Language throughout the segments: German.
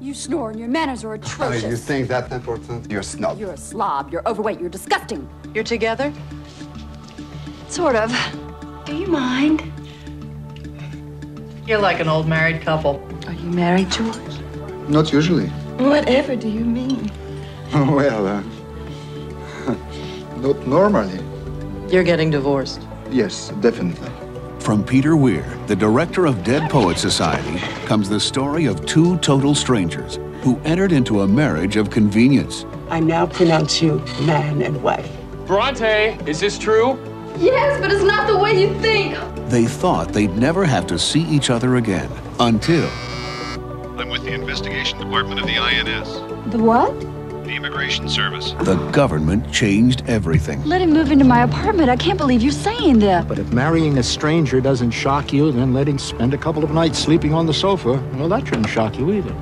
You snore and your manners are Oh, atrocious. you think that's important? You're a snob. You're a slob. You're overweight. You're disgusting. You're together? Sort of. Do you mind? You're like an old married couple. Are you married, George? Not usually. Whatever do you mean? well, uh, not normally. You're getting divorced. Yes, definitely. From Peter Weir, the director of Dead Poets Society, comes the story of two total strangers who entered into a marriage of convenience. I now pronounce you man and wife. Bronte, is this true? Yes, but it's not the way you think. They thought they'd never have to see each other again until I'm with the investigation department of the INS, The what? The Immigration Service. the government changed everything. Let him move into my apartment. I can't believe you're saying that. But if marrying a stranger doesn't shock you, then letting spend a couple of nights sleeping on the sofa, well, that shouldn't shock you either.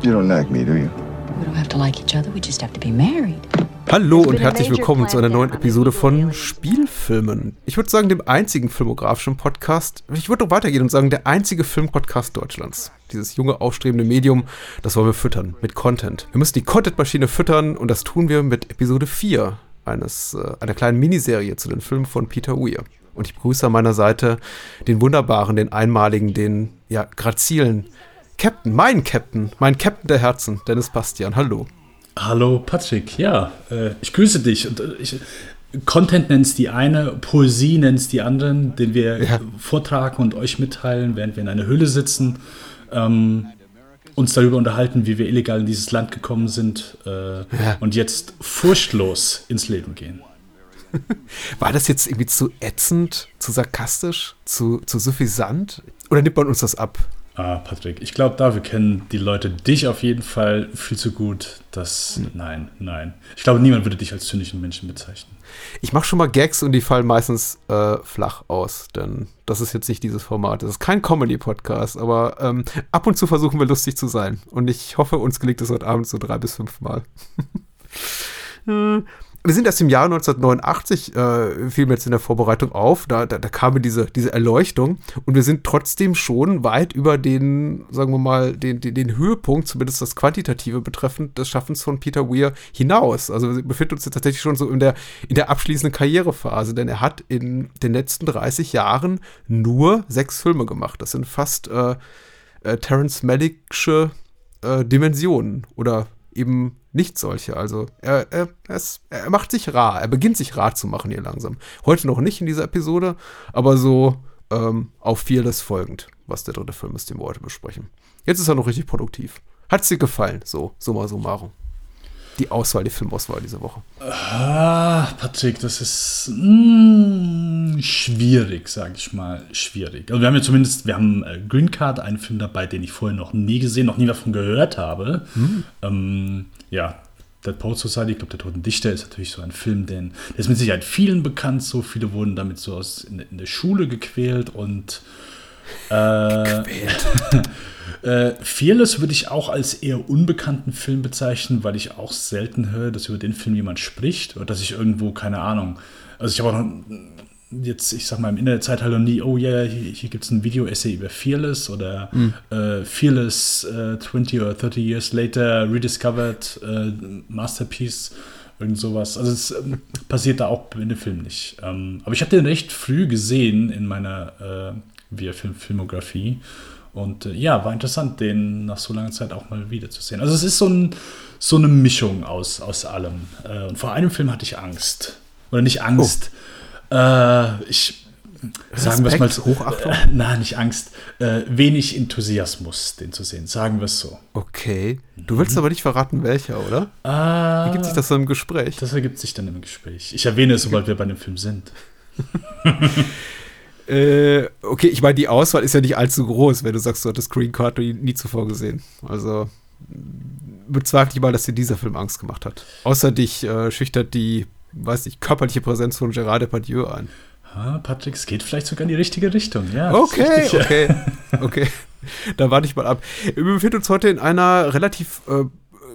You don't like me, do you? We don't have to like each other, we just have to be married. Hallo und herzlich willkommen zu einer neuen Episode von Spielfilmen. Ich würde sagen, dem einzigen filmografischen Podcast, ich würde noch weitergehen und sagen, der einzige Filmpodcast Deutschlands. Dieses junge, aufstrebende Medium, das wollen wir füttern mit Content. Wir müssen die Content-Maschine füttern und das tun wir mit Episode 4 eines, äh, einer kleinen Miniserie zu den Filmen von Peter Weir. Und ich begrüße an meiner Seite den wunderbaren, den einmaligen, den, ja, grazilen Captain, mein Captain, mein Captain der Herzen, Dennis Bastian. Hallo. Hallo Patrick, ja, äh, ich grüße dich. Und, äh, ich, Content nennt es die eine, Poesie nennt es die anderen, den wir Ja. vortragen und euch mitteilen, während wir in einer Höhle sitzen, ähm, uns darüber unterhalten, wie wir illegal in dieses Land gekommen sind äh, und jetzt furchtlos ins Leben gehen. War das jetzt irgendwie zu ätzend, zu sarkastisch, zu, zu suffisant? Oder nimmt man uns das ab? Ah, Patrick, ich glaube, dafür kennen die Leute dich auf jeden Fall viel zu gut. dass nein, nein. Ich glaube, niemand würde dich als zynischen Menschen bezeichnen. Ich mache schon mal Gags und die fallen meistens äh, flach aus, denn das ist jetzt nicht dieses Format. Das ist kein Comedy-Podcast, aber ähm, ab und zu versuchen wir lustig zu sein. Und ich hoffe, uns gelingt es heute Abend so drei bis fünf Mal. Wir sind erst im Jahr 1989, äh, fiel mir jetzt in der Vorbereitung auf, da, da, da kam diese, diese Erleuchtung und wir sind trotzdem schon weit über den, sagen wir mal, den, den, den Höhepunkt, zumindest das Quantitative betreffend, des Schaffens von Peter Weir hinaus. Also wir befinden uns jetzt tatsächlich schon so in der, in der abschließenden Karrierephase, denn er hat in den letzten 30 Jahren nur sechs Filme gemacht. Das sind fast äh, äh, Terence Malicksche äh, Dimensionen oder eben nicht solche. Also er, er, ist, er macht sich rar, er beginnt sich rar zu machen hier langsam. Heute noch nicht in dieser Episode, aber so ähm, auf Fearless folgend, was der dritte Film ist, den wir heute besprechen. Jetzt ist er noch richtig produktiv. Hat es dir gefallen? So, summa summarum. Die Auswahl, die Filmauswahl diese Woche. Ah, Patrick, das ist mm, schwierig, sage ich mal, schwierig. Also wir haben ja zumindest, wir haben äh, Green Card, einen Film dabei, den ich vorher noch nie gesehen, noch nie davon gehört habe. Ähm, ja, Dead Poets Society, ich glaube, Der Toten Dichter ist natürlich so ein Film, den, der ist mit Sicherheit vielen bekannt, so viele wurden damit so aus in, in der Schule gequält und äh, Äh, Fearless würde ich auch als eher unbekannten Film bezeichnen, weil ich auch selten höre, dass über den Film jemand spricht oder dass ich irgendwo, keine Ahnung, also ich habe auch noch jetzt, ich sag mal, im Internetzeitalter nie, oh ja, yeah, hier, hier gibt es ein Video-Essay über Fearless oder äh, Fearless äh, 20 or 30 years later rediscovered äh, Masterpiece, irgend sowas. Also es ähm, passiert da auch in dem Film nicht. Ähm, aber ich habe den recht früh gesehen in meiner äh, Via-Film-Filmografie. Und äh, ja, war interessant, den nach so langer Zeit auch mal wiederzusehen. Also es ist so, ein, so eine Mischung aus, aus allem. Äh, und vor einem Film hatte ich Angst. Oder nicht Angst. Äh, ich sagen wir es mal Respekt, Hochachtung? Äh, nein, nicht Angst. Äh, wenig Enthusiasmus, den zu sehen. Sagen wir es so. Okay. Du willst aber nicht verraten, welcher, oder? Ah, Wie gibt sich das so im Gespräch? das ergibt sich dann im Gespräch. Ich erwähne es, sobald wir bei dem Film sind. Äh, okay, ich meine, die Auswahl ist ja nicht allzu groß, wenn du sagst, du hattest Green Card nie, nie zuvor gesehen. Also bezweifle ich mal, dass dir dieser Film Angst gemacht hat. Außer dich äh, schüchtert die, weiß nicht, körperliche Präsenz von Gerard Depardieu ein. Ah, Patrick, es geht vielleicht sogar in die richtige Richtung. Ja, Okay, richtig. okay, okay. Da warte ich mal ab. Wir befinden uns heute in einer relativ äh,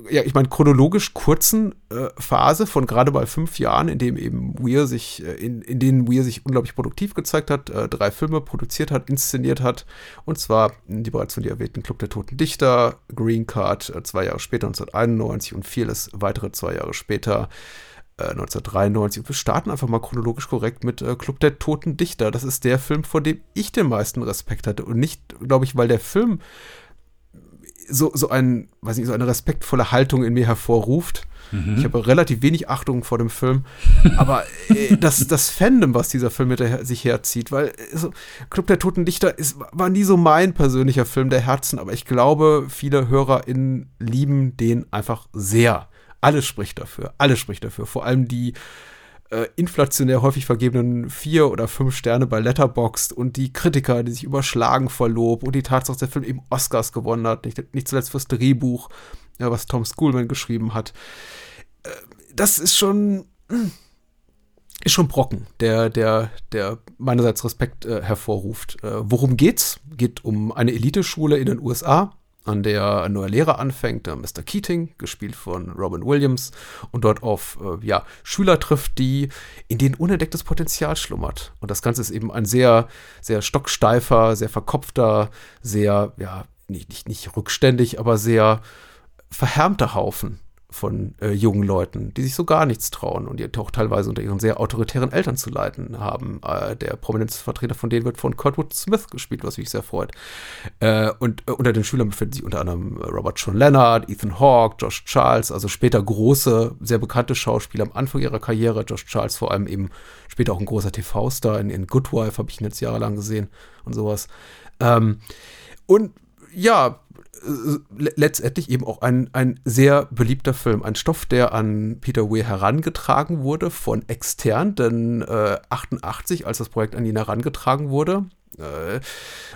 ja, ich meine, chronologisch kurzen äh, Phase von gerade mal fünf Jahren, in dem eben Weir sich, äh, in, in denen Weir sich unglaublich produktiv gezeigt hat, äh, drei Filme produziert hat, inszeniert hat, und zwar die bereits von dir erwähnten Club der Toten Dichter, Green Card äh, zwei Jahre später, 1991 und vieles weitere zwei Jahre später, 1993. Äh, und wir starten einfach mal chronologisch korrekt mit äh, Club der Toten Dichter. Das ist der Film, vor dem ich den meisten Respekt hatte. Und nicht, glaube ich, weil der Film so, so, ein, weiß nicht, so eine respektvolle Haltung in mir hervorruft. Mhm. Ich habe relativ wenig Achtung vor dem Film. Aber äh, das, das Fandom, was dieser Film mit sich herzieht, weil äh, so, Club der Toten Dichter ist, war nie so mein persönlicher Film der Herzen, aber ich glaube, viele HörerInnen lieben den einfach sehr. Alles spricht dafür. Alles spricht dafür. Vor allem die äh, inflationär häufig vergebenen vier oder fünf Sterne bei Letterboxd und die Kritiker, die sich überschlagen vor Lob und die Tatsache, dass der Film eben Oscars gewonnen hat, nicht, nicht zuletzt fürs Drehbuch, ja, was Tom Schoolman geschrieben hat. Äh, das ist schon ist schon Brocken, der, der, der meinerseits Respekt äh, hervorruft. Äh, worum geht's? Geht um eine Eliteschule in den USA, an der ein neuer Lehrer anfängt, der Mr. Keating, gespielt von Robin Williams, und dort auf äh, ja, Schüler trifft, die in denen unentdecktes Potenzial schlummert. Und das Ganze ist eben ein sehr, sehr stocksteifer, sehr verkopfter, sehr, ja, nicht, nicht, nicht rückständig, aber sehr verhärmter Haufen von äh, jungen Leuten, die sich so gar nichts trauen und die auch teilweise unter ihren sehr autoritären Eltern zu leiden haben. Äh, der Prominenzvertreter von denen wird von Kurtwood Smith gespielt, was mich sehr freut. Äh, und äh, unter den Schülern befinden sich unter anderem äh, Robert John Leonard, Ethan Hawke, Josh Charles, also später große, sehr bekannte Schauspieler am Anfang ihrer Karriere. Josh Charles vor allem eben später auch ein großer TV-Star. In, in Good Wife habe ich ihn jetzt jahrelang gesehen und sowas. Ähm, und ja, letztendlich eben auch ein, ein sehr beliebter Film. Ein Stoff, der an Peter Weir herangetragen wurde von extern, denn äh, 88, als das Projekt an ihn herangetragen wurde, äh,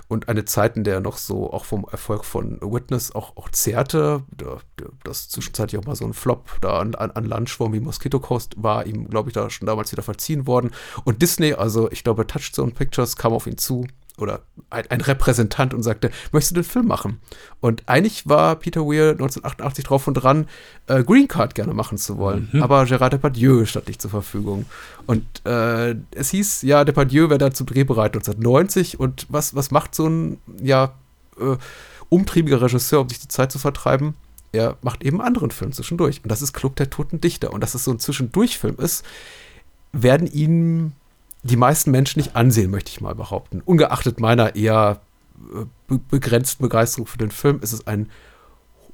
und eine Zeit, in der er noch so auch vom Erfolg von Witness auch, auch zehrte, der, das zwischenzeitlich auch mal so ein Flop da an, an, an Lunchwurm wie Mosquito Coast war ihm, glaube ich, da schon damals wieder verziehen worden. Und Disney, also ich glaube, Touchstone Pictures kam auf ihn zu oder ein, ein, Repräsentant und sagte, möchtest du den Film machen? Und eigentlich war Peter Weir 1988 drauf und dran, äh, Green Card gerne machen zu wollen. Mhm. Aber Gérard Depardieu stand nicht zur Verfügung. Und äh, es hieß, ja, Depardieu wäre dazu drehbereit 1990. Und was, was macht so ein, ja, äh, umtriebiger Regisseur, um sich die Zeit zu vertreiben? Er macht eben anderen Film zwischendurch. Und das ist Club der Toten Dichter. Und dass es so ein Zwischendurchfilm ist, werden ihm die meisten Menschen nicht ansehen, möchte ich mal behaupten. Ungeachtet meiner eher äh, be begrenzten Begeisterung für den Film ist es ein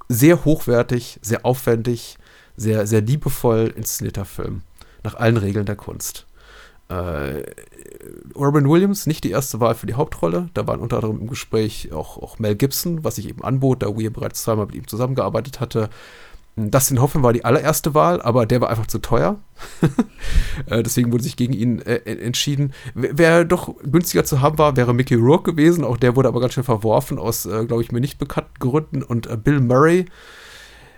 sehr hochwertig, sehr aufwendig, sehr, sehr liebevoll inszenierter Film. Nach allen Regeln der Kunst. Äh, Robin Williams, nicht die erste Wahl für die Hauptrolle. Da waren unter anderem im Gespräch auch, auch Mel Gibson, was sich eben anbot, da Weir bereits zweimal mit ihm zusammengearbeitet hatte. Dustin Hoffman war die allererste Wahl, aber der war einfach zu teuer. Äh, deswegen wurde sich gegen ihn äh, entschieden. Wer doch günstiger zu haben war, wäre Mickey Rourke gewesen. Auch der wurde aber ganz schön verworfen aus, äh, glaube ich, mir nicht bekannten Gründen. Und äh, Bill Murray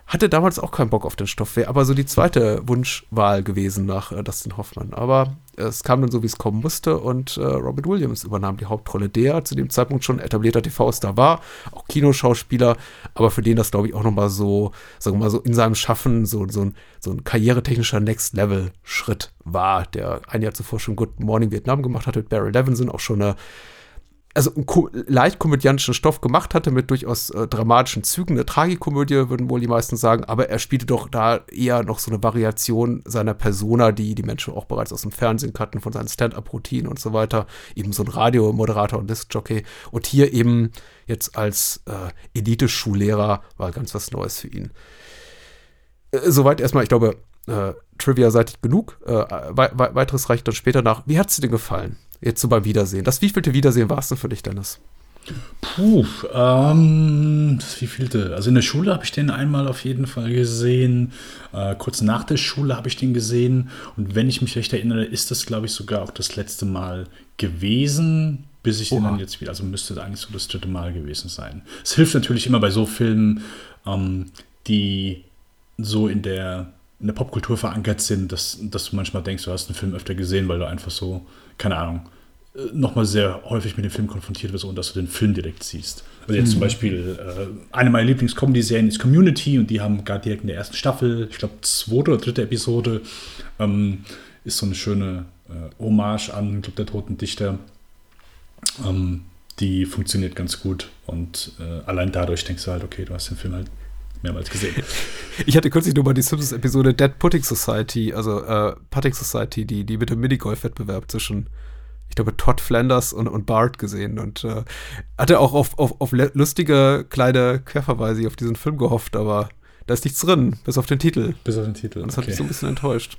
hatte damals auch keinen Bock auf den Stoff, wäre aber so die zweite Wunschwahl gewesen nach äh, Dustin Hoffman. Aber es kam dann so, wie es kommen musste und äh, Robin Williams übernahm die Hauptrolle, der zu dem Zeitpunkt schon etablierter TV-Star war, auch Kinoschauspieler, aber für den das, glaube ich, auch nochmal so, sagen wir mal so in seinem Schaffen so, so, ein, so ein karrieretechnischer Next-Level-Schritt war, der ein Jahr zuvor schon Good Morning Vietnam gemacht hat mit Barry Levinson, auch schon eine also einen ko leicht komödiantischen Stoff gemacht hatte mit durchaus äh, dramatischen Zügen. Eine Tragikomödie, würden wohl die meisten sagen, aber er spielte doch da eher noch so eine Variation seiner Persona, die die Menschen auch bereits aus dem Fernsehen kannten, von seinen Stand-up-Routinen und so weiter. Eben so ein Radiomoderator und Disc-Jockey. Und hier eben jetzt als äh, Elite-Schullehrer war ganz was Neues für ihn. Äh, soweit erstmal, ich glaube, äh, Trivia-seitig genug. Äh, we weiteres reicht dann später nach. Wie hat es dir denn gefallen? Jetzt so beim Wiedersehen. Das wievielte Wiedersehen war es denn für dich, Dennis? Puh, ähm, das wievielte? Also in der Schule habe ich den einmal auf jeden Fall gesehen. Äh, kurz nach der Schule habe ich den gesehen. Und wenn ich mich recht erinnere, ist das, glaube ich, sogar auch das letzte Mal gewesen, bis ich Oha. den dann jetzt wieder, also müsste eigentlich so das dritte Mal gewesen sein. Es hilft natürlich immer bei so Filmen, ähm, die so in der, in der Popkultur verankert sind, dass, dass du manchmal denkst, du hast einen Film öfter gesehen, weil du einfach so keine Ahnung, nochmal sehr häufig mit dem Film konfrontiert wirst, ohne dass du den Film direkt siehst. Also jetzt zum Beispiel äh, eine meiner Lieblings-Comedy-Serien ist Community und die haben gerade direkt in der ersten Staffel, ich glaube zweite oder dritte Episode, ähm, ist so eine schöne äh, Hommage an Club der Toten Dichter. Ähm, die funktioniert ganz gut und äh, allein dadurch denkst du halt, okay, du hast den Film halt mehrmals gesehen. Ich hatte kürzlich nur mal die Simpsons-Episode Dead Pudding Society, also äh, Putting Society, die, die mit dem Minigolf-Wettbewerb zwischen, ich glaube, Todd Flanders und, und Bart gesehen und äh, hatte auch auf, auf, auf lustige kleine Querverweise auf diesen Film gehofft, aber da ist nichts drin, bis auf den Titel. Bis auf den Titel. Und das okay. hat mich so ein bisschen enttäuscht.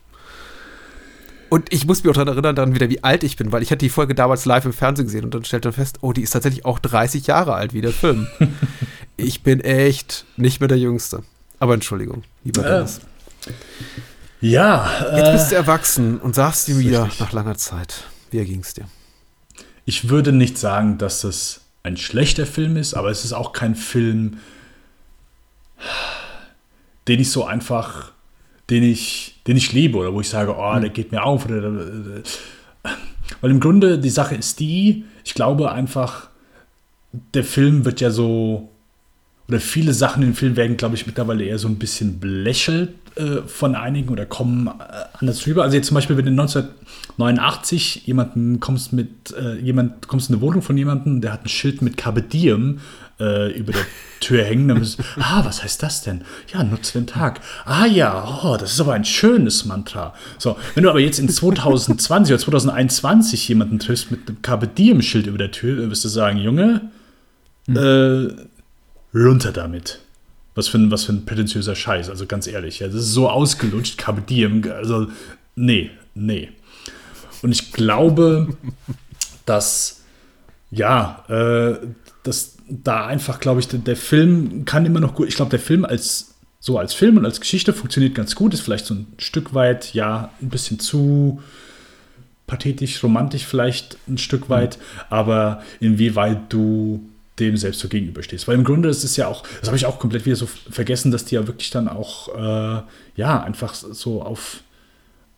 Und ich muss mich auch daran erinnern, dann wieder, wie alt ich bin, weil ich hatte die Folge damals live im Fernsehen gesehen und dann stellte man fest, oh, die ist tatsächlich auch 30 Jahre alt wie der Film. ich bin echt nicht mehr der Jüngste. Aber Entschuldigung, lieber äh, Dennis. Ja. Jetzt bist du erwachsen und sagst dir wieder nach langer Zeit. Wie ging es dir? Ich würde nicht sagen, dass es ein schlechter Film ist, aber es ist auch kein Film, den ich so einfach den ich, den ich liebe oder wo ich sage, oh, der geht mir auf. Oder, weil im Grunde die Sache ist die, ich glaube einfach, der Film wird ja so, oder viele Sachen im Film werden, glaube ich, mittlerweile eher so ein bisschen belächelt äh, von einigen oder kommen äh, anders rüber. Also jetzt zum Beispiel, wenn du 1989 jemanden kommst mit, äh, jemand kommst in eine Wohnung von jemandem, der hat ein Schild mit Carpe Diem äh, über der Tür hängen. Dann bist, ah, was heißt das denn? Ja, nutze den Tag. Ah ja, oh, das ist aber ein schönes Mantra. So, wenn du aber jetzt in 2020 oder 2021 jemanden triffst mit einem Carpe Diem-Schild über der Tür, wirst du sagen, Junge, hm. äh, runter damit. Was für, ein, was für ein prätentiöser Scheiß, also ganz ehrlich. Ja, das ist so ausgelutscht, Carpe Diem, also nee, nee. Und ich glaube, dass ja, äh, dass da einfach, glaube ich, der, der, Film kann immer noch gut. Ich glaube, der Film als so als Film und als Geschichte funktioniert ganz gut. Ist vielleicht so ein Stück weit, ja, ein bisschen zu pathetisch, romantisch vielleicht ein Stück weit, mhm. aber inwieweit du dem selbst so gegenüberstehst. Weil im Grunde ist es ja auch, das habe ich auch komplett wieder so vergessen, dass die ja wirklich dann auch, äh, ja, einfach so auf,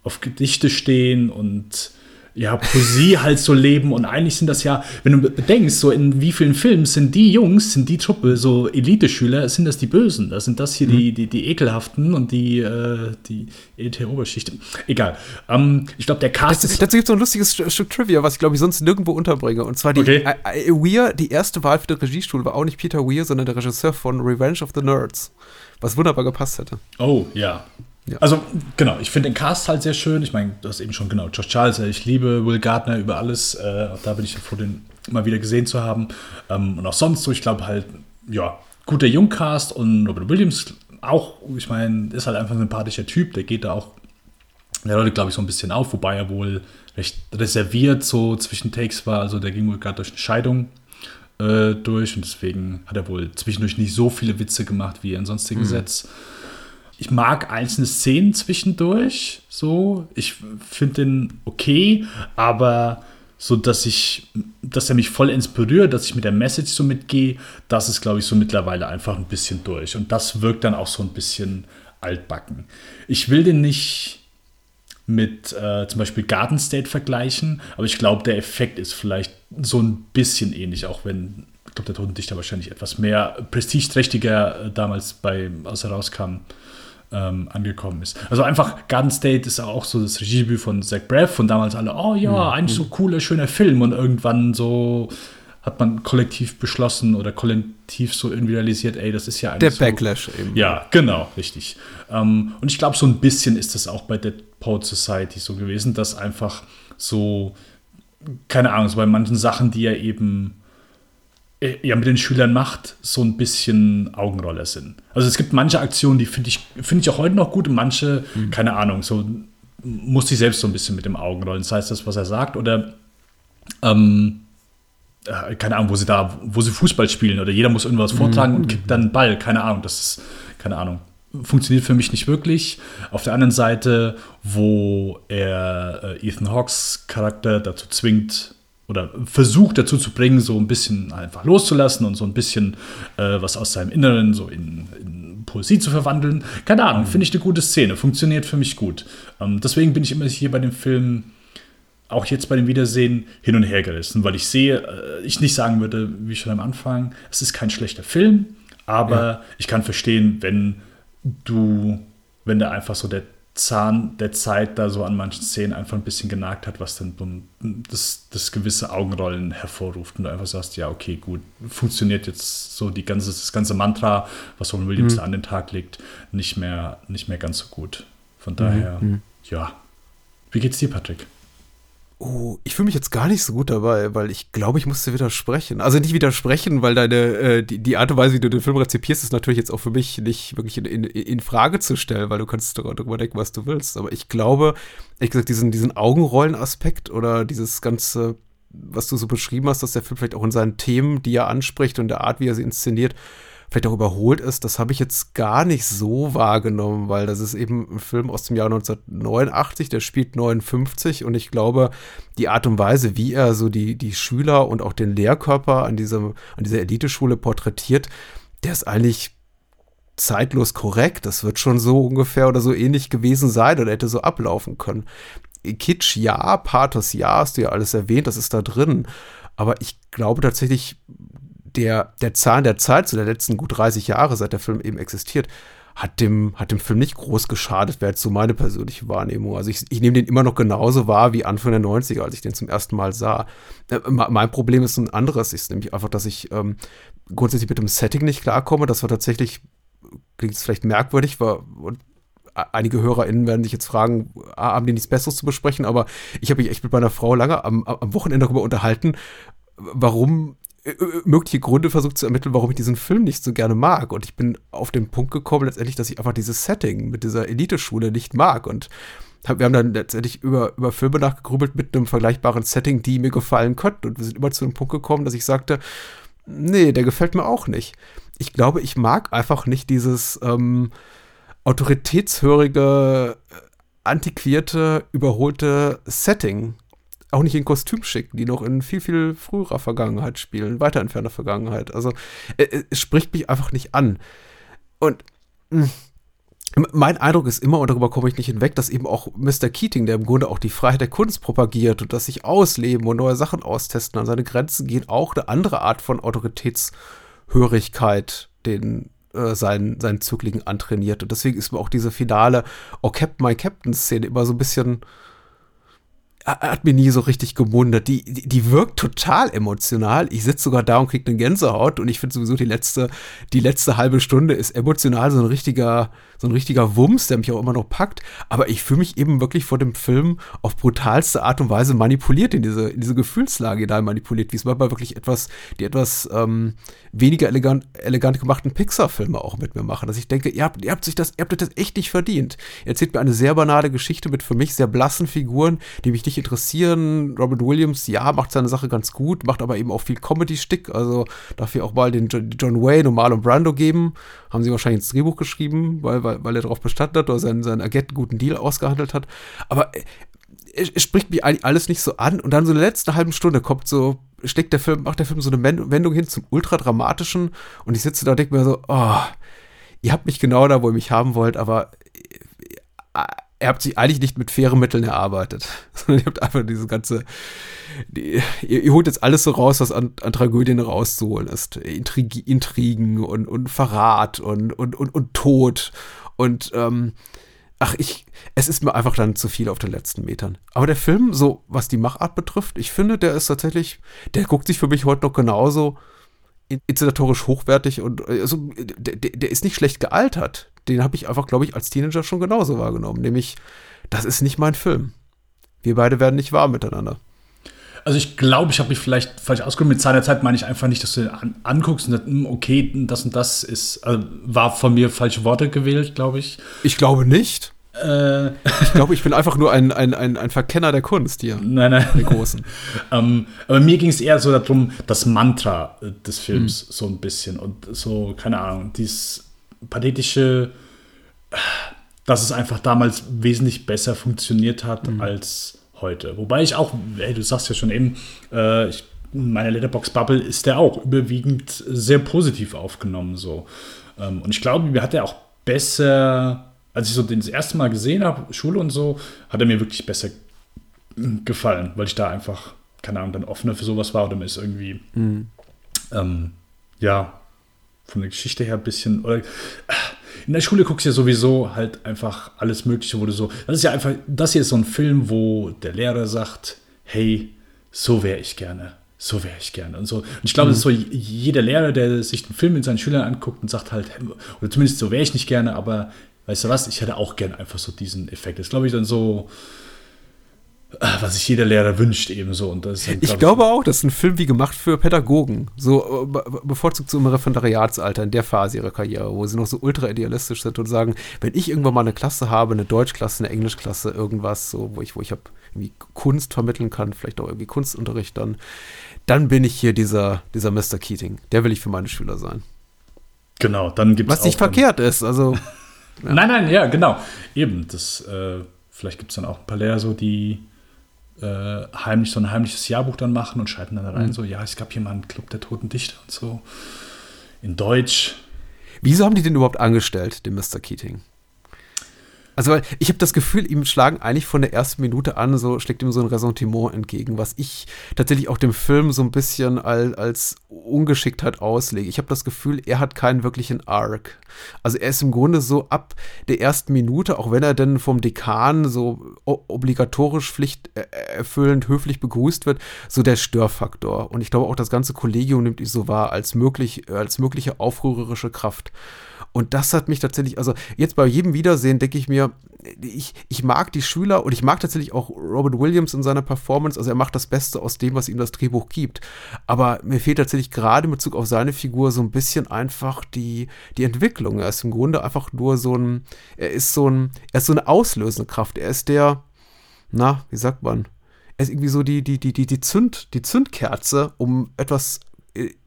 auf Gedichte stehen und ja, Poesie halt so leben und eigentlich sind das ja, wenn du bedenkst, so in wie vielen Filmen sind die Jungs, sind die Truppe, so Elite-Schüler, sind das die Bösen, das sind das hier mhm. die, die, die Ekelhaften und die, äh, die Elite-Oberschicht. Egal. Ähm, ich glaube, der Cast das, Dazu gibt es so ein lustiges Stück Trivia, was ich glaube ich sonst nirgendwo unterbringe und zwar die okay. I, I, Weir, die erste Wahl für den Regiestuhl war auch nicht Peter Weir, sondern der Regisseur von Revenge of the Nerds, was wunderbar gepasst hätte. Oh, ja. Ja. Also, genau, ich finde den Cast halt sehr schön. Ich meine, du hast eben schon genau, Josh Charles, ich liebe Will Gardner über alles. Äh, da bin ich froh, den mal wieder gesehen zu haben. Ähm, und auch sonst so, ich glaube halt, ja, guter Jungcast und Robert Williams auch, ich meine, ist halt einfach ein sympathischer Typ, der geht da auch, der Leute, glaube ich, so ein bisschen auf, wobei er wohl recht reserviert so zwischen Takes war. Also der ging wohl gerade durch eine Scheidung äh, durch und deswegen hat er wohl zwischendurch nicht so viele Witze gemacht wie in sonstigen mhm. Sets ich mag einzelne Szenen zwischendurch, so. Ich finde den okay, aber so, dass ich, dass er mich voll inspiriert, dass ich mit der Message so mitgehe, das ist, glaube ich, so mittlerweile einfach ein bisschen durch. Und das wirkt dann auch so ein bisschen altbacken. Ich will den nicht mit äh, zum Beispiel Garden State vergleichen, aber ich glaube, der Effekt ist vielleicht so ein bisschen ähnlich, auch wenn, ich glaube, der Totendichter wahrscheinlich etwas mehr prestigeträchtiger äh, damals bei, als er rauskam, ähm, angekommen ist. Also einfach Garden State ist auch so das Regiedebüt von Zach Braff von damals alle, oh ja, mhm. eigentlich so cooler, schöner Film und irgendwann so hat man kollektiv beschlossen oder kollektiv so irgendwie realisiert, ey, das ist ja eigentlich Der so, Backlash eben. Ja, genau, richtig. Ähm, und ich glaube, so ein bisschen ist das auch bei Dead Poet Society so gewesen, dass einfach so, keine Ahnung, so bei manchen Sachen, die ja eben ja mit den Schülern macht, so ein bisschen Augenroller sind. Also es gibt manche Aktionen, die finde ich, find ich auch heute noch gut und manche, mhm. keine Ahnung, so muss ich selbst so ein bisschen mit dem Augenrollen. Das heißt, das, was er sagt, oder ähm, äh, keine Ahnung, wo sie da, wo sie Fußball spielen oder jeder muss irgendwas vortragen mhm. und kickt dann einen Ball, keine Ahnung, das ist, keine Ahnung. Funktioniert für mich nicht wirklich. Auf der anderen Seite, wo er äh, Ethan Hawks Charakter dazu zwingt, oder versucht dazu zu bringen, so ein bisschen einfach loszulassen und so ein bisschen äh, was aus seinem Inneren so in, in Poesie zu verwandeln. Keine Ahnung, finde ich eine gute Szene, funktioniert für mich gut. Ähm, deswegen bin ich immer hier bei dem Film auch jetzt bei dem Wiedersehen hin und her gerissen, weil ich sehe, äh, ich nicht sagen würde, wie schon am Anfang, es ist kein schlechter Film, aber ja. ich kann verstehen, wenn du, wenn da einfach so der Zahn der Zeit da so an manchen Szenen einfach ein bisschen genagt hat, was dann das, das gewisse Augenrollen hervorruft und du einfach sagst, ja, okay, gut, funktioniert jetzt so die ganze, das ganze Mantra, was Robin Williams mhm. an den Tag legt, nicht mehr, nicht mehr ganz so gut. Von daher, mhm. ja. Wie geht's dir, Patrick? Oh, ich fühle mich jetzt gar nicht so gut dabei, weil ich glaube, ich musste widersprechen. Also nicht widersprechen, weil deine, äh, die, die Art und Weise, wie du den Film rezipierst, ist natürlich jetzt auch für mich nicht wirklich in, in, in Frage zu stellen, weil du kannst darüber denken, was du willst. Aber ich glaube, ehrlich gesagt, diesen, diesen Augenrollen-Aspekt oder dieses ganze, was du so beschrieben hast, dass der Film vielleicht auch in seinen Themen, die er anspricht und der Art, wie er sie inszeniert, vielleicht auch überholt ist, das habe ich jetzt gar nicht so wahrgenommen, weil das ist eben ein Film aus dem Jahr 1989, der spielt 59 und ich glaube, die Art und Weise, wie er so die, die Schüler und auch den Lehrkörper an, diesem, an dieser Eliteschule porträtiert, der ist eigentlich zeitlos korrekt. Das wird schon so ungefähr oder so ähnlich gewesen sein oder hätte so ablaufen können. Kitsch ja, Pathos ja, hast du ja alles erwähnt, das ist da drin. Aber ich glaube tatsächlich, der, der Zahn der Zeit, so der letzten gut 30 Jahre, seit der Film eben existiert, hat dem, hat dem Film nicht groß geschadet, wäre jetzt so meine persönliche Wahrnehmung. Also ich, ich nehme den immer noch genauso wahr wie Anfang der 90er, als ich den zum ersten Mal sah. Äh, mein Problem ist ein anderes, ist nämlich einfach, dass ich ähm, grundsätzlich mit dem Setting nicht klarkomme. Das war tatsächlich, klingt es vielleicht merkwürdig, war, und einige HörerInnen werden sich jetzt fragen, haben die nichts Besseres zu besprechen, aber ich habe mich echt mit meiner Frau lange am, am Wochenende darüber unterhalten, warum mögliche Gründe versucht zu ermitteln, warum ich diesen Film nicht so gerne mag. Und ich bin auf den Punkt gekommen, letztendlich, dass ich einfach dieses Setting mit dieser Eliteschule nicht mag. Und wir haben dann letztendlich über, über Filme nachgegrübelt mit einem vergleichbaren Setting, die mir gefallen könnten. Und wir sind immer zu dem Punkt gekommen, dass ich sagte, nee, der gefällt mir auch nicht. Ich glaube, ich mag einfach nicht dieses ähm, autoritätshörige, äh, antiquierte, überholte Setting auch nicht in Kostüm schicken, die noch in viel, viel früherer Vergangenheit spielen, weiter entfernter Vergangenheit. Also äh, es spricht mich einfach nicht an. Und hm, mein Eindruck ist immer, und darüber komme ich nicht hinweg, dass eben auch Mr. Keating, der im Grunde auch die Freiheit der Kunst propagiert und das sich ausleben und neue Sachen austesten, an seine Grenzen gehen, auch eine andere Art von Autoritätshörigkeit den äh, seinen, seinen Zöglingen antrainiert. Und deswegen ist mir auch diese finale Oh Captain, my Captain-Szene immer so ein bisschen hat mir nie so richtig gemundet. Die, die, die wirkt total emotional. Ich sitze sogar da und kriege eine Gänsehaut und ich finde sowieso die letzte, die letzte halbe Stunde ist emotional so ein richtiger, so ein richtiger Wumms, der mich auch immer noch packt. Aber ich fühle mich eben wirklich vor dem Film auf brutalste Art und Weise manipuliert in diese, in diese Gefühlslage da manipuliert, wie es manchmal wirklich etwas, die etwas ähm, weniger elegant, elegant gemachten Pixar-Filme auch mit mir machen. Dass ich denke, ihr habt, ihr habt sich das, ihr habt das echt nicht verdient. Ihr erzählt mir eine sehr banale Geschichte mit für mich sehr blassen Figuren, die mich nicht interessieren. Robert Williams, ja, macht seine Sache ganz gut, macht aber eben auch viel Comedy-Stick. Also darf ich auch mal den John Wayne und Marlon Brando geben. Haben sie wahrscheinlich ins Drehbuch geschrieben, weil, weil, weil er darauf bestanden hat oder seinen, seinen Agenten guten Deal ausgehandelt hat. Aber äh, es, es spricht mich eigentlich alles nicht so an. Und dann so in der letzten halben Stunde kommt so, steckt der Film, macht der Film so eine Wendung hin zum ultradramatischen. Und ich sitze da und denke mir so, oh, ihr habt mich genau da, wo ihr mich haben wollt, aber äh, ihr habt sich eigentlich nicht mit fairen Mitteln erarbeitet, sondern ihr habt einfach diese ganze, die, ihr, ihr, holt jetzt alles so raus, was an, an Tragödien rauszuholen ist. Intrig, Intrigen und, und Verrat und, und, und, und Tod und ähm, ach, ich, es ist mir einfach dann zu viel auf den letzten Metern. Aber der Film, so was die Machart betrifft, ich finde, der ist tatsächlich, der guckt sich für mich heute noch genauso inszenatorisch hochwertig und also, der, der ist nicht schlecht gealtert. Den habe ich einfach, glaube ich, als Teenager schon genauso wahrgenommen. Nämlich, das ist nicht mein Film. Wir beide werden nicht warm miteinander. Also ich glaube, ich habe mich vielleicht falsch ausgedrückt. Mit seiner Zeit meine ich einfach nicht, dass du den an, anguckst und sagst, hm, okay, das und das ist, also war von mir falsche Worte gewählt, glaube ich. Ich glaube nicht. Äh. Ich glaube, ich bin einfach nur ein, ein, ein, ein Verkenner der Kunst hier. Nein, nein. Der Großen. ähm, aber mir ging es eher so darum, das Mantra äh, des Films hm. so ein bisschen und so, keine Ahnung, dieses pathetische, dass es einfach damals wesentlich besser funktioniert hat mhm. als heute. Wobei ich auch, ey, du sagst ja schon eben, äh, ich, in meiner Letterbox-Bubble ist der auch überwiegend sehr positiv aufgenommen. So. Ähm, und ich glaube, mir hat er auch besser, als ich so den das erste Mal gesehen habe, Schule und so, hat er mir wirklich besser gefallen, weil ich da einfach, keine Ahnung, dann offener für sowas war oder mir ist irgendwie, Mhm. ähm, ja, von der Geschichte her ein bisschen, oder in der Schule guckst du ja sowieso halt einfach alles Mögliche, wo du so, das ist ja einfach, das hier ist so ein Film, wo der Lehrer sagt, hey, so wäre ich gerne, so wäre ich gerne und so. Und ich glaube, das ist so, jeder Lehrer, der sich den Film mit seinen Schülern anguckt und sagt halt, oder zumindest so wäre ich nicht gerne, aber weißt du was, ich hätte auch gerne einfach so diesen Effekt. Das ist, glaube ich, dann so, was sich jeder Lehrer wünscht, eben so. Und das ist dann, Ich glaub glaube auch, das ist ein Film wie gemacht für Pädagogen. So äh, be- bevorzugt so im Referendariatsalter, in der Phase ihrer Karriere, wo sie noch so ultra idealistisch sind und sagen, wenn ich irgendwann mal eine Klasse habe, eine Deutschklasse, eine Englischklasse, irgendwas, so, wo ich, wo ich hab irgendwie Kunst vermitteln kann, vielleicht auch irgendwie Kunstunterricht dann, dann bin ich hier dieser, dieser Mr. Keating. Der will ich für meine Schüler sein. Genau, dann gibt es Was nicht verkehrt ist, also. Nein, nein, ja, genau. Eben, das, äh, vielleicht gibt es dann auch ein paar Lehrer so, die äh, heimlich so ein heimliches Jahrbuch dann machen und schalten dann da rein, Mhm. so, ja, es gab hier mal einen Club der toten Dichter und so. In Deutsch. Wieso haben die den überhaupt angestellt, den Mr. Keating? Also, weil ich habe das Gefühl, ihm schlagen eigentlich von der ersten Minute an, so schlägt ihm so ein Ressentiment entgegen, was ich tatsächlich auch dem Film so ein bisschen als, als Ungeschicktheit auslege. Ich habe das Gefühl, er hat keinen wirklichen Arc. Also er ist im Grunde so ab der ersten Minute, auch wenn er dann vom Dekan so obligatorisch pflichterfüllend höflich begrüßt wird, so der Störfaktor. Und ich glaube auch das ganze Kollegium nimmt ihn so wahr als möglich, als mögliche aufrührerische Kraft. Und das hat mich tatsächlich, also jetzt bei jedem Wiedersehen denke ich mir, ich, ich mag die Schüler und ich mag tatsächlich auch Robert Williams in seiner Performance. Also er macht das Beste aus dem, was ihm das Drehbuch gibt. Aber mir fehlt tatsächlich gerade in Bezug auf seine Figur so ein bisschen einfach die, die Entwicklung. Er ist im Grunde einfach nur so ein, er ist so ein, er ist so eine auslösende Kraft. Er ist der, na, wie sagt man? Er ist irgendwie so die, die, die, die, die, Zünd, die Zündkerze, um etwas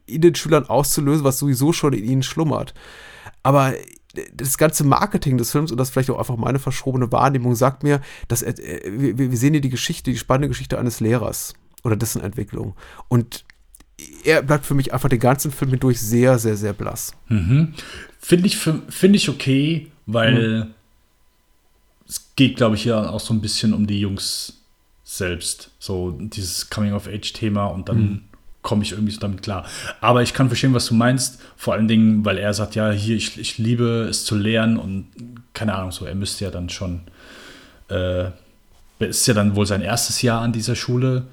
in den Schülern auszulösen, was sowieso schon in ihnen schlummert. Aber das ganze Marketing des Films und das vielleicht auch einfach meine verschrobene Wahrnehmung sagt mir, dass er, wir, wir sehen hier die Geschichte, die spannende Geschichte eines Lehrers oder dessen Entwicklung. Und er bleibt für mich einfach den ganzen Film hindurch sehr, sehr, sehr blass. Mhm. Finde ich, find ich okay, weil Mhm. es geht, glaube ich, ja auch so ein bisschen um die Jungs selbst. So dieses Coming-of-Age-Thema und dann Mhm. Komme ich irgendwie so damit klar. Aber ich kann verstehen, was du meinst. Vor allen Dingen, weil er sagt, ja, hier, ich, ich liebe es zu lernen und keine Ahnung, so, er müsste ja dann schon, äh, ist ja dann wohl sein erstes Jahr an dieser Schule.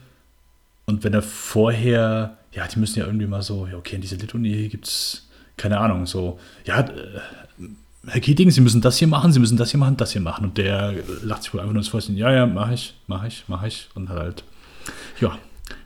Und wenn er vorher, ja, die müssen ja irgendwie mal so, ja, okay, in dieser Lit-Uni gibt es, keine Ahnung, so, ja, äh, Herr Keating, Sie müssen das hier machen, Sie müssen das hier machen, das hier machen. Und der lacht sich wohl einfach nur ins Fäustchen, ja, ja, mach ich, mach ich, mach ich. Und halt, ja,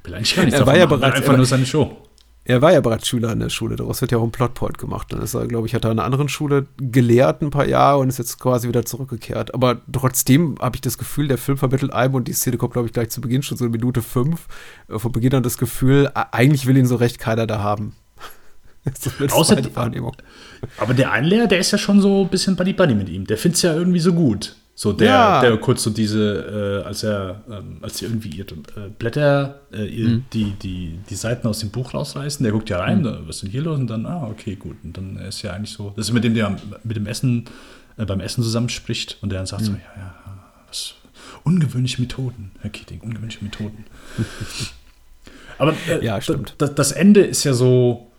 will eigentlich gar nichts Er war ja bereits- einfach er- nur seine Show. Er war ja bereits Schüler an der Schule, daraus wird ja auch ein Plotpoint gemacht. Dann ist er, glaube ich, hat er an einer anderen Schule gelehrt ein paar Jahre und ist jetzt quasi wieder zurückgekehrt. Aber trotzdem habe ich das Gefühl, der Film vermittelt einem und die Szene kommt, glaube ich, gleich zu Beginn schon so in Minute fünf. äh, Von Beginn an das Gefühl, eigentlich will ihn so recht keiner da haben. Außer- meine Wahrnehmung. Aber der Einlehrer, der ist ja schon so ein bisschen Buddy-Buddy mit ihm. Der findet es ja irgendwie so gut. So der, Ja. der kurz so diese, äh, als er, ähm, als sie irgendwie ihre äh, Blätter, äh, ihr, Mhm. die, die, die Seiten aus dem Buch rausreißen, der guckt ja rein, Mhm. da, was ist denn hier los? Und dann, ah, okay, gut. Und dann ist ja eigentlich so, das ist mit dem, der mit dem Essen, äh, beim Essen zusammenspricht und der dann sagt so, Mhm. ja, ja, was, ungewöhnliche Methoden, Herr Keating, ungewöhnliche Methoden. Aber äh, Ja, stimmt. Das, das Ende ist ja so,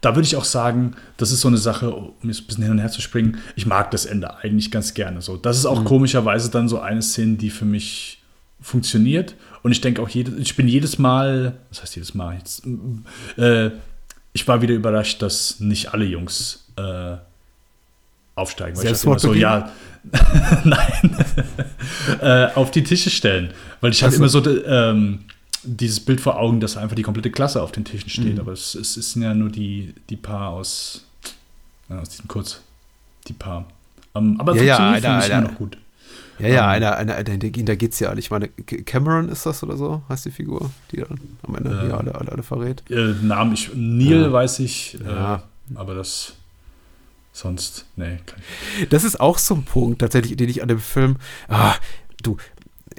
da würde ich auch sagen, das ist so eine Sache, um jetzt ein bisschen hin und her zu springen. Ich mag das Ende eigentlich ganz gerne so. Das ist auch Mhm. komischerweise dann so eine Szene, die für mich funktioniert. Und ich denke auch, jede, ich bin jedes Mal, was heißt jedes Mal jetzt? Äh, ich war wieder überrascht, dass nicht alle Jungs äh, aufsteigen. Weil ich dachte immer so, ja, nein, äh, auf die Tische stellen. Weil ich hatte Also- immer so ähm, dieses Bild vor Augen, dass einfach die komplette Klasse auf den Tischen steht. Mhm. Aber es, es, es sind ja nur die, die Paar aus, ja, aus diesem Kurz, die Paar. Ähm, aber Ja, ja, funktioniert mich immer einer- noch gut. Ja, ja, Ähm, einer, einer, einer, da geht's ja alle. Ich meine, Cameron ist das oder so, heißt die Figur, die dann am Ende ja alle, alle, alle verrät. Äh, Namen ich, Neil Ja. weiß ich, Ja. äh, aber das sonst, nee, kann ich. Das ist auch so ein Punkt, tatsächlich, den ich an dem Film, ah, du, ich-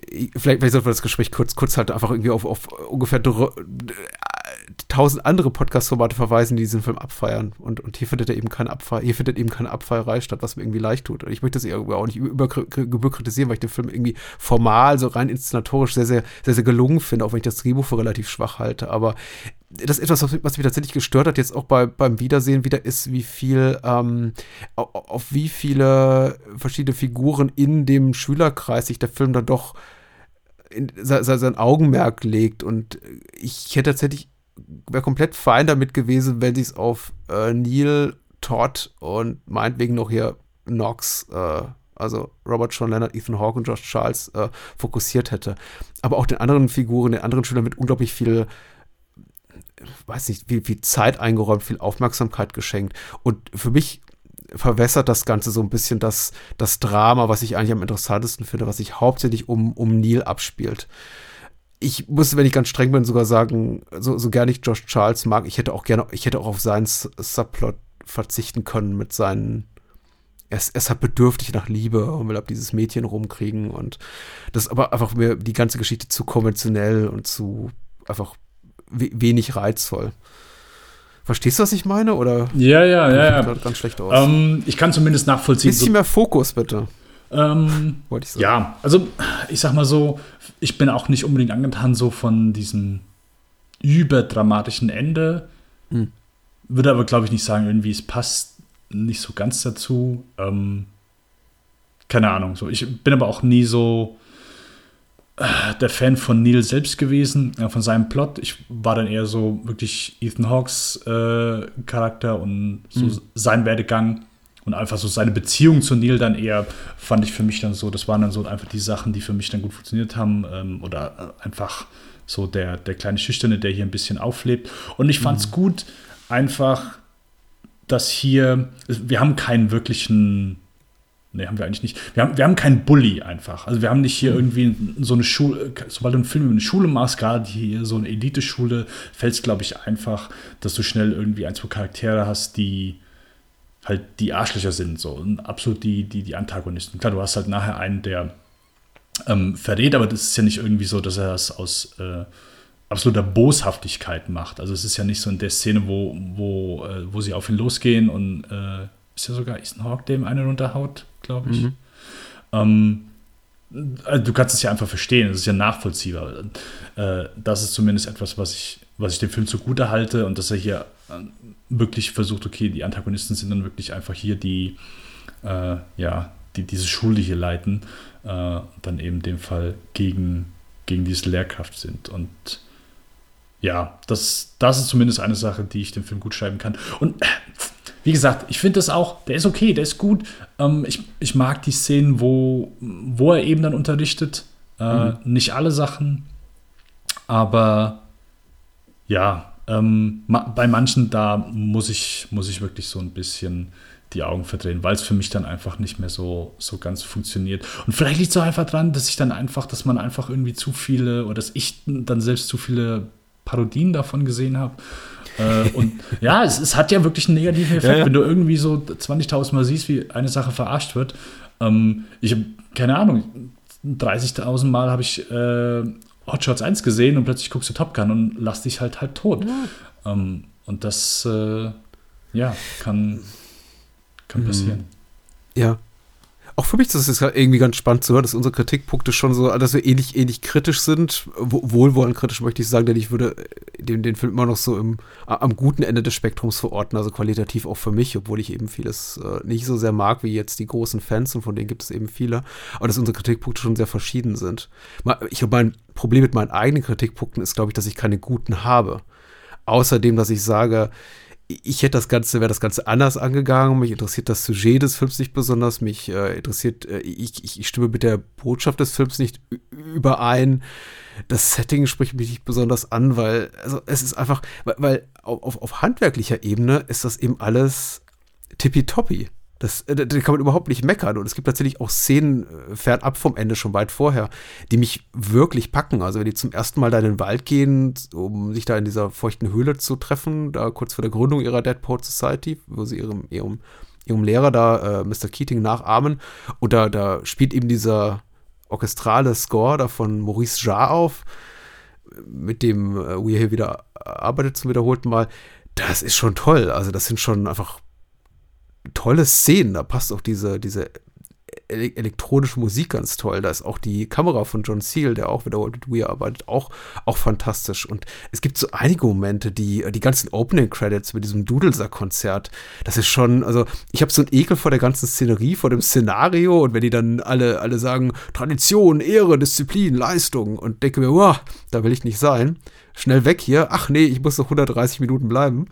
vielleicht, vielleicht sollten wir das Gespräch kurz, kurz halt einfach irgendwie auf, auf ungefähr tausend andere Podcast-Formate verweisen, die diesen Film abfeiern. Und, und hier findet er eben keine Abfeier, hier findet eben keine Abfeierei statt, was mir irgendwie leicht tut. Und ich möchte das irgendwie auch nicht überkritisieren, weil ich den Film irgendwie formal, so rein inszenatorisch sehr, sehr, sehr, sehr gelungen finde, auch wenn ich das Drehbuch für relativ schwach halte. Aber das ist etwas, was mich tatsächlich gestört hat, jetzt auch bei, beim Wiedersehen wieder, ist, wie viel, ähm, auf wie viele verschiedene Figuren in dem Schülerkreis sich der Film dann doch in, sein Augenmerk legt. Und ich hätte tatsächlich, wäre komplett fein damit gewesen, wenn sie es auf äh, Neil, Todd und meinetwegen noch hier Knox, äh, also Robert Sean Leonard, Ethan Hawke und Josh Charles äh, fokussiert hätte. Aber auch den anderen Figuren, den anderen Schülern mit unglaublich viel weiß nicht, viel, viel Zeit eingeräumt, viel Aufmerksamkeit geschenkt. Und für mich verwässert das Ganze so ein bisschen das, das Drama, was ich eigentlich am interessantesten finde, was sich hauptsächlich um, um Neil abspielt. Ich muss, wenn ich ganz streng bin, sogar sagen, so, so gerne ich Josh Charles mag, ich hätte auch gerne, ich hätte auch auf seinen Subplot verzichten können mit seinen er ist, er ist halt bedürftig nach Liebe und will ab dieses Mädchen rumkriegen und das ist aber einfach mir die ganze Geschichte zu konventionell und zu einfach wenig reizvoll. Verstehst du, was ich meine? Oder ja, ja, ja, ja. Ganz schlecht aus. Ähm, ich kann zumindest nachvollziehen. Bisschen so, mehr Fokus, bitte. Ähm, Wollte ich sagen. Ja, also ich sag mal so, ich bin auch nicht unbedingt angetan so von diesem überdramatischen Ende. Hm. Würde aber, glaube ich, nicht sagen, irgendwie es passt nicht so ganz dazu. Ähm, keine Ahnung. So. Ich bin aber auch nie so der Fan von Neil selbst gewesen, äh, von seinem Plot. Ich war dann eher so wirklich Ethan Hawks äh, Charakter und so mhm. sein Werdegang und einfach so seine Beziehung zu Neil dann eher fand ich für mich dann so, das waren dann so einfach die Sachen, die für mich dann gut funktioniert haben ähm, oder äh, einfach so der, der kleine Schüchterne, der hier ein bisschen auflebt. Und ich fand es mhm. gut, einfach, dass hier, wir haben keinen wirklichen Nee, haben wir eigentlich nicht. Wir haben, wir haben keinen Bully einfach. Also wir haben nicht hier hm. irgendwie so eine Schule, sobald du einen Film über eine Schule machst, gerade hier so eine Elite-Schule, fällt es, glaube ich, einfach, dass du schnell irgendwie ein, zwei Charaktere hast, die halt die Arschlöcher sind, so und absolut die, die, die Antagonisten. Klar, du hast halt nachher einen, der ähm, verrät, aber das ist ja nicht irgendwie so, dass er das aus äh, absoluter Boshaftigkeit macht. Also es ist ja nicht so in der Szene, wo, wo, äh, wo sie auf ihn losgehen und äh, ist ja sogar Ethan Hawke, dem einen runterhaut, glaube ich. Mhm. Ähm, also du kannst es ja einfach verstehen, es ist ja nachvollziehbar. Äh, das ist zumindest etwas, was ich, was ich dem Film zugute halte und dass er hier äh, wirklich versucht, okay, die Antagonisten sind dann wirklich einfach hier die, äh, ja, die diese Schule hier leiten, äh, dann eben in dem Fall gegen, gegen diese Lehrkraft sind. Und ja, das, das ist zumindest eine Sache, die ich dem Film gut schreiben kann. Und wie gesagt, ich finde das auch, der ist okay, der ist gut. Ähm, ich, ich mag die Szenen, wo, wo er eben dann unterrichtet. Äh, mhm. Nicht alle Sachen, aber ja, ähm, bei manchen da muss ich, muss ich wirklich so ein bisschen die Augen verdrehen, weil es für mich dann einfach nicht mehr so, so ganz funktioniert. Und vielleicht liegt es auch einfach dran, dass ich dann einfach, dass man einfach irgendwie zu viele oder dass ich dann selbst zu viele Parodien davon gesehen habe äh, und ja, es, es, hat ja wirklich einen negativen Effekt, ja, ja. wenn du irgendwie so 20.000 Mal siehst, wie eine Sache verarscht wird. Ähm, ich habe keine Ahnung, 30.000 Mal habe ich äh, Hot Shots 1 gesehen und plötzlich guckst du Top Gun und lass dich halt halt tot. Ja. Ähm, und das, äh, ja, kann, kann mhm. passieren. Ja, auch für mich ist es irgendwie ganz spannend zu hören, dass unsere Kritikpunkte schon so, dass wir ähnlich, ähnlich kritisch sind. Wohlwollend kritisch möchte ich sagen, denn ich würde den, den Film immer noch so im, am guten Ende des Spektrums verorten, also qualitativ auch für mich, obwohl ich eben vieles äh, nicht so sehr mag wie jetzt die großen Fans und von denen gibt es eben viele. Aber dass unsere Kritikpunkte schon sehr verschieden sind. Ich habe mein Problem mit meinen eigenen Kritikpunkten ist, glaube ich, dass ich keine guten habe. Außerdem, dass ich sage, ich hätte das Ganze, wäre das Ganze anders angegangen. Mich interessiert das Sujet des Films nicht besonders. Mich äh, interessiert, äh, ich, ich, ich, stimme mit der Botschaft des Films nicht überein. Das Setting spricht mich nicht besonders an, weil, also es ist einfach, weil, weil auf, auf handwerklicher Ebene ist das eben alles tippitoppi. Das, äh, da kann man überhaupt nicht meckern. Und es gibt tatsächlich auch Szenen äh, fernab vom Ende, schon weit vorher, die mich wirklich packen. Also wenn die zum ersten Mal da in den Wald gehen, um sich da in dieser feuchten Höhle zu treffen, da kurz vor der Gründung ihrer Dead Society, wo sie ihrem, ihrem, ihrem Lehrer da, äh, Mr. Keating, nachahmen. Und da, da spielt eben dieser orchestrale Score da von Maurice Jarre auf mit dem äh, Weir hier wieder arbeitet zum wiederholten Mal, das ist schon toll. Also das sind schon einfach tolle Szenen. Da passt auch diese, diese ele elektronische Musik ganz toll. Da ist auch die Kamera von John Seal, der auch wiederholt mit Weir arbeitet, auch, auch fantastisch. Und es gibt so einige Momente, die, die ganzen Opening Credits mit diesem Dudelsack-Konzert, das ist schon, also ich habe so einen Ekel vor der ganzen Szenerie, vor dem Szenario und wenn die dann alle, alle sagen, Tradition, Ehre, Disziplin, Leistung und denke mir, wow, da will ich nicht sein. Schnell weg hier. Ach nee, ich muss noch 130 Minuten bleiben.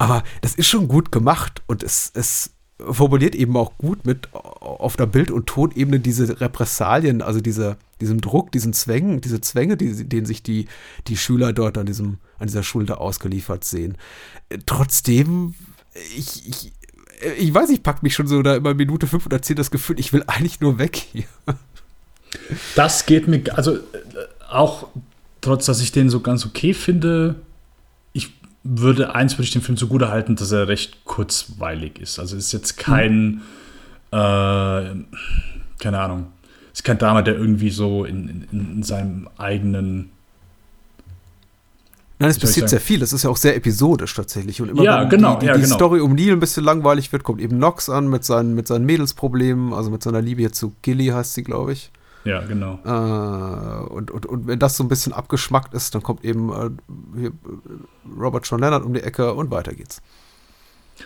Aber das ist schon gut gemacht und es, es formuliert eben auch gut mit auf der Bild- und Tonebene diese Repressalien, also diese, diesen Druck, diesen Zwängen, diese Zwänge, die, denen sich die, die Schüler dort an, diesem, an dieser Schule ausgeliefert sehen. Trotzdem, ich, ich, ich weiß, ich packe mich schon so da immer Minute 5 oder 10 das Gefühl, ich will eigentlich nur weg hier. Das geht mir, also äh, auch trotz, dass ich den so ganz okay finde, würde eins würde ich dem Film zugute halten, dass er recht kurzweilig ist. Also ist jetzt kein, mhm. äh, keine Ahnung, ist kein Drama, der irgendwie so in, in, in seinem eigenen Nein, es passiert sehr viel. Das ist ja auch sehr episodisch tatsächlich. Und immer ja, wenn genau, die, die, ja, die genau. Story um Neil ein bisschen langweilig wird, kommt eben Nox an mit seinen, mit seinen Mädelsproblemen, also mit seiner Liebe zu Gilly heißt sie, glaube ich. Ja, genau. Äh, und, und, und wenn das so ein bisschen abgeschmackt ist, dann kommt eben äh, hier, Robert John Leonard um die Ecke und weiter geht's.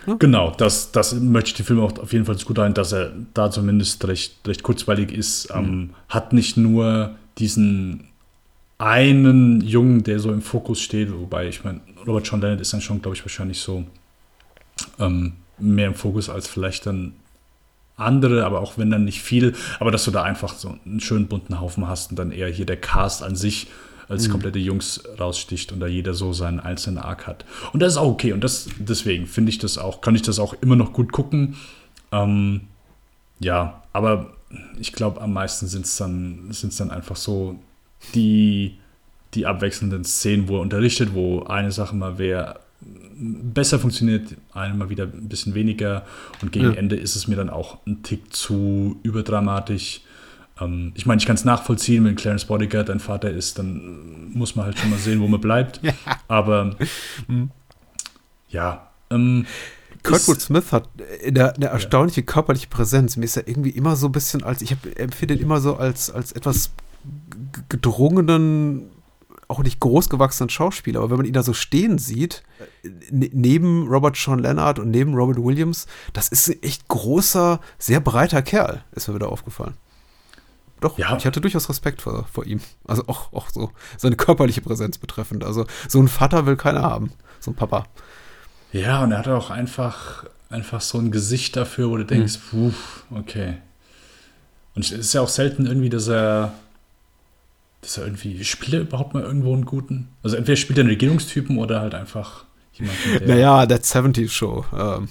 Ja? Genau, das, das möchte ich den Film auch auf jeden Fall gut ein, dass er da zumindest recht, recht kurzweilig ist. Mhm. Ähm, hat nicht nur diesen einen Jungen, der so im Fokus steht, wobei ich meine, Robert John Leonard ist dann schon, glaube ich, wahrscheinlich so ähm, mehr im Fokus als vielleicht dann andere, aber auch wenn dann nicht viel, aber dass du da einfach so einen schönen bunten Haufen hast und dann eher hier der Cast an sich als mhm. komplette Jungs raussticht und da jeder so seinen einzelnen Arc hat. Und das ist auch okay und das deswegen finde ich das auch, kann ich das auch immer noch gut gucken. Ähm, ja, aber ich glaube, am meisten sind es dann, sind's dann einfach so die, die abwechselnden Szenen, wo er unterrichtet, wo eine Sache mal wer besser funktioniert, einmal wieder ein bisschen weniger und gegen ja. Ende ist es mir dann auch ein Tick zu überdramatisch. Ähm, ich meine, ich kann es nachvollziehen, wenn Clarence Bodyguard dein Vater ist, dann muss man halt schon mal sehen, wo man bleibt. ja. Aber mhm. ja. Ähm, Kurtwood Smith hat eine, eine erstaunliche ja. körperliche Präsenz. Mir ist er irgendwie immer so ein bisschen als, ich empfinde ihn immer so als, als etwas gedrungenen auch nicht großgewachsenen Schauspieler, aber wenn man ihn da so stehen sieht, neben Robert Sean Leonard und neben Robert Williams, das ist ein echt großer, sehr breiter Kerl, ist mir wieder aufgefallen. Doch, ja. ich hatte durchaus Respekt vor, vor ihm. Also auch, auch so seine körperliche Präsenz betreffend. Also so ein Vater will keiner haben, so ein Papa. Ja, und er hat auch einfach, einfach so ein Gesicht dafür, wo du denkst, hm. puh, okay. Und es ist ja auch selten irgendwie, dass er dass er irgendwie, spielt er überhaupt mal irgendwo einen guten? Also entweder spielt er einen Regierungstypen oder halt einfach jemanden, der. Naja, That 70 Show. Ähm,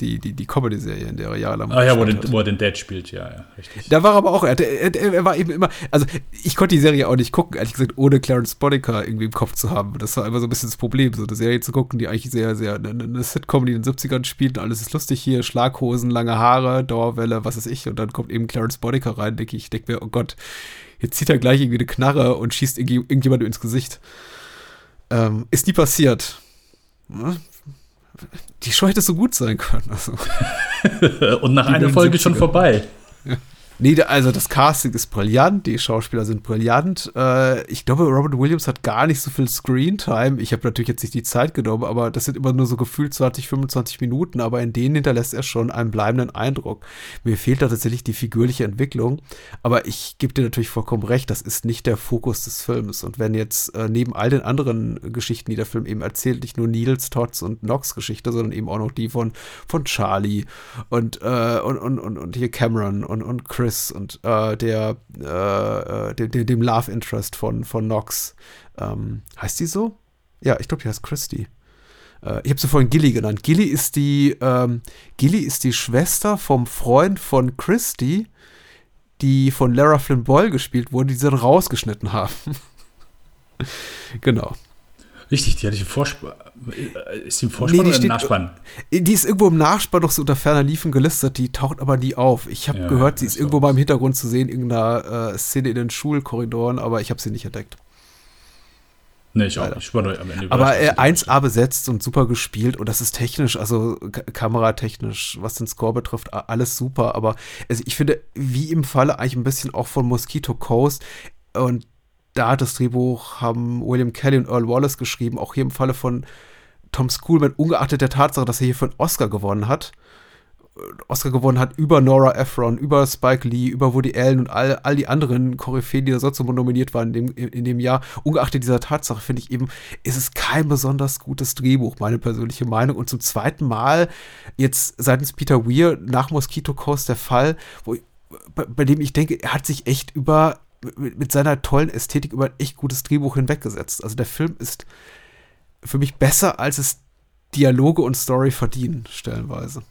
die, die, die Comedy-Serie, in der er jahrelang Ah ja, wo, er den Dad spielt, ja, ja, richtig. Da war aber auch, er, er, er, war eben immer, also ich konnte die Serie auch nicht gucken, ehrlich gesagt, ohne Clarence Boddicker irgendwie im Kopf zu haben. Das war immer so ein bisschen das Problem, so eine Serie zu gucken, die eigentlich sehr, sehr, eine, eine Sitcom, die in den 70ern spielt, alles ist lustig hier, Schlaghosen, lange Haare, Dauerwelle, was weiß ich, und dann kommt eben Clarence Boddicker rein, denke ich, denke mir, oh Gott, jetzt zieht er gleich irgendwie eine Knarre und schießt irgendjemand ins Gesicht. Ähm, ist nie passiert. Die Show hätte so gut sein können. Also. und nach einer Folge schon vorbei. Ja. Nee, also das Casting ist brillant, die Schauspieler sind brillant. Äh, ich glaube, Robert Williams hat gar nicht so viel Screentime. Ich habe natürlich jetzt nicht die Zeit genommen, aber das sind immer nur so gefühlt 20, 25 Minuten, aber in denen hinterlässt er schon einen bleibenden Eindruck. Mir fehlt da tatsächlich die figürliche Entwicklung, aber ich gebe dir natürlich vollkommen recht, das ist nicht der Fokus des Films. Und wenn jetzt äh, neben all den anderen Geschichten, die der Film eben erzählt, nicht nur Nils, Tots und Nox Geschichte, sondern eben auch noch die von, von Charlie und, äh, und, und, und, und hier Cameron und, und Chris Chris und äh, der, äh, äh dem, dem, Love Interest von, von Nox. Ähm, heißt die so? Ja, ich glaube, die heißt Christy. Äh, ich habe sie vorhin Gilly genannt. Gilly ist die, ähm, Gilly ist die Schwester vom Freund von Christy, die von Lara Flynn Boyle gespielt wurde, die sie dann rausgeschnitten haben. genau. Richtig, die hatte ich im Vorspann. Äh, ist die im Vorspann nee, die oder steht, im Nachspann? Die ist irgendwo im Nachspann noch so unter ferner Liefen gelistet, die taucht aber nie auf. Ich habe ja, gehört, sie ist irgendwo mal im Hintergrund zu sehen, irgendeiner äh, Szene in den Schulkorridoren, aber ich habe sie nicht entdeckt. Nee, ich auch Leider. Ich war am Ende Aber äh, dass sie 1A besetzt und super gespielt und das ist technisch, also kameratechnisch, was den Score betrifft, alles super. Aber also ich finde, wie im Falle eigentlich ein bisschen auch von Mosquito Coast und da hat das Drehbuch haben William Kelly und Earl Wallace geschrieben, auch hier im Falle von Tom Schoolman, ungeachtet der Tatsache, dass er hier für einen Oscar gewonnen hat. Oscar gewonnen hat über Nora Ephron, über Spike Lee, über Woody Allen und all, all die anderen Koryphäen, die da sonst so nominiert waren in dem, in, dem Jahr. Ungeachtet dieser Tatsache finde ich eben, ist es kein besonders gutes Drehbuch, meine persönliche Meinung. Und zum zweiten Mal jetzt seitens Peter Weir nach Mosquito Coast der Fall, wo bei, bei dem ich denke, er hat sich echt über mit, mit seiner tollen Ästhetik über ein echt gutes Drehbuch hinweggesetzt. Also der Film ist für mich besser, als es Dialoge und Story verdienen, stellenweise.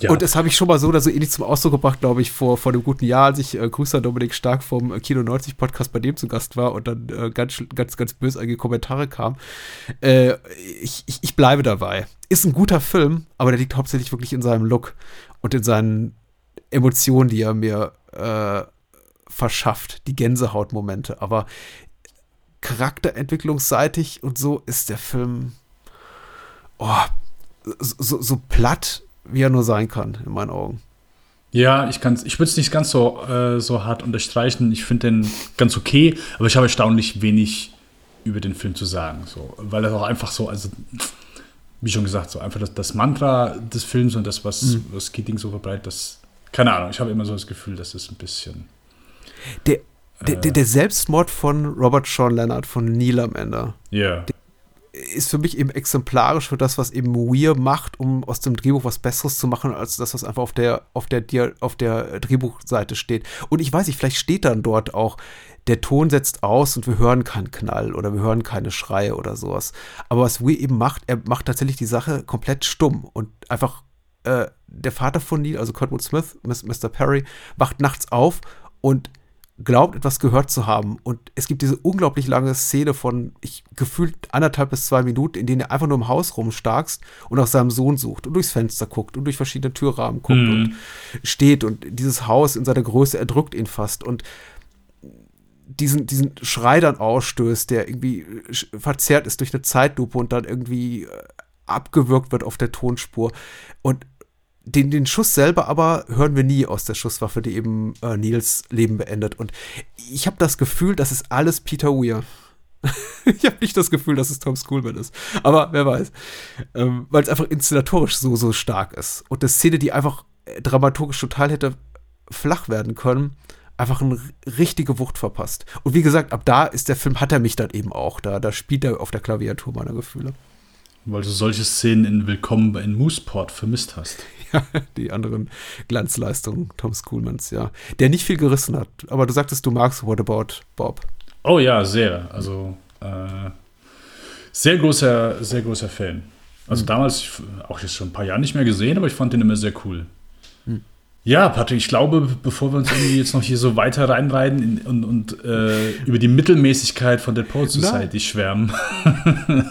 Ja. Und das habe ich schon mal so oder so ähnlich zum Ausdruck gebracht, glaube ich, vor, vor einem guten Jahr, als ich äh, Grüße an Dominik Stark vom äh, Kino 90 Podcast bei dem zu Gast war und dann äh, ganz, ganz, ganz bösartige Kommentare kamen. Äh, ich, ich, ich bleibe dabei. Ist ein guter Film, aber der liegt hauptsächlich wirklich in seinem Look und in seinen Emotionen, die er mir äh, verschafft, die Gänsehautmomente. Aber charakterentwicklungsseitig und so ist der Film oh, so, so, platt, wie er nur sein kann, in meinen Augen. Ja, ich kann's, ich würde es nicht ganz so, äh, so hart unterstreichen. Ich finde den ganz okay, aber ich habe erstaunlich wenig über den Film zu sagen. So, weil er auch einfach so, also wie schon gesagt, so einfach das, das Mantra des Films und das, was, Mhm. was Keating so verbreitet, das, keine Ahnung, ich habe immer so das Gefühl, das ist ein bisschen. Der, der, der, der Selbstmord von Robert Sean Leonard, von Neil am Ende, Ja. ist für mich eben exemplarisch für das, was eben Weir macht, um aus dem Drehbuch was Besseres zu machen, als das, was einfach auf der, auf der, auf der Drehbuchseite steht. Und ich weiß nicht, vielleicht steht dann dort auch, der Ton setzt aus und wir hören keinen Knall oder wir hören keine Schreie oder sowas. Aber was Weir eben macht, er macht tatsächlich die Sache komplett stumm und einfach äh, der Vater von Neil, also Kurtwood Smith, Mr. Perry, wacht nachts auf und glaubt, etwas gehört zu haben. Und es gibt diese unglaublich lange Szene von, ich gefühlt anderthalb bis zwei Minuten, in denen er einfach nur im Haus rumstarkst und nach seinem Sohn sucht und durchs Fenster guckt und durch verschiedene Türrahmen guckt Mhm. und steht und dieses Haus in seiner Größe erdrückt ihn fast und diesen, diesen Schrei dann ausstößt, der irgendwie verzerrt ist durch eine Zeitlupe und dann irgendwie äh, abgewürgt wird auf der Tonspur. Und den, den Schuss selber aber hören wir nie aus der Schusswaffe, die eben äh, Nils Leben beendet. Und ich habe das Gefühl, das ist alles Peter Weir. ich habe nicht das Gefühl, dass es Tom Schoolman ist. Aber wer weiß. Ähm, Weil es einfach inszenatorisch so, so stark ist. Und eine Szene, die einfach äh, dramaturgisch total hätte flach werden können, einfach eine richtige Wucht verpasst. Und wie gesagt, ab da ist der Film, hat er mich dann eben auch. Da, da spielt er auf der Klaviatur meiner Gefühle. Weil du solche Szenen in Willkommen in Mooseport vermisst hast. Ja, die anderen Glanzleistungen Tom Schoolmans, ja. Der nicht viel gerissen hat. Aber du sagtest, du magst What About Bob. Oh ja, sehr. Also äh, sehr großer, sehr großer Fan. Also damals, ich- auch jetzt schon ein paar Jahre nicht mehr gesehen, aber ich fand den immer sehr cool. Ja, Patrick, ich glaube, bevor wir uns irgendwie jetzt noch hier so weiter reinreiten in, und, und äh, über die Mittelmäßigkeit von der Poet Society schwärmen.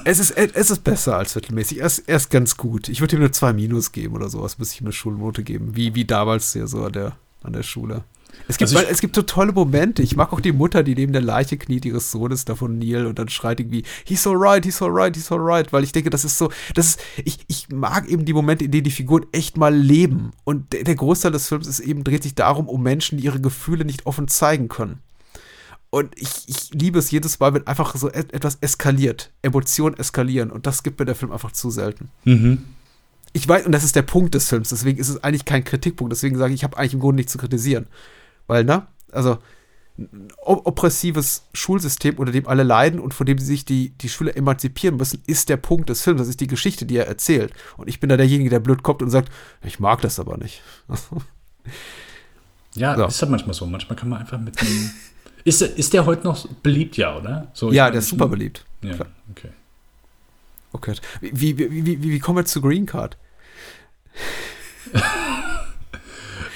Es ist, es ist besser als mittelmäßig. Er ist, er ist ganz gut. Ich würde ihm eine 2 Minus geben oder sowas, müsste ich ihm eine Schulnote geben. Wie, wie damals ja so an der, an der Schule. Es gibt, Also ich- es gibt so tolle Momente. Ich mag auch die Mutter, die neben der Leiche kniet ihres Sohnes da von Neil und dann schreit irgendwie, he's alright, he's alright, he's alright. Weil ich denke, das ist so, das ist, ich, ich mag eben die Momente, in denen die Figuren echt mal leben. Und der, der Großteil des Films ist eben, dreht sich darum, um Menschen, die ihre Gefühle nicht offen zeigen können. Und ich, ich liebe es jedes Mal, wenn einfach so et etwas eskaliert, Emotionen eskalieren. Und das gibt mir der Film einfach zu selten. Mhm. Ich weiß, und das ist der Punkt des Films, deswegen ist es eigentlich kein Kritikpunkt. Deswegen sage ich, ich habe eigentlich im Grunde nichts zu kritisieren. Weil, ne? Also, ein op- oppressives Schulsystem, unter dem alle leiden und von dem sich die, die Schüler emanzipieren müssen, ist der Punkt des Films. Das ist die Geschichte, die er erzählt. Und ich bin da derjenige, der blöd kommt und sagt, ich mag das aber nicht. Ja, So. ist halt manchmal so. Manchmal kann man einfach mit einem. ist, der- ist der heute noch beliebt, ja, oder? So, ja, der ist super beliebt. Ja, Klar. okay. Okay. Wie, wie, wie, wie, wie kommen wir zu Green Card?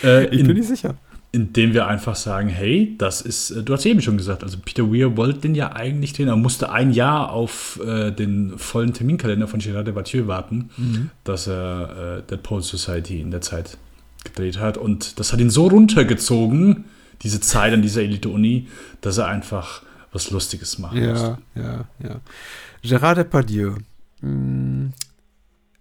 Äh, Ich in, bin nicht sicher. Indem wir einfach sagen, hey, das ist, äh, du hast eben schon gesagt, also Peter Weir wollte den ja eigentlich drehen, er musste ein Jahr auf äh, den vollen Terminkalender von Gérard Depardieu warten, Mhm. dass er äh, Dead Poet Society in der Zeit gedreht hat und das hat ihn so runtergezogen, diese Zeit an dieser Elite-Uni, dass er einfach, was Lustiges machen Ja, musst. ja, ja. Gérard Depardieu, mh,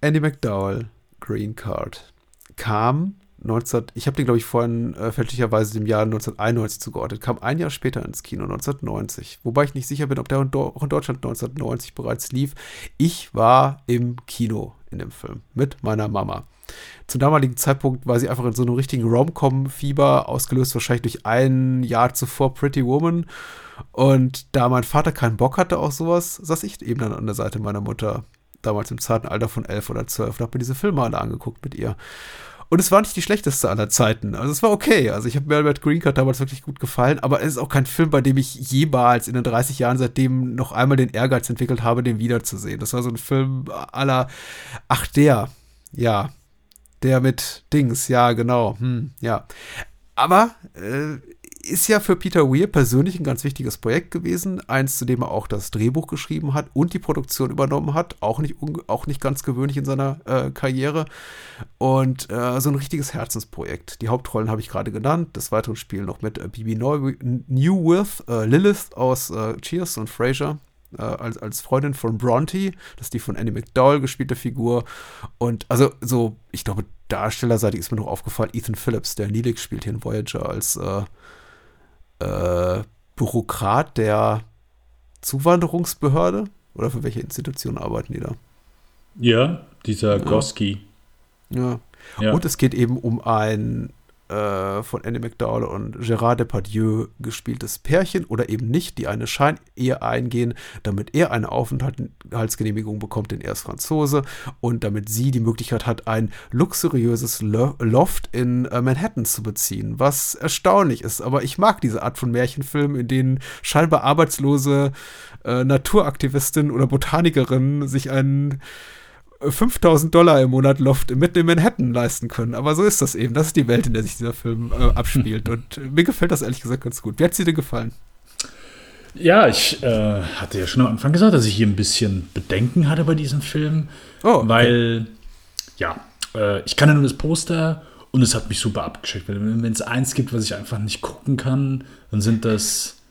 Andy McDowell, Green Card, kam 19, ich habe den, glaube ich, vorhin äh, fälschlicherweise dem Jahr 1991 zugeordnet, kam ein Jahr später ins Kino, 1990. Wobei ich nicht sicher bin, ob der auch in Deutschland 1990 bereits lief. Ich war im Kino in dem Film mit meiner Mama. Zum damaligen Zeitpunkt war sie einfach in so einem richtigen Rom-Com-Fieber, ausgelöst wahrscheinlich durch ein Jahr zuvor Pretty Woman. Und da mein Vater keinen Bock hatte auf sowas, saß ich eben dann an der Seite meiner Mutter, damals im zarten Alter von elf oder zwölf, und habe mir diese Filme alle angeguckt mit ihr. Und es war nicht die schlechteste aller Zeiten. Also es war okay. Also ich habe mir Albert Green Card damals wirklich gut gefallen, aber es ist auch kein Film, bei dem ich jemals in den 30 Jahren seitdem noch einmal den Ehrgeiz entwickelt habe, den wiederzusehen. Das war so ein Film aller, ach der, ja, der mit Dings, ja, genau, hm, ja. Aber äh, ist ja für Peter Weir persönlich ein ganz wichtiges Projekt gewesen. Eins, zu dem er auch das Drehbuch geschrieben hat und die Produktion übernommen hat. Auch nicht, auch nicht ganz gewöhnlich in seiner äh, Karriere. Und äh, so ein richtiges Herzensprojekt. Die Hauptrollen habe ich gerade genannt. Des Weiteren spielen noch mit äh, Bibi Newworth, äh, Lilith aus äh, Cheers und Frasier. Äh, als, als Freundin von Bronte, das ist die von Annie McDowell gespielte Figur. Und also so, ich glaube, darstellerseitig ist mir noch aufgefallen, Ethan Phillips, der Neelix spielt hier in Voyager als äh, Bürokrat der Zuwanderungsbehörde? Oder für welche Institution arbeiten die da? Ja, dieser Goski. Ja. Ja. Und es geht eben um ein äh, von Annie McDowell und Gérard Depardieu gespieltes Pärchen oder eben nicht, die eine Scheinehe eingehen, damit er eine Aufenthaltsgenehmigung bekommt, denn er ist Franzose und damit sie die Möglichkeit hat, ein luxuriöses Lo Loft in äh, Manhattan zu beziehen, was erstaunlich ist. Aber ich mag diese Art von Märchenfilmen, in denen scheinbar arbeitslose äh, Naturaktivistinnen oder Botanikerinnen sich einen 5000 Dollar im Monat Loft mitten in Manhattan leisten können. Aber so ist das eben. Das ist die Welt, in der sich dieser Film äh, abspielt. Und äh, mir gefällt das ehrlich gesagt ganz gut. Wie hat sie dir gefallen? Ja, ich äh, hatte ja schon am Anfang gesagt, dass ich hier ein bisschen Bedenken hatte bei diesem Film. Oh, okay. Weil, ja, äh, ich kann ja nur das Poster und es hat mich super abgeschickt. Wenn es eins gibt, was ich einfach nicht gucken kann, dann sind das äh,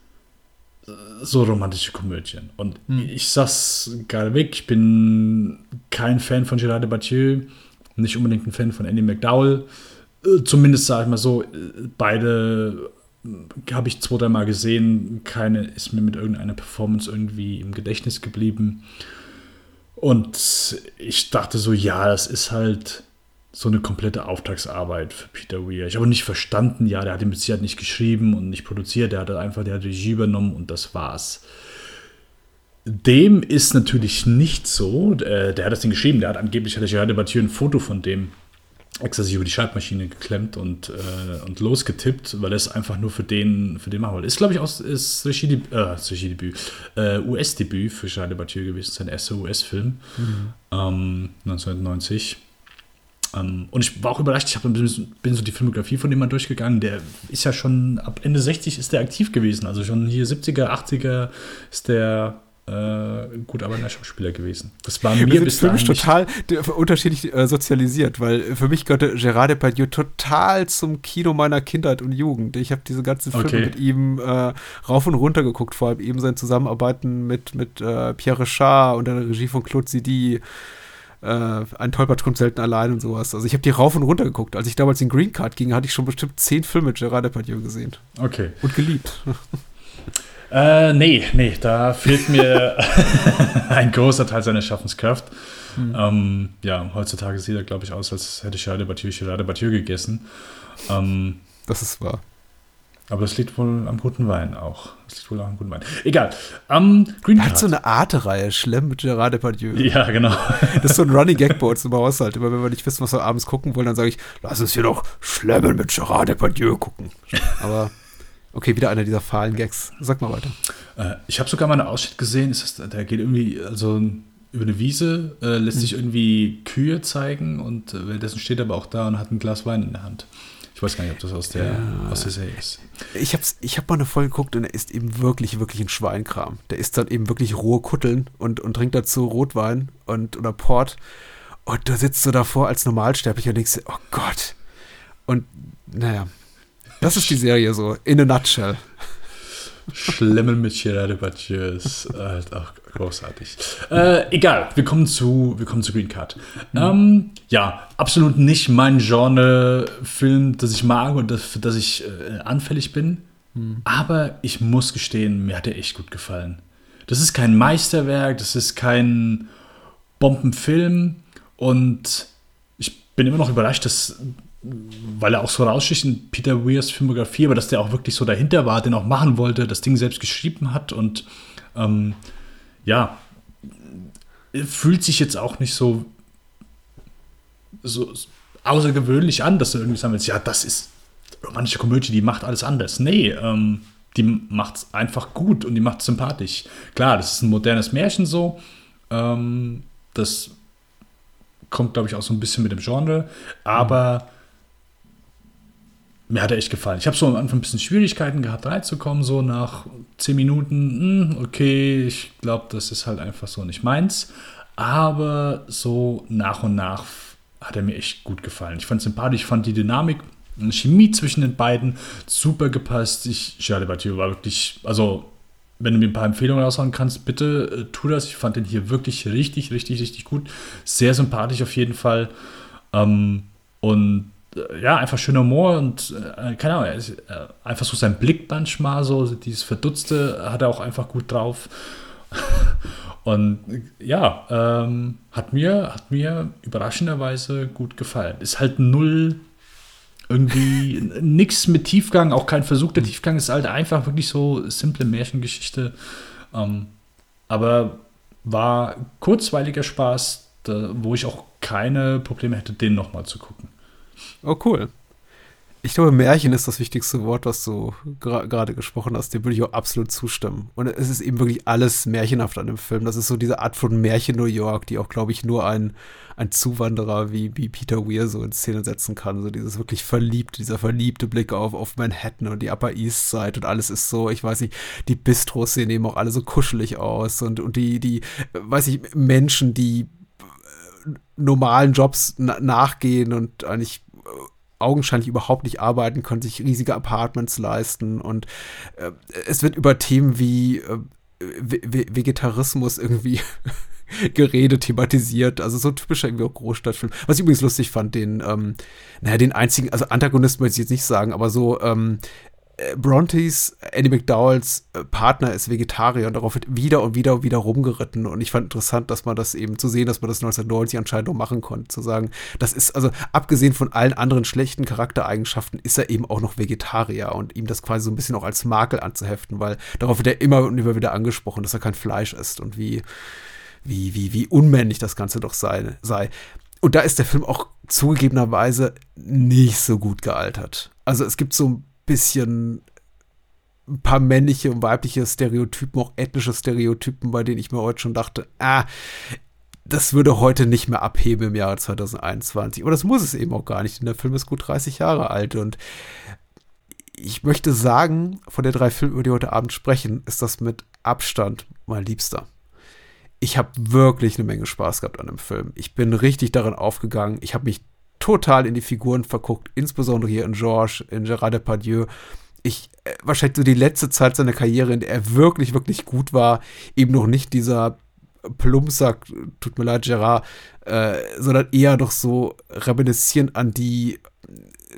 so romantische Komödien. Und ich sag's gerade weg, ich bin kein Fan von Gerard Depardieu, nicht unbedingt ein Fan von Andy McDowell. Äh, Zumindest sage ich mal so, äh, beide habe ich zwei, dreimal gesehen. Keine ist mir mit irgendeiner Performance irgendwie im Gedächtnis geblieben. Und ich dachte so, ja, das ist halt so eine komplette Auftragsarbeit für Peter Weir. Ich habe nicht verstanden, ja, der hat den Sicherheit nicht geschrieben und nicht produziert, der hat einfach der hat Regie übernommen und das war's. Dem ist natürlich nicht so. Äh, Der hat das Ding geschrieben, der hat angeblich, hat der Gerard Debattieu ein Foto von dem extra sich über die Schreibmaschine geklemmt und, äh, und losgetippt, weil er es einfach nur für den, für den machen wollte. Ist, glaube ich, auch ist Regiedebüt, äh, äh, US-Debüt für Gerard Depardieu gewesen, sein erster US-Film, ähm, 1990. Ähm, und ich war auch überrascht, ich hab, bin, so die Filmografie von dem mal durchgegangen, der ist ja schon, ab Ende 60 ist der aktiv gewesen, also schon hier 70er, 80er ist der äh, gut arbeitender Schauspieler gewesen. Das war mir Wir sind bis filmisch total unterschiedlich äh, sozialisiert, weil für mich gehörte Gerard Depardieu total zum Kino meiner Kindheit und Jugend. Ich habe diese ganzen Filme Okay. mit ihm äh, rauf und runter geguckt, vor allem eben sein Zusammenarbeiten mit, mit äh, Pierre Richard und der Regie von Claude Zidi. Äh, ein Tollpatsch kommt selten allein und sowas. Also ich habe die rauf und runter geguckt. Als ich damals in Green Card ging, hatte ich schon bestimmt zehn Filme mit Gerard Depardieu gesehen. Okay. Und geliebt. Äh, nee, nee, da fehlt mir ein großer Teil seiner Schaffenskraft. Ähm, ja, heutzutage sieht er, glaube ich, aus, als hätte Gerard Depardieu Gerard Depardieu gegessen. Ähm, Das ist wahr. Aber das liegt wohl am guten Wein auch. Das liegt wohl auch am guten Wein. Egal. Ähm, Green Er hat Card. so eine Arte-Reihe, Schlemm mit Gerard Depardieu. ja, genau. Das ist so ein Running Gag bei uns im Haushalt. Immer wenn wir nicht wissen, was wir abends gucken wollen, dann sage ich, lass uns hier doch Schlemmen mit Gerard Depardieu gucken. Aber okay, wieder einer dieser fahlen Gags. Sag mal weiter. Äh, ich habe sogar mal einen Ausschnitt gesehen, ist das, der geht irgendwie, also über eine Wiese, äh, lässt sich irgendwie Kühe zeigen und äh, währenddessen steht er aber auch da und hat ein Glas Wein in der Hand. Ich weiß gar nicht, ob das aus der, aus der Serie ist. Ich habe ich hab mal eine Folge geguckt und er ist eben wirklich, wirklich ein Schweinkram. Der isst dann eben wirklich rohe Kutteln und, und trinkt dazu Rotwein und, oder Port. Und du sitzt so davor als Normalsterblicher und denkst dir, oh Gott. Und naja, das ist die Serie so, in a nutshell. Schlemmen mit Gerard Großartig. Äh, egal, wir kommen zu, wir kommen zu Green Card. Mhm. Ähm, ja, absolut nicht mein Genre-Film, das ich mag und das, für das ich äh, anfällig bin. Mhm. Aber ich muss gestehen, mir hat er echt gut gefallen. Das ist kein Meisterwerk, das ist kein Bombenfilm und ich bin immer noch überrascht, dass weil er auch so raussticht in Peter Weirs Filmografie, aber dass der auch wirklich so dahinter war, den auch machen wollte, das Ding selbst geschrieben hat und ähm, ja, fühlt sich jetzt auch nicht so, so außergewöhnlich an, dass du irgendwie sagen willst, ja, das ist romantische Komödie, die macht alles anders. Nee, ähm, die macht es einfach gut und die macht es sympathisch. Klar, das ist ein modernes Märchen so, ähm, das kommt, glaube ich, auch so ein bisschen mit dem Genre, aber mir hat er echt gefallen. Ich habe so am Anfang ein bisschen Schwierigkeiten gehabt, reinzukommen, so nach zehn Minuten, mh, hm, okay, ich glaube, das ist halt einfach so nicht meins. Aber so nach und nach hat er mir echt gut gefallen. Ich fand es sympathisch, ich fand die Dynamik und Chemie zwischen den beiden super gepasst. Ich, Charlie Battieu war wirklich, also wenn du mir ein paar Empfehlungen raushauen kannst, bitte äh, tu das. Ich fand den hier wirklich richtig, richtig, richtig gut. Sehr sympathisch auf jeden Fall. Ähm, und ja, einfach schöner Humor und äh, keine Ahnung, ist, äh, einfach so sein Blick manchmal, so dieses Verdutzte hat er auch einfach gut drauf. und ja, ähm, hat, mir, hat mir überraschenderweise gut gefallen. Ist halt null irgendwie nichts mit Tiefgang, auch kein Versuch der Tiefgang, ist halt einfach wirklich so simple Märchengeschichte. Ähm, aber war kurzweiliger Spaß, da, wo ich auch keine Probleme hätte, den nochmal zu gucken. Oh, cool. Ich glaube, Märchen ist das wichtigste Wort, was du gerade gesprochen hast. Dem würde ich auch absolut zustimmen. Und es ist eben wirklich alles märchenhaft an dem Film. Das ist so diese Art von Märchen New York, die auch, glaube ich, nur ein, ein Zuwanderer wie, wie Peter Weir so in Szene setzen kann. So dieses wirklich verliebte, dieser verliebte Blick auf, auf Manhattan und die Upper East Side und alles ist so, ich weiß nicht, die Bistros sehen eben auch alle so kuschelig aus und, und die, die, weiß ich, Menschen, die äh, normalen Jobs nachgehen und eigentlich augenscheinlich überhaupt nicht arbeiten, können sich riesige Apartments leisten und äh, es wird über Themen wie äh, Vegetarismus irgendwie geredet, thematisiert, also so typischer irgendwie auch Großstadtfilm. Was ich übrigens lustig fand, den, ähm, naja, den einzigen, also Antagonisten möchte ich jetzt nicht sagen, aber so ähm, äh, Brontes, Annie McDowells äh, Partner ist Vegetarier und darauf wird wieder und wieder und wieder rumgeritten. Und ich fand interessant, dass man das eben zu sehen, dass man das 1990 anscheinend auch machen konnte. Zu sagen, das ist, also abgesehen von allen anderen schlechten Charaktereigenschaften, ist er eben auch noch Vegetarier und ihm das quasi so ein bisschen auch als Makel anzuheften, weil darauf wird er immer und immer wieder angesprochen, dass er kein Fleisch isst und wie, wie, wie, wie unmännlich das Ganze doch sei. sei. Und da ist der Film auch zugegebenerweise nicht so gut gealtert. Also es gibt so ein bisschen ein paar männliche und weibliche Stereotypen, auch ethnische Stereotypen, bei denen ich mir heute schon dachte, ah, das würde heute nicht mehr abheben im Jahre 2021. Und das muss es eben auch gar nicht, denn der Film ist gut 30 Jahre alt. Und ich möchte sagen, von der drei Filme, über die heute Abend sprechen, ist das mit Abstand mein Liebster. Ich habe wirklich eine Menge Spaß gehabt an dem Film. Ich bin richtig darin aufgegangen. Ich habe mich total in die Figuren verguckt, insbesondere hier in Georges, in Gerard Depardieu. Ich, äh, wahrscheinlich so die letzte Zeit seiner Karriere, in der er wirklich, wirklich gut war, eben noch nicht dieser Plumpsack, tut mir leid, Gerard, äh, sondern eher doch so reminiszierend an die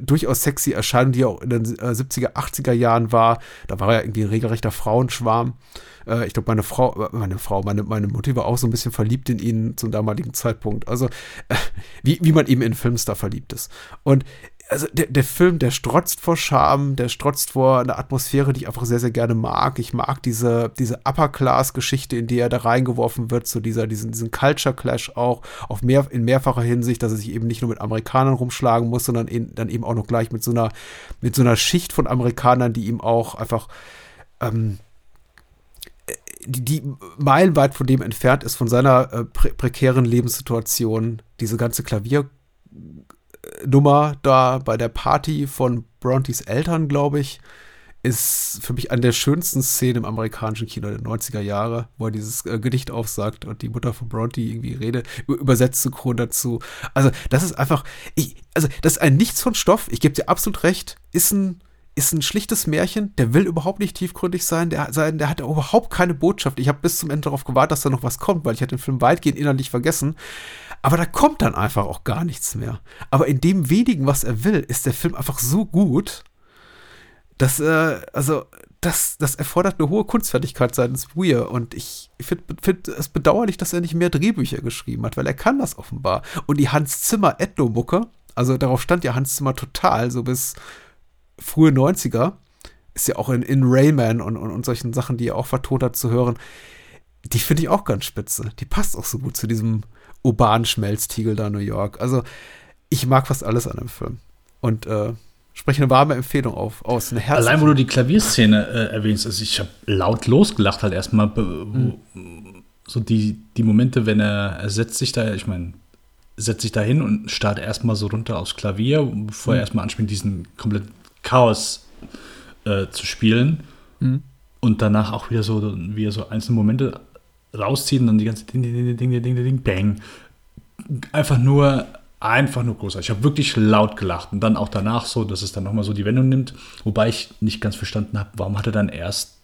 durchaus sexy Erscheinung, die auch in den 70er, äh, 80er Jahren war. Da war er irgendwie ein regelrechter Frauenschwarm. Äh, ich glaube, meine Frau, äh, meine Frau, meine, meine Mutter war auch so ein bisschen verliebt in ihn zum damaligen Zeitpunkt. Also, wie, wie man eben in Filmstar verliebt ist. Und also der, der Film, der strotzt vor Charme, der strotzt vor einer Atmosphäre, die ich einfach sehr, sehr gerne mag. Ich mag diese, diese Upper-Class-Geschichte, in die er da reingeworfen wird, so dieser, diesen, diesen Culture-Clash auch, auf mehr, in mehrfacher Hinsicht, dass er sich eben nicht nur mit Amerikanern rumschlagen muss, sondern in, dann eben auch noch gleich mit so einer, mit so einer Schicht von Amerikanern, die ihm auch einfach, ähm, die, die meilenweit von dem entfernt ist, von seiner äh, pre prekären Lebenssituation, diese ganze Klaviernummer da bei der Party von Brontys Eltern, glaube ich, ist für mich eine der schönsten Szenen im amerikanischen Kino der 90er Jahre, wo er dieses äh, Gedicht aufsagt und die Mutter von Bronte irgendwie Rede übersetzt synchron dazu. Also, das ist einfach, ich, also, das ist ein Nichts von Stoff, ich gebe dir absolut recht, ist ein ist ein schlichtes Märchen, der will überhaupt nicht tiefgründig sein, der, sein, der hat überhaupt keine Botschaft. Ich habe bis zum Ende darauf gewartet, dass da noch was kommt, weil ich hatte den Film weitgehend innerlich vergessen. Aber da kommt dann einfach auch gar nichts mehr. Aber in dem wenigen, was er will, ist der Film einfach so gut, dass, äh, also, das, das erfordert eine hohe Kunstfertigkeit seitens Weir. Und ich finde find es bedauerlich, dass er nicht mehr Drehbücher geschrieben hat, weil er kann das offenbar. Und die Hans Zimmer Ethno-Mucke, also darauf stand ja Hans Zimmer total, so bis frühe 90er, ist ja auch in, in Rayman und, und, und solchen Sachen, die er auch vertont hat, zu hören. Die finde ich auch ganz spitze. Die passt auch so gut zu diesem urbanen Schmelztiegel da New York. Also, ich mag fast alles an dem Film. Und äh, spreche eine warme Empfehlung auf, aus. Eine Allein, wo du die Klavierszene äh, erwähnst, also ich habe laut losgelacht halt erstmal. Mhm. So die, die Momente, wenn er, er setzt sich da, ich meine, setzt sich da hin und startet erstmal so runter aufs Klavier, bevor mhm. er erstmal anspielt, diesen kompletten Chaos äh, zu spielen. Mhm. Und danach auch wieder so, wie er so einzelne Momente rauszieht und die ganze Ding, Ding, Ding, Ding, Ding, Ding, Bang. Einfach nur, einfach nur großartig. Ich habe wirklich laut gelacht. Und dann auch danach so, dass es dann nochmal so die Wendung nimmt. Wobei ich nicht ganz verstanden habe, warum hat er dann erst.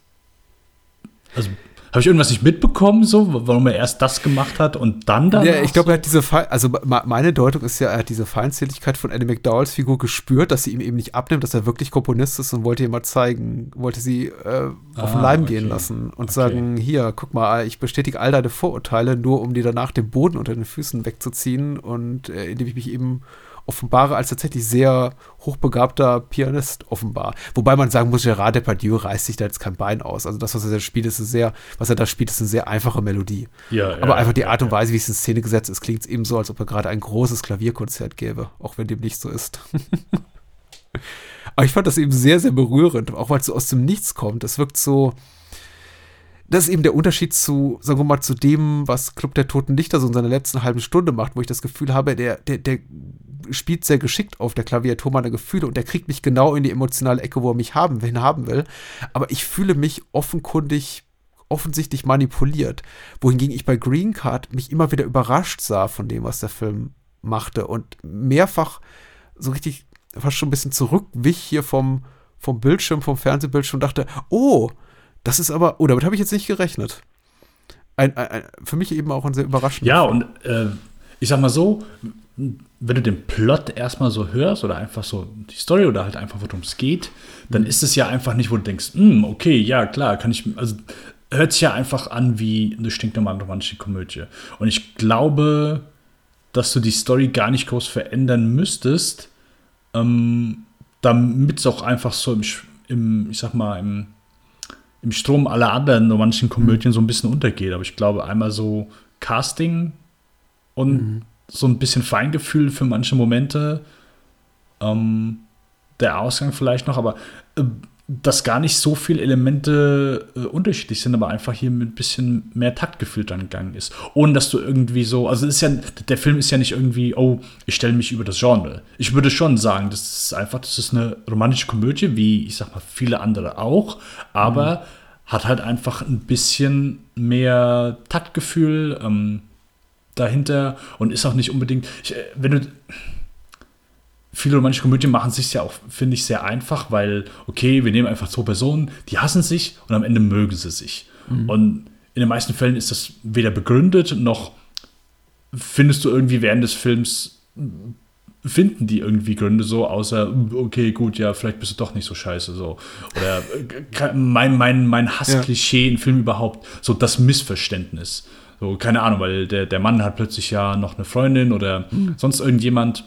Also habe ich irgendwas nicht mitbekommen, so, warum er erst das gemacht hat und dann dann? Ja, ich glaube, er hat diese, Fe also meine Deutung ist ja, er hat diese Feindseligkeit von Annie McDowells Figur gespürt, dass sie ihm eben nicht abnimmt, dass er wirklich Komponist ist und wollte ihr mal zeigen, wollte sie äh, auf den ah, Leim okay. gehen lassen und okay. sagen, hier, guck mal, ich bestätige all deine Vorurteile, nur um dir danach den Boden unter den Füßen wegzuziehen und äh, indem ich mich eben offenbare als tatsächlich sehr hochbegabter Pianist offenbar. Wobei man sagen muss, Gerard Depardieu reißt sich da jetzt kein Bein aus. Also das, was er da spielt, ist sehr, was er da spielt, ist eine sehr einfache Melodie. Ja, Aber ja, einfach die Art und Weise, wie es in Szene gesetzt ist, klingt es eben so, als ob er gerade ein großes Klavierkonzert gäbe, auch wenn dem nicht so ist. Aber ich fand das eben sehr, sehr berührend, auch weil es so aus dem Nichts kommt. Das wirkt so, das ist eben der Unterschied zu, sagen wir mal, zu dem, was Club der Toten Lichter so in seiner letzten halben Stunde macht, wo ich das Gefühl habe, der, der, der spielt sehr geschickt auf der Klaviatur meine Gefühle und der kriegt mich genau in die emotionale Ecke, wo er mich haben, hin haben will. Aber ich fühle mich offenkundig, offensichtlich manipuliert. Wohingegen ich bei Green Card mich immer wieder überrascht sah von dem, was der Film machte und mehrfach so richtig fast schon ein bisschen zurückwich hier vom, vom Bildschirm, vom Fernsehbildschirm und dachte, oh, das ist aber, oh, damit habe ich jetzt nicht gerechnet. Ein, ein, ein, für mich eben auch ein sehr überraschender Ja, Film. und äh, ich sag mal so, wenn du den Plot erstmal so hörst oder einfach so die Story oder halt einfach, worum es geht, dann mhm. ist es ja einfach nicht, wo du denkst, hm, okay, ja, klar, kann ich, also hört sich ja einfach an wie eine stinknormale romantische Komödie. Und ich glaube, dass du die Story gar nicht groß verändern müsstest, ähm, damit es auch einfach so im, im, ich sag mal, im, im Strom aller anderen romantischen Komödien so ein bisschen untergeht. Aber ich glaube, einmal so Casting und mhm so ein bisschen Feingefühl für manche Momente. Ähm, der Ausgang vielleicht noch, aber äh, dass gar nicht so viele Elemente äh, unterschiedlich sind, aber einfach hier mit ein bisschen mehr Taktgefühl dann gegangen ist. Ohne dass du irgendwie so, also ist ja, der Film ist ja nicht irgendwie, oh, ich stelle mich über das Genre. Ich würde schon sagen, das ist einfach, das ist eine romantische Komödie, wie ich sag mal viele andere auch, aber mhm. hat halt einfach ein bisschen mehr Taktgefühl, ähm, dahinter und ist auch nicht unbedingt, ich, äh, wenn du viele romantische Komödien machen sich ja auch, finde ich, sehr einfach, weil, okay, wir nehmen einfach zwei Personen, die hassen sich und am Ende mögen sie sich. Mhm. Und in den meisten Fällen ist das weder begründet, noch findest du irgendwie während des Films, finden die irgendwie Gründe so, außer, okay, gut, ja, vielleicht bist du doch nicht so scheiße, so. Oder äh, mein, mein, mein Hassklischee ja. in Filmen überhaupt, so das Missverständnis. So, keine Ahnung, weil der, der Mann hat plötzlich ja noch eine Freundin oder mhm. sonst irgendjemand,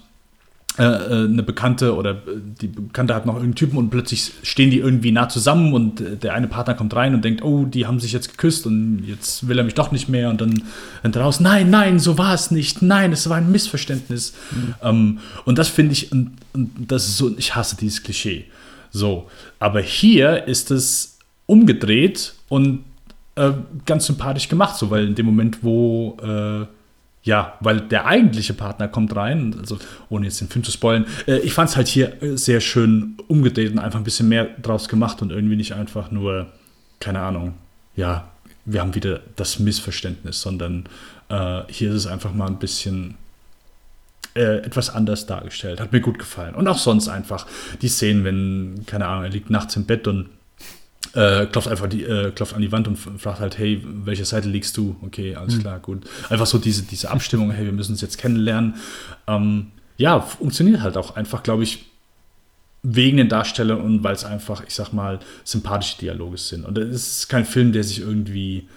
eine Bekannte oder äh, die Bekannte hat noch irgendeinen Typen und plötzlich stehen die irgendwie nah zusammen und äh, der eine Partner kommt rein und denkt, oh, die haben sich jetzt geküsst und jetzt will er mich doch nicht mehr und dann er raus, nein, nein, so war es nicht, nein, es war ein Missverständnis. Mhm. Ähm, und das finde ich, und, und das ist so, ich hasse dieses Klischee. So, aber hier ist es umgedreht und äh, ganz sympathisch gemacht, so weil in dem Moment, wo äh, ja, weil der eigentliche Partner kommt rein, also ohne jetzt den Film zu spoilen, äh, ich fand es halt hier äh, sehr schön umgedreht und einfach ein bisschen mehr draus gemacht und irgendwie nicht einfach nur, keine Ahnung, ja, wir haben wieder das Missverständnis, sondern äh, hier ist es einfach mal ein bisschen äh, etwas anders dargestellt. Hat mir gut gefallen. Und auch sonst einfach die Szenen, wenn, keine Ahnung, er liegt nachts im Bett und äh, klopft einfach die, äh, klopft an die Wand und fragt halt, hey, welche Seite liegst du? Okay, alles Mhm. klar, gut. Einfach so diese, diese Abstimmung, hey, wir müssen uns jetzt kennenlernen. Ähm, ja, funktioniert halt auch einfach, glaube ich, wegen den Darstellern und weil es einfach, ich sag mal, sympathische Dialoge sind. Und es ist kein Film, der sich irgendwie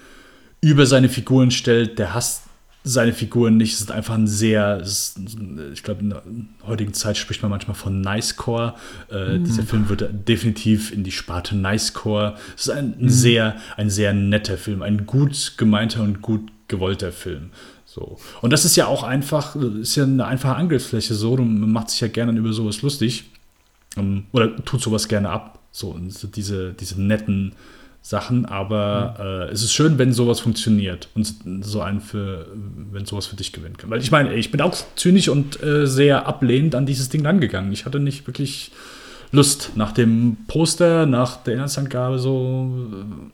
über seine Figuren stellt, der hasst seine Figuren nicht. Es ist einfach ein sehr, ist, ich glaube, in der heutigen Zeit spricht man manchmal von Nicecore. Äh, Mhm. Dieser Film wird definitiv in die Sparte Nicecore. Es ist ein, ein Mhm. sehr, ein sehr netter Film, ein gut gemeinter und gut gewollter Film. So. Und das ist ja auch einfach, ist ja eine einfache Angriffsfläche so, man macht sich ja gerne über sowas lustig. Ähm, oder tut sowas gerne ab. So diese, diese netten Sachen, aber äh, es ist schön, wenn sowas funktioniert und so einen für, wenn sowas für dich gewinnen kann. Weil ich meine, ich bin auch zynisch und äh, sehr ablehnend an dieses Ding rangegangen. Ich hatte nicht wirklich Lust nach dem Poster, nach der Inhaltsangabe so äh,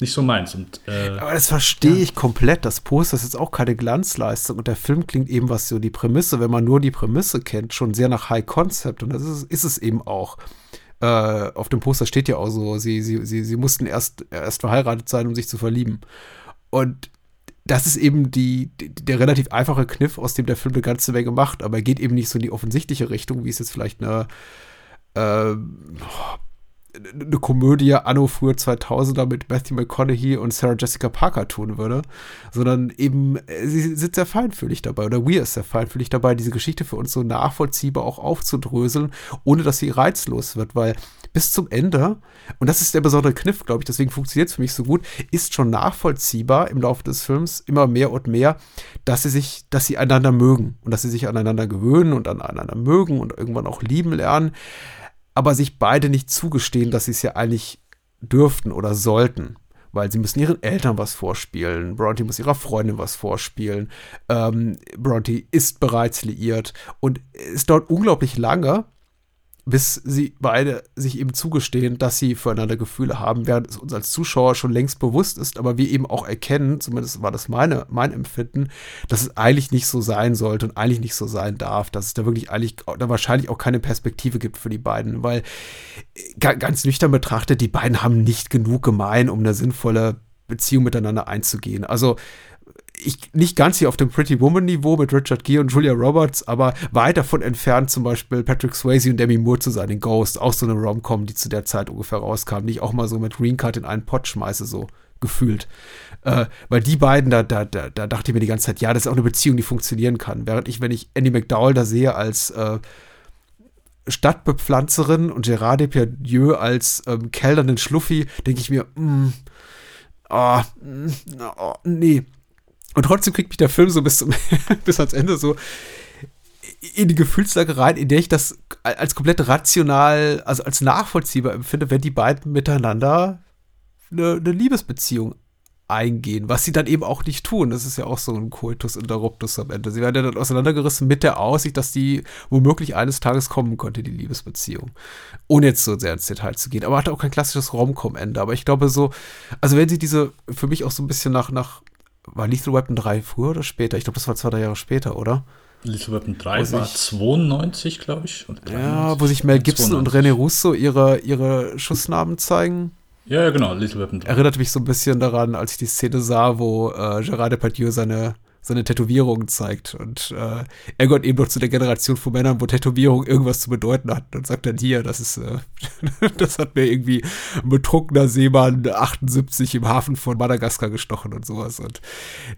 nicht so meins. Und, äh, Aber das verstehe ich komplett. Das Poster ist jetzt auch keine Glanzleistung und der Film klingt eben, was so die Prämisse, wenn man nur die Prämisse kennt, schon sehr nach High Concept und das ist, ist es eben auch. Äh, auf dem Poster steht ja auch so, sie, sie, sie, sie mussten erst, erst verheiratet sein, um sich zu verlieben. Und das ist eben die, der relativ einfache Kniff, aus dem der Film eine ganze Menge macht, aber er geht eben nicht so in die offensichtliche Richtung, wie es jetzt vielleicht eine, äh, eine Komödie anno früher 2000er mit Matthew McConaughey und Sarah Jessica Parker tun würde, sondern eben, äh, sie sind sehr feinfühlig dabei oder wir ist sehr feinfühlig dabei, diese Geschichte für uns so nachvollziehbar auch aufzudröseln, ohne dass sie reizlos wird, weil bis zum Ende, und das ist der besondere Kniff, glaube ich, deswegen funktioniert es für mich so gut, ist schon nachvollziehbar im Laufe des Films immer mehr und mehr, dass sie sich, dass sie einander mögen und dass sie sich aneinander gewöhnen und aneinander mögen und irgendwann auch lieben lernen aber sich beide nicht zugestehen, dass sie es ja eigentlich dürften oder sollten. Weil sie müssen ihren Eltern was vorspielen. Bronte muss ihrer Freundin was vorspielen. Ähm, Bronte ist bereits liiert. Und es dauert unglaublich lange, bis sie beide sich eben zugestehen, dass sie füreinander Gefühle haben, während es uns als Zuschauer schon längst bewusst ist, aber wir eben auch erkennen, zumindest war das meine, mein Empfinden, dass es eigentlich nicht so sein sollte und eigentlich nicht so sein darf, dass es da wirklich eigentlich, da wahrscheinlich auch keine Perspektive gibt für die beiden, weil ganz nüchtern betrachtet, die beiden haben nicht genug gemein, um eine sinnvolle Beziehung miteinander einzugehen. Also ich nicht ganz hier auf dem Pretty Woman Niveau mit Richard Gere und Julia Roberts, aber weit davon entfernt zum Beispiel Patrick Swayze und Demi Moore zu sein in Ghost, auch so eine Rom-Com, die zu der Zeit ungefähr rauskam, die ich auch mal so mit Green Card in einen Pott schmeiße, so gefühlt. Äh, weil die beiden, da, da, da, da dachte ich mir die ganze Zeit, ja, das ist auch eine Beziehung, die funktionieren kann. Während ich, wenn ich Andy McDowell da sehe als äh, Stadtbepflanzerin und Gerard Depardieu als ähm, kellnernden Schluffi, denke ich mir, mm, oh, mm, oh, nee, und trotzdem kriegt mich der Film so bis, zum, bis ans Ende so in die Gefühlslage rein, in der ich das als komplett rational, also als nachvollziehbar empfinde, wenn die beiden miteinander eine, eine Liebesbeziehung eingehen, was sie dann eben auch nicht tun. Das ist ja auch so ein Coitus interruptus am Ende. Sie werden ja dann auseinandergerissen mit der Aussicht, dass die womöglich eines Tages kommen könnte, die Liebesbeziehung. Ohne jetzt so sehr ins Detail zu gehen. Aber hat auch kein klassisches Rom-Com-Ende. Aber ich glaube so, also wenn sie diese, für mich auch so ein bisschen nach, nach war Lethal Weapon 3 früher oder später? Ich glaube, das war zwei, drei Jahre später, oder? Lethal Weapon 3 war 92, glaube ich. ja, wo sich Mel Gibson 92. und René Russo ihre, ihre Schussnamen zeigen. Ja, ja, genau, Little Weapon 3. Erinnert mich so ein bisschen daran, als ich die Szene sah, wo äh, Gerard Depardieu seine, seine Tätowierungen zeigt. Und äh, er gehört eben noch zu der Generation von Männern, wo Tätowierung irgendwas zu bedeuten hat. Und sagt dann hier, das ist, äh, das hat mir irgendwie ein betrunkener Seemann 78 im Hafen von Madagaskar gestochen und sowas. Und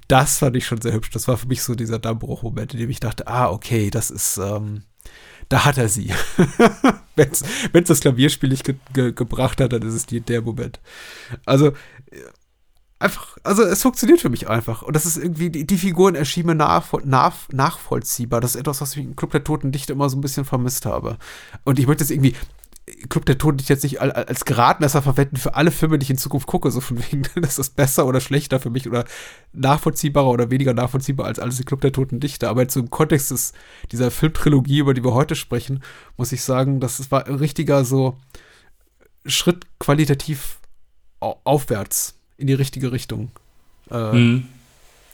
das fand ich schon sehr hübsch. Das war für mich so dieser Dammbruch-Moment, in dem ich dachte, ah, okay, das ist, ähm, da hat er sie. Wenn es das Klavierspiel nicht ge ge gebracht hat, dann ist es die, der Moment. Also, einfach, also es funktioniert für mich einfach. Und das ist irgendwie, die, die Figuren erschienen mir nach, nach, nachvollziehbar. Das ist etwas, was ich im Club der Toten Dichter immer so ein bisschen vermisst habe. Und ich möchte jetzt irgendwie, Club der Toten jetzt nicht als Gradmesser verwenden für alle Filme, die ich in Zukunft gucke, so von wegen, ist das besser oder schlechter für mich oder nachvollziehbarer oder weniger nachvollziehbar als alles die Club der Toten Dichter. Aber jetzt im Kontext des, dieser Filmtrilogie, über die wir heute sprechen, muss ich sagen, das war ein richtiger so Schritt qualitativ aufwärts in die richtige Richtung, äh, mhm.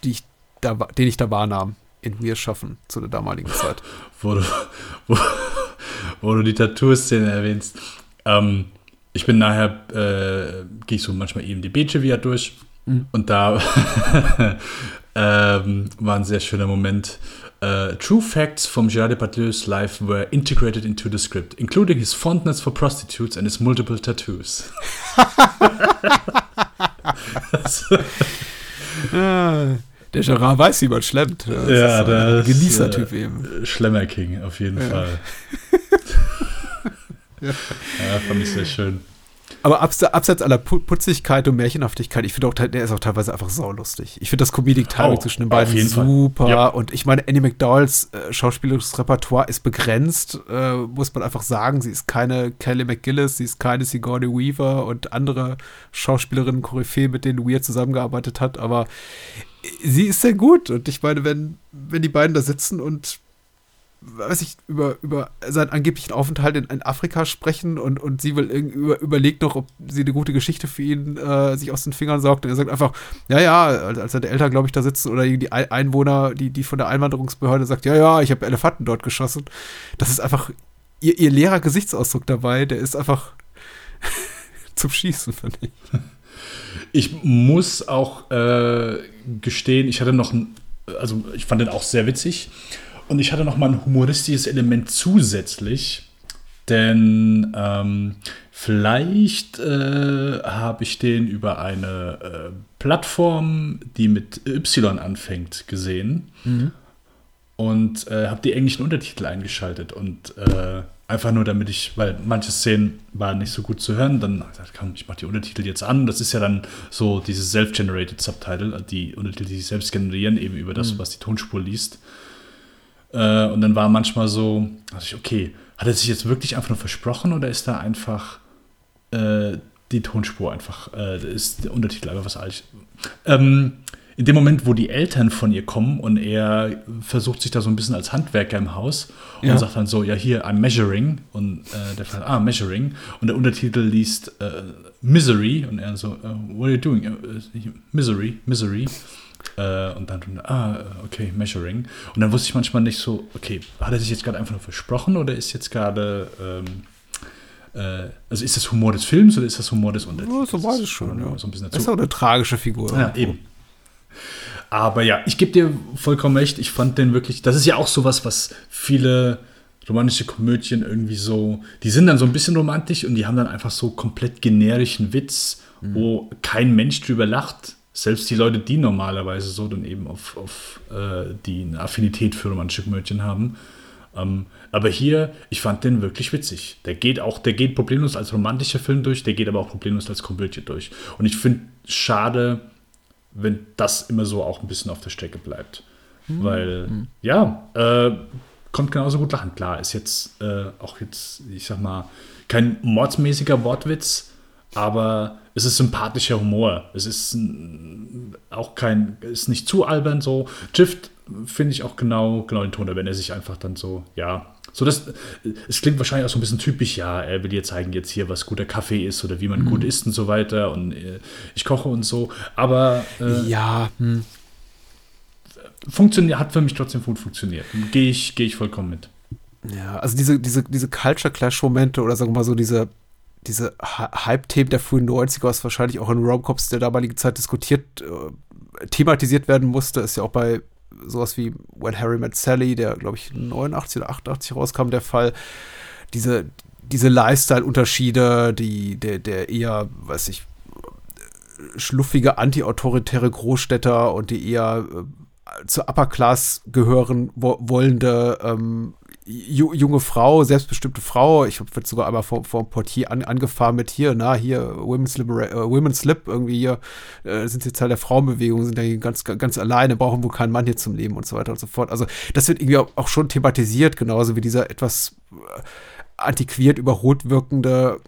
die ich da, den ich da wahrnahm. in Wir schaffen zu der damaligen Zeit. wo, du, wo, wo du die Tattoo-Szene erwähnst. Ähm, ich bin nachher, äh, gehe ich so manchmal IMDb-Trivia durch Mhm. und da ähm, war ein sehr schöner Moment. Uh, true facts from Gerard Depardieu's life were integrated into the script, including his fondness for prostitutes and his multiple tattoos. Der Gerard weiß, wie man schlemmt. Das ja, ein das Genießertyp äh, eben. Schlemmer-King, auf jeden Ja. Fall. ja, fand ich sehr schön. Aber abs abseits aller Pu Putzigkeit und Märchenhaftigkeit, ich finde auch, der ist auch teilweise einfach saulustig. Ich finde das Comedic Timing Oh, zwischen den beiden super. Ja. Und ich meine, Annie McDowells äh, schauspielerisches Repertoire ist begrenzt, äh, muss man einfach sagen. Sie ist keine Kelly McGillis, sie ist keine Sigourney Weaver und andere Schauspielerinnen Koryphäe, mit denen Weir zusammengearbeitet hat. Aber sie ist sehr gut. Und ich meine, wenn, wenn die beiden da sitzen und weiß ich, über, über seinen angeblichen Aufenthalt in, in Afrika sprechen und, und sie will über, überlegt noch, ob sie eine gute Geschichte für ihn äh, sich aus den Fingern saugt. Und er sagt einfach, ja, ja, als, als seine Eltern, glaube ich, da sitzen oder die Ei- Einwohner, die, die von der Einwanderungsbehörde sagt, ja, ja, ich habe Elefanten dort geschossen. Das ist einfach ihr, ihr leerer Gesichtsausdruck dabei, der ist einfach zum Schießen, finde ich. Ich muss auch äh, gestehen, ich hatte noch also ich fand den auch sehr witzig und ich hatte noch mal ein humoristisches Element zusätzlich, denn ähm, vielleicht äh, habe ich den über eine äh, Plattform, die mit Y anfängt, gesehen und äh, habe die englischen Untertitel eingeschaltet und äh, einfach nur damit ich, weil manche Szenen waren nicht so gut zu hören, dann habe ich gesagt, komm, ich mache die Untertitel jetzt an. Das ist ja dann so dieses self-generated Subtitle, die Untertitel, die sich selbst generieren, eben über das, Mhm. was die Tonspur liest. Äh, und dann war manchmal so, dachte ich, okay, hat er sich jetzt wirklich einfach nur versprochen oder ist da einfach äh, die Tonspur einfach, äh, ist der Untertitel einfach was alt? Ähm, in dem Moment, wo die Eltern von ihr kommen und er versucht sich da so ein bisschen als Handwerker im Haus und Ja. sagt dann so, ja hier, I'm measuring und äh, der fragt, ah, measuring und der Untertitel liest äh, Misery und er so, äh, what are you doing? Misery, Misery. Äh, und dann, ah, okay, measuring. Und dann wusste ich manchmal nicht so, okay, hat er sich jetzt gerade einfach nur versprochen oder ist jetzt gerade, ähm, äh, also ist das Humor des Films oder ist das Humor des Untertitels? So war es schon, Das ja. So ein bisschen Das ist dazu. auch eine tragische Figur. Ja, eben. Aber ja, ich gebe dir vollkommen recht. Ich fand den wirklich, das ist ja auch sowas, was viele romantische Komödien irgendwie so, die sind dann so ein bisschen romantisch und die haben dann einfach so komplett generischen Witz, wo kein Mensch drüber lacht. Selbst die Leute, die normalerweise so dann eben auf, auf äh, die eine Affinität für romantische Komödien haben. Ähm, aber hier, ich fand den wirklich witzig. Der geht auch, der geht problemlos als romantischer Film durch, der geht aber auch problemlos als Komödie durch. Und ich finde schade, wenn das immer so auch ein bisschen auf der Strecke bleibt. Hm. Weil, ja, äh, kommt genauso gut lachen. Klar, ist jetzt äh, auch jetzt, ich sag mal, kein mordsmäßiger Wortwitz, aber es ist sympathischer Humor. Es ist auch kein, ist nicht zu albern so. Trifft, finde ich auch genau, genau den Ton, wenn er sich einfach dann so, ja, so das, es klingt wahrscheinlich auch so ein bisschen typisch, ja, er will dir zeigen jetzt hier, was guter Kaffee ist oder wie man Mhm. gut isst und so weiter und äh, ich koche und so, aber äh, Ja, hm. funktioniert, hat für mich trotzdem gut funktioniert. Gehe ich, gehe ich vollkommen mit. Ja, also diese, diese, diese Culture Clash-Momente oder sagen wir mal so diese, diese Hy- Hype-Themen der frühen 90er, was wahrscheinlich auch in Romcops der damaligen Zeit diskutiert, äh, thematisiert werden musste, ist ja auch bei sowas wie When Harry Met Sally, der glaube ich 89 oder 88 rauskam, der Fall. Diese, diese Lifestyle-Unterschiede, die, der, der eher, weiß ich, schluffige anti-autoritäre Großstädter und die eher äh, zur Upper Class gehören wo wollende ähm, junge Frau, selbstbestimmte Frau. Ich habe sogar einmal vor, vor dem Portier an, angefahren mit hier, na, hier, Women's, Libera äh, Women's Lib, irgendwie hier, äh, sind jetzt Teil der Frauenbewegung, sind hier ganz, ganz alleine, brauchen wohl keinen Mann hier zum Leben und so weiter und so fort. Also, das wird irgendwie auch, schon thematisiert, genauso wie dieser etwas äh, antiquiert, überholt wirkende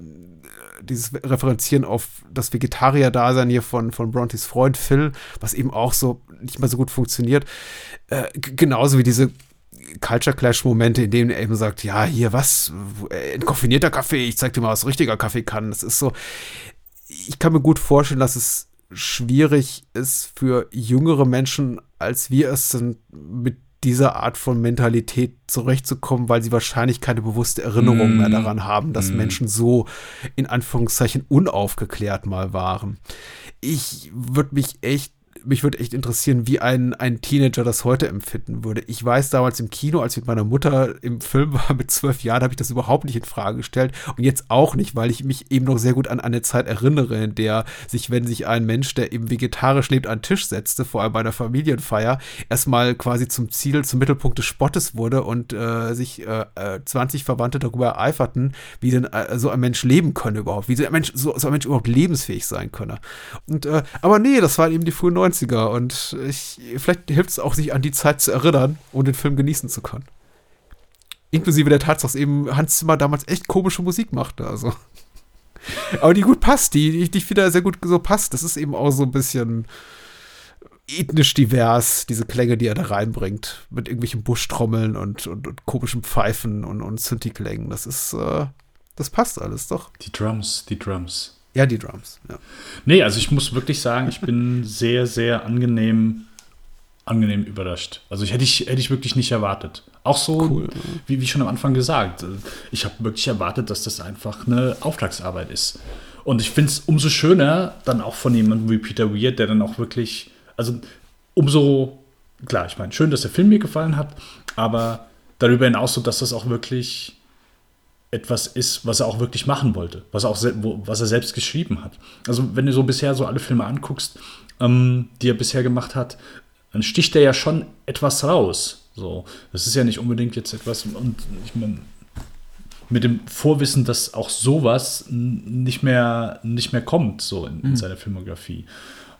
dieses Referenzieren auf das Vegetarier-Dasein hier von, von Brontys Freund Phil, was eben auch so nicht mehr so gut funktioniert. Äh, genauso wie diese Culture Clash-Momente, in denen er eben sagt, ja, hier was, äh, entkoffinierter Kaffee, ich zeig dir mal, was richtiger Kaffee kann. Das ist so, ich kann mir gut vorstellen, dass es schwierig ist für jüngere Menschen, als wir es sind, mit dieser Art von Mentalität zurechtzukommen, weil sie wahrscheinlich keine bewusste Erinnerung Mm. mehr daran haben, dass Mm. Menschen so in Anführungszeichen unaufgeklärt mal waren. Ich würde mich echt mich würde echt interessieren, wie ein, ein Teenager das heute empfinden würde. Ich weiß damals im Kino, als ich mit meiner Mutter im Film war mit zwölf Jahren, habe ich das überhaupt nicht in Frage gestellt und jetzt auch nicht, weil ich mich eben noch sehr gut an eine Zeit erinnere, in der sich, wenn sich ein Mensch, der eben vegetarisch lebt, an den Tisch setzte, vor allem bei einer Familienfeier, erstmal quasi zum Ziel, zum Mittelpunkt des Spottes wurde und äh, sich äh, äh, 20 Verwandte darüber ereiferten, wie denn äh, so ein Mensch leben könne überhaupt, wie so ein Mensch, so, so ein Mensch überhaupt lebensfähig sein könne. Und äh, aber nee, das waren eben die frühen 90er und ich, vielleicht hilft es auch, sich an die Zeit zu erinnern und den Film genießen zu können. Inklusive der Tatsache, dass eben Hans Zimmer damals echt komische Musik machte, also. Aber die gut passt, die, die, die wieder sehr gut so passt. Das ist eben auch so ein bisschen ethnisch divers, diese Klänge, die er da reinbringt. Mit irgendwelchen Buschtrommeln und, und, und komischen Pfeifen und, und Synthi-Klängen. Das ist, äh, das passt alles doch. Die Drums, die Drums. Ja, die Drums, ja. Nee, also ich muss wirklich sagen, ich bin sehr, sehr angenehm, angenehm überrascht. Also ich hätte ich, hätte ich wirklich nicht erwartet. Auch so, Cool. wie, wie schon am Anfang gesagt, ich habe wirklich erwartet, dass das einfach eine Auftragsarbeit ist. Und ich finde es umso schöner, dann auch von jemandem wie Peter Weir, der dann auch wirklich, also umso, klar, ich meine, schön, dass der Film mir gefallen hat, aber darüber hinaus so, dass das auch wirklich etwas ist, was er auch wirklich machen wollte, was er auch wo, was er selbst geschrieben hat. Also wenn du so bisher so alle Filme anguckst, ähm, die er bisher gemacht hat, dann sticht er ja schon etwas raus. So, das ist ja nicht unbedingt jetzt etwas und ich meine mit dem Vorwissen, dass auch sowas nicht mehr nicht mehr kommt so in, in Mhm. seiner Filmografie.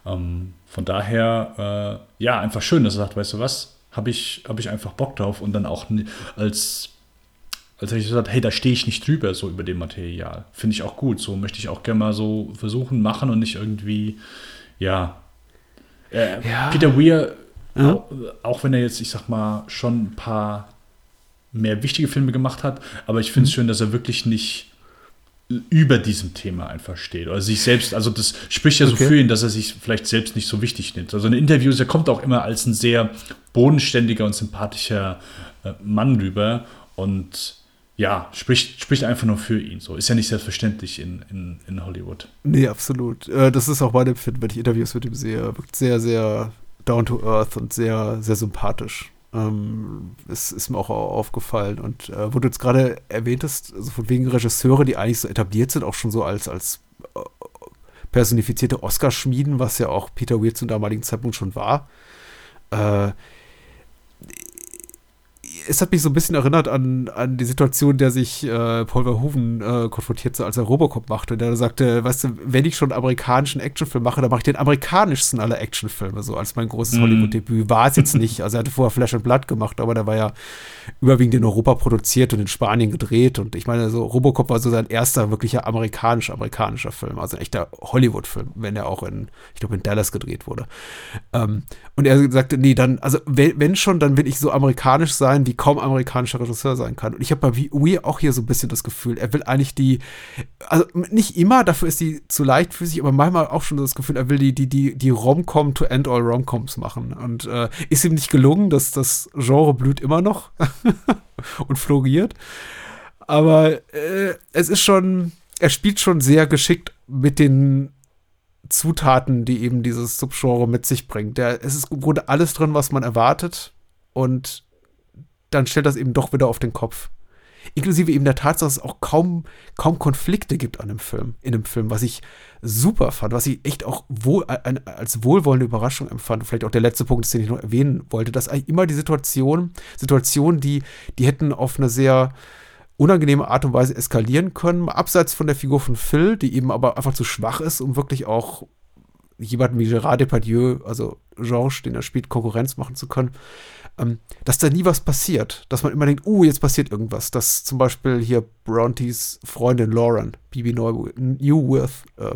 Ähm, von daher äh, ja einfach schön, dass er sagt, weißt du was, habe ich habe ich einfach Bock drauf und dann auch als als hätte ich gesagt, hey, da stehe ich nicht drüber, so über dem Material. Finde ich auch gut. So möchte ich auch gerne mal so versuchen, machen und nicht irgendwie, ja. Äh, Ja. Peter Weir, Ja. auch, auch wenn er jetzt, ich sag mal, schon ein paar mehr wichtige Filme gemacht hat, aber ich Mhm. finde es schön, dass er wirklich nicht über diesem Thema einfach steht oder sich selbst, also das spricht ja so Okay. für ihn, dass er sich vielleicht selbst nicht so wichtig nimmt. Also in Interviews, er kommt auch immer als ein sehr bodenständiger und sympathischer äh, Mann rüber und ja, spricht, spricht einfach nur für ihn. So ist ja nicht selbstverständlich in, in, in Hollywood. Nee, absolut. Äh, das ist auch mein Empfinden, wenn ich Interviews mit ihm sehe. Er wirkt sehr, sehr down to earth und sehr, sehr sympathisch. Ähm, es ist mir auch aufgefallen. Und äh, wo du jetzt gerade erwähntest, also von wegen Regisseure, die eigentlich so etabliert sind, auch schon so als, als äh, personifizierte Oscar-Schmieden, was ja auch Peter Weir zum damaligen Zeitpunkt schon war. Äh, es hat mich so ein bisschen erinnert an, an die Situation, der sich äh, Paul Verhoeven äh, konfrontierte, als er Robocop machte. Der sagte, weißt du, wenn ich schon einen amerikanischen Actionfilm mache, dann mache ich den amerikanischsten aller Actionfilme, so als mein großes Mhm. Hollywood-Debüt. War es jetzt nicht. Also er hatte vorher Flash and Blood gemacht, aber der war ja überwiegend in Europa produziert und in Spanien gedreht. Und ich meine, so Robocop war so sein erster wirklicher amerikanisch-amerikanischer Film, also ein echter Hollywood-Film, wenn er auch in, ich glaube, in Dallas gedreht wurde. Ähm, und er sagte, nee, dann, also wenn, wenn schon, dann will ich so amerikanisch sein, wie kaum amerikanischer Regisseur sein kann. Und ich habe bei Weir auch hier so ein bisschen das Gefühl, er will eigentlich die, also nicht immer, dafür ist die zu leichtfüßig, aber manchmal auch schon das Gefühl, er will die, die, die, die Rom-Com to end all Rom-Coms machen. Und äh, ist ihm nicht gelungen, dass das Genre blüht immer noch und floriert. Aber äh, es ist schon, er spielt schon sehr geschickt mit den Zutaten, die eben dieses Subgenre mit sich bringt. Der, es ist im Grunde alles drin, was man erwartet. Und dann stellt das eben doch wieder auf den Kopf. Inklusive eben der Tatsache, dass es auch kaum, kaum Konflikte gibt an dem Film, in dem Film, was ich super fand, was ich echt auch wohl, als wohlwollende Überraschung empfand. Vielleicht auch der letzte Punkt, den ich noch erwähnen wollte, dass eigentlich immer die Situation, Situationen, die, die hätten auf eine sehr unangenehme Art und Weise eskalieren können, abseits von der Figur von Phil, die eben aber einfach zu schwach ist, um wirklich auch jemanden wie Gerard Depardieu, also Georges, den er spielt, Konkurrenz machen zu können, ähm, dass da nie was passiert. Dass man immer denkt, uh, jetzt passiert irgendwas. Dass zum Beispiel hier Brontys Freundin Lauren, Bibi Newworth, äh,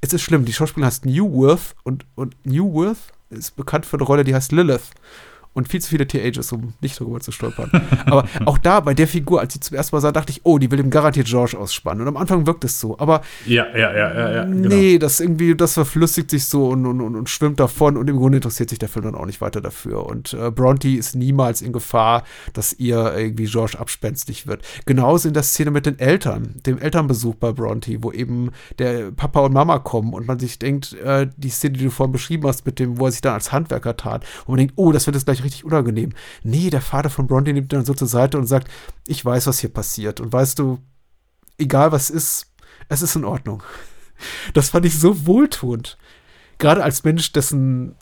es ist schlimm, die Schauspielerin heißt Newworth und, und Newworth ist bekannt für eine Rolle, die heißt Lilith. Und viel zu viele T-Ages, um nicht darüber zu stolpern. Aber auch da, bei der Figur, als ich zum ersten Mal sah, dachte ich, oh, die will ihm garantiert George ausspannen. Und am Anfang wirkt es so. Aber Ja, ja, ja, ja, ja. Genau. nee, das irgendwie, das verflüssigt sich so und, und, und, und schwimmt davon und im Grunde interessiert sich der Film dann auch nicht weiter dafür. Und äh, Bronte ist niemals in Gefahr, dass ihr irgendwie George abspenstig wird. Genauso in der Szene mit den Eltern, dem Elternbesuch bei Bronte, wo eben der Papa und Mama kommen und man sich denkt, äh, die Szene, die du vorhin beschrieben hast, mit dem, wo er sich dann als Handwerker tat, wo man denkt, oh, das wird jetzt gleich richtig unangenehm. Nee, der Vater von Bronte nimmt ihn dann so zur Seite und sagt, ich weiß, was hier passiert. Und weißt du, egal was ist, es ist in Ordnung. Das fand ich so wohltuend. Gerade als Mensch, dessen,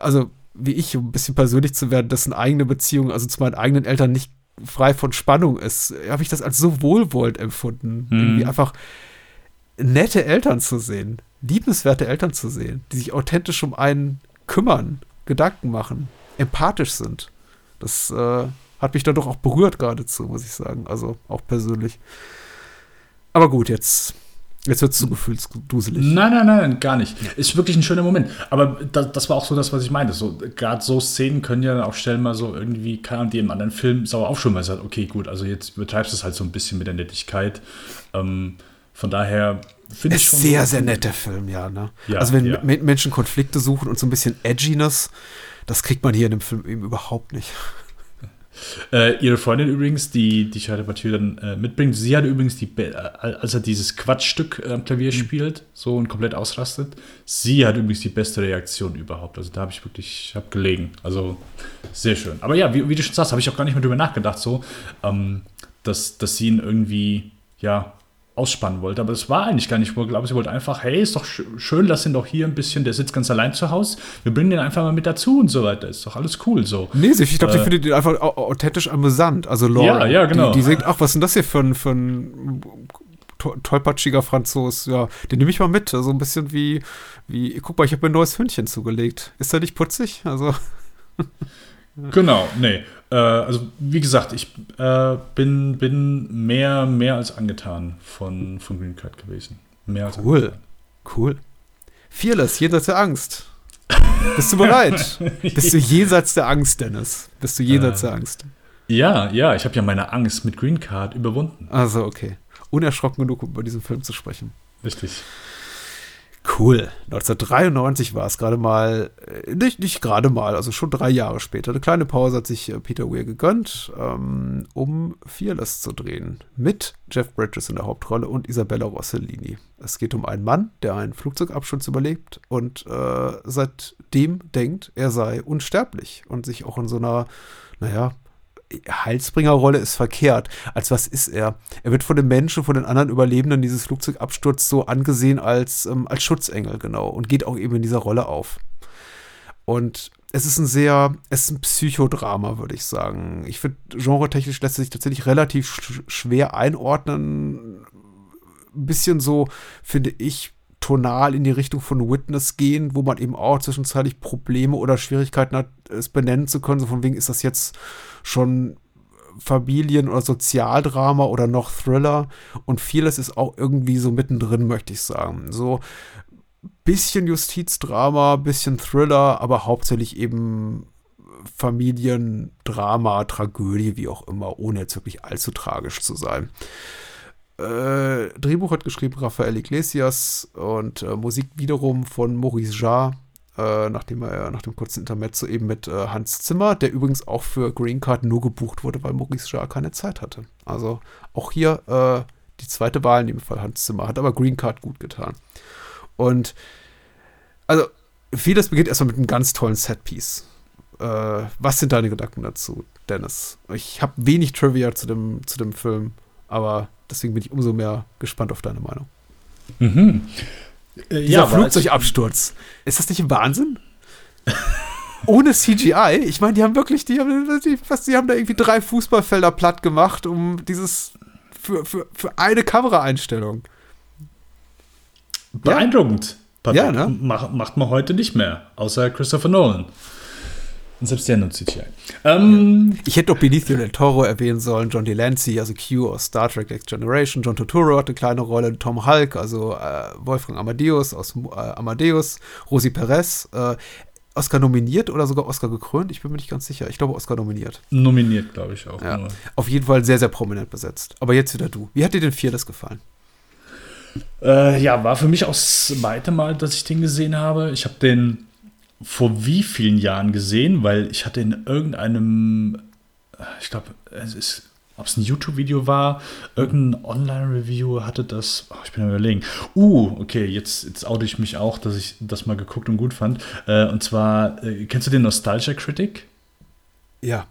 also wie ich, um ein bisschen persönlich zu werden, dessen eigene Beziehung, also zu meinen eigenen Eltern nicht frei von Spannung ist, habe ich das als so wohlwollend empfunden. Mhm. Irgendwie einfach nette Eltern zu sehen, liebenswerte Eltern zu sehen, die sich authentisch um einen kümmern, Gedanken machen, empathisch sind. Das äh, hat mich dann doch auch berührt geradezu, muss ich sagen. Also auch persönlich. Aber gut, jetzt, jetzt wird es zu gefühlsduselig. Nein, nein, nein, gar nicht. Ist wirklich ein schöner Moment. Aber das, das war auch so das, was ich meinte. So, Gerade so Szenen können ja dann auch stellen mal so irgendwie, Ahnung, die im anderen Film sauer aufschauen, weil es sagt, okay, gut, also jetzt übertreibst du es halt so ein bisschen mit der Nettigkeit. Ähm, von daher finde ich schon. sehr, so- sehr netter Film, ja. Ne? Ja, also wenn ja. Me- Menschen Konflikte suchen und so ein bisschen Edginess, das kriegt man hier in dem Film eben überhaupt nicht. Äh, ihre Freundin übrigens, die, die Shada Batü dann äh, mitbringt, sie hat übrigens, die, Be- äh, als er dieses Quatschstück äh, am Klavier spielt, so und komplett ausrastet, sie hat übrigens die beste Reaktion überhaupt. Also da habe ich wirklich, ich habe gelegen. Also sehr schön. Aber ja, wie, wie du schon sagst, habe ich auch gar nicht mehr drüber nachgedacht, so, ähm, dass, dass sie ihn irgendwie, ja, ausspannen wollte. Aber es war eigentlich gar nicht. Ich glaube, sie wollte einfach, hey, ist doch sch schön, lass ihn doch hier ein bisschen, der sitzt ganz allein zu Hause. Wir bringen den einfach mal mit dazu und so weiter. Ist doch alles cool so. Nee, sie- ich glaube, sie Äh, findet ihn einfach au- authentisch amüsant. Also Laura, Ja, ja, genau. die, die denkt, ach, was ist denn das hier für ein, für ein to- tollpatschiger Franzos? Ja, den nehme ich mal mit. So ein bisschen wie, wie, guck mal, ich habe mir ein neues Hündchen zugelegt. Ist der nicht putzig? Also, Genau, nee. Äh, also wie gesagt, ich äh, bin, bin mehr, mehr als angetan von, von Green Card gewesen. Mehr als Cool. angetan. cool. Fearless, jenseits der Angst. Bist du bereit? Bist du jenseits der Angst, Dennis? Bist du jenseits Äh. der Angst? Ja, ja, ich habe ja meine Angst mit Green Card überwunden. Also, okay. Unerschrocken genug, um über diesen Film zu sprechen. Richtig. Cool. 1993 war es gerade mal, äh, nicht, nicht gerade mal, also schon drei Jahre später. Eine kleine Pause hat sich äh, Peter Weir gegönnt, ähm, um Fearless zu drehen. Mit Jeff Bridges in der Hauptrolle und Isabella Rossellini. Es geht um einen Mann, der einen Flugzeugabsturz überlebt und äh, seitdem denkt, er sei unsterblich und sich auch in so einer, naja, Heilsbringerrolle ist verkehrt. Als was ist er? Er wird von den Menschen, von den anderen Überlebenden dieses Flugzeugabsturz so angesehen als, ähm, als Schutzengel, genau, und geht auch eben in dieser Rolle auf. Und es ist ein sehr, es ist ein Psychodrama, würde ich sagen. Ich finde, genretechnisch lässt es sich tatsächlich relativ sch schwer einordnen. Ein bisschen so, finde ich, tonal in die Richtung von Witness gehen, wo man eben auch zwischenzeitlich Probleme oder Schwierigkeiten hat, es benennen zu können. So von wegen, ist das jetzt schon Familien- oder Sozialdrama oder noch Thriller? Und vieles ist auch irgendwie so mittendrin, möchte ich sagen. So bisschen Justizdrama, bisschen Thriller, aber hauptsächlich eben Familiendrama, Tragödie, wie auch immer, ohne jetzt wirklich allzu tragisch zu sein. Äh, Drehbuch hat geschrieben Rafael Iglesias und äh, Musik wiederum von Maurice Jarre, äh, nachdem er nach dem kurzen Intermezzo eben mit äh, Hans Zimmer, der übrigens auch für Green Card nur gebucht wurde, weil Maurice Jarre keine Zeit hatte. Also auch hier äh, die zweite Wahl in dem Fall Hans Zimmer, hat aber Green Card gut getan. Und also vieles beginnt erstmal mit einem ganz tollen Setpiece. Äh, was sind deine Gedanken dazu, Dennis? Ich habe wenig Trivia zu dem, zu dem Film, aber deswegen bin ich umso mehr gespannt auf deine Meinung. Mhm. Äh, Dieser als- Flugzeugabsturz. Ist das nicht ein Wahnsinn? Ohne CGI? Ich meine, die haben wirklich, die haben, die, was, die haben da irgendwie drei Fußballfelder platt gemacht, um dieses für, für, für eine Kameraeinstellung. Beeindruckend. Patrick. Ja, ne? Mach, macht man heute nicht mehr, außer Christopher Nolan. Und selbst der nutzt CGI. Ähm, Ich hätte noch Benicio del Toro erwähnen sollen, John Delancey, also Q aus Star Trek Next Generation, John Turturro hat eine kleine Rolle, Tom Hulk, also äh, Wolfgang Amadeus aus äh, Amadeus, Rosi Perez. Äh, Oscar nominiert oder sogar Oscar gekrönt. Ich bin mir nicht ganz sicher. Ich glaube, Oscar nominiert. Nominiert, glaube ich auch. Ja. nur. Auf jeden Fall sehr, sehr prominent besetzt. Aber jetzt wieder du. Wie hat dir denn Fearless gefallen? Äh, ja, war für mich auch das zweite Mal, dass ich den gesehen habe. Ich habe den vor wie vielen Jahren gesehen, weil ich hatte in irgendeinem, äh, ich glaube, es ist, ob es ein YouTube-Video war, irgendein Online-Review hatte das, oh, ich bin am überlegen. Uh, okay, jetzt, jetzt oute ich mich auch, dass ich das mal geguckt und gut fand. Äh, und zwar, äh, kennst du den Nostalgia Critic? Ja.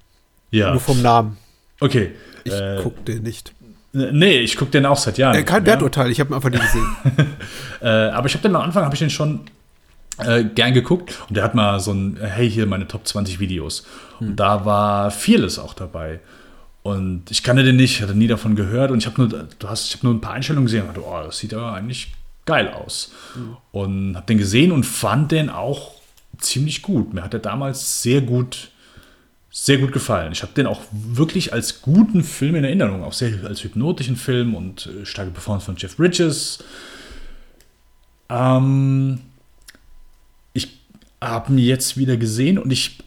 Ja. Nur vom Namen. Okay. Ich äh, guck den nicht. Nee, ich gucke den auch seit Jahren. Äh, kein Ja. Werturteil, ich habe ihn einfach nicht gesehen. Äh, aber ich habe den am Anfang, habe ich den schon äh, gern geguckt und der hat mal so ein, hey, hier meine Top 20 Videos. Und da war Fearless auch dabei. Und ich kannte den nicht, hatte nie davon gehört und ich habe nur, du hast, ich habe nur ein paar Einstellungen gesehen und dachte, oh, das sieht aber eigentlich geil aus. Und habe den gesehen und fand den auch ziemlich gut. Mir hat er damals sehr gut, sehr gut gefallen. Ich habe den auch wirklich als guten Film in Erinnerung, auch sehr als hypnotischen Film und äh, starke Performance von Jeff Bridges. Ähm, habe ihn jetzt wieder gesehen und ich,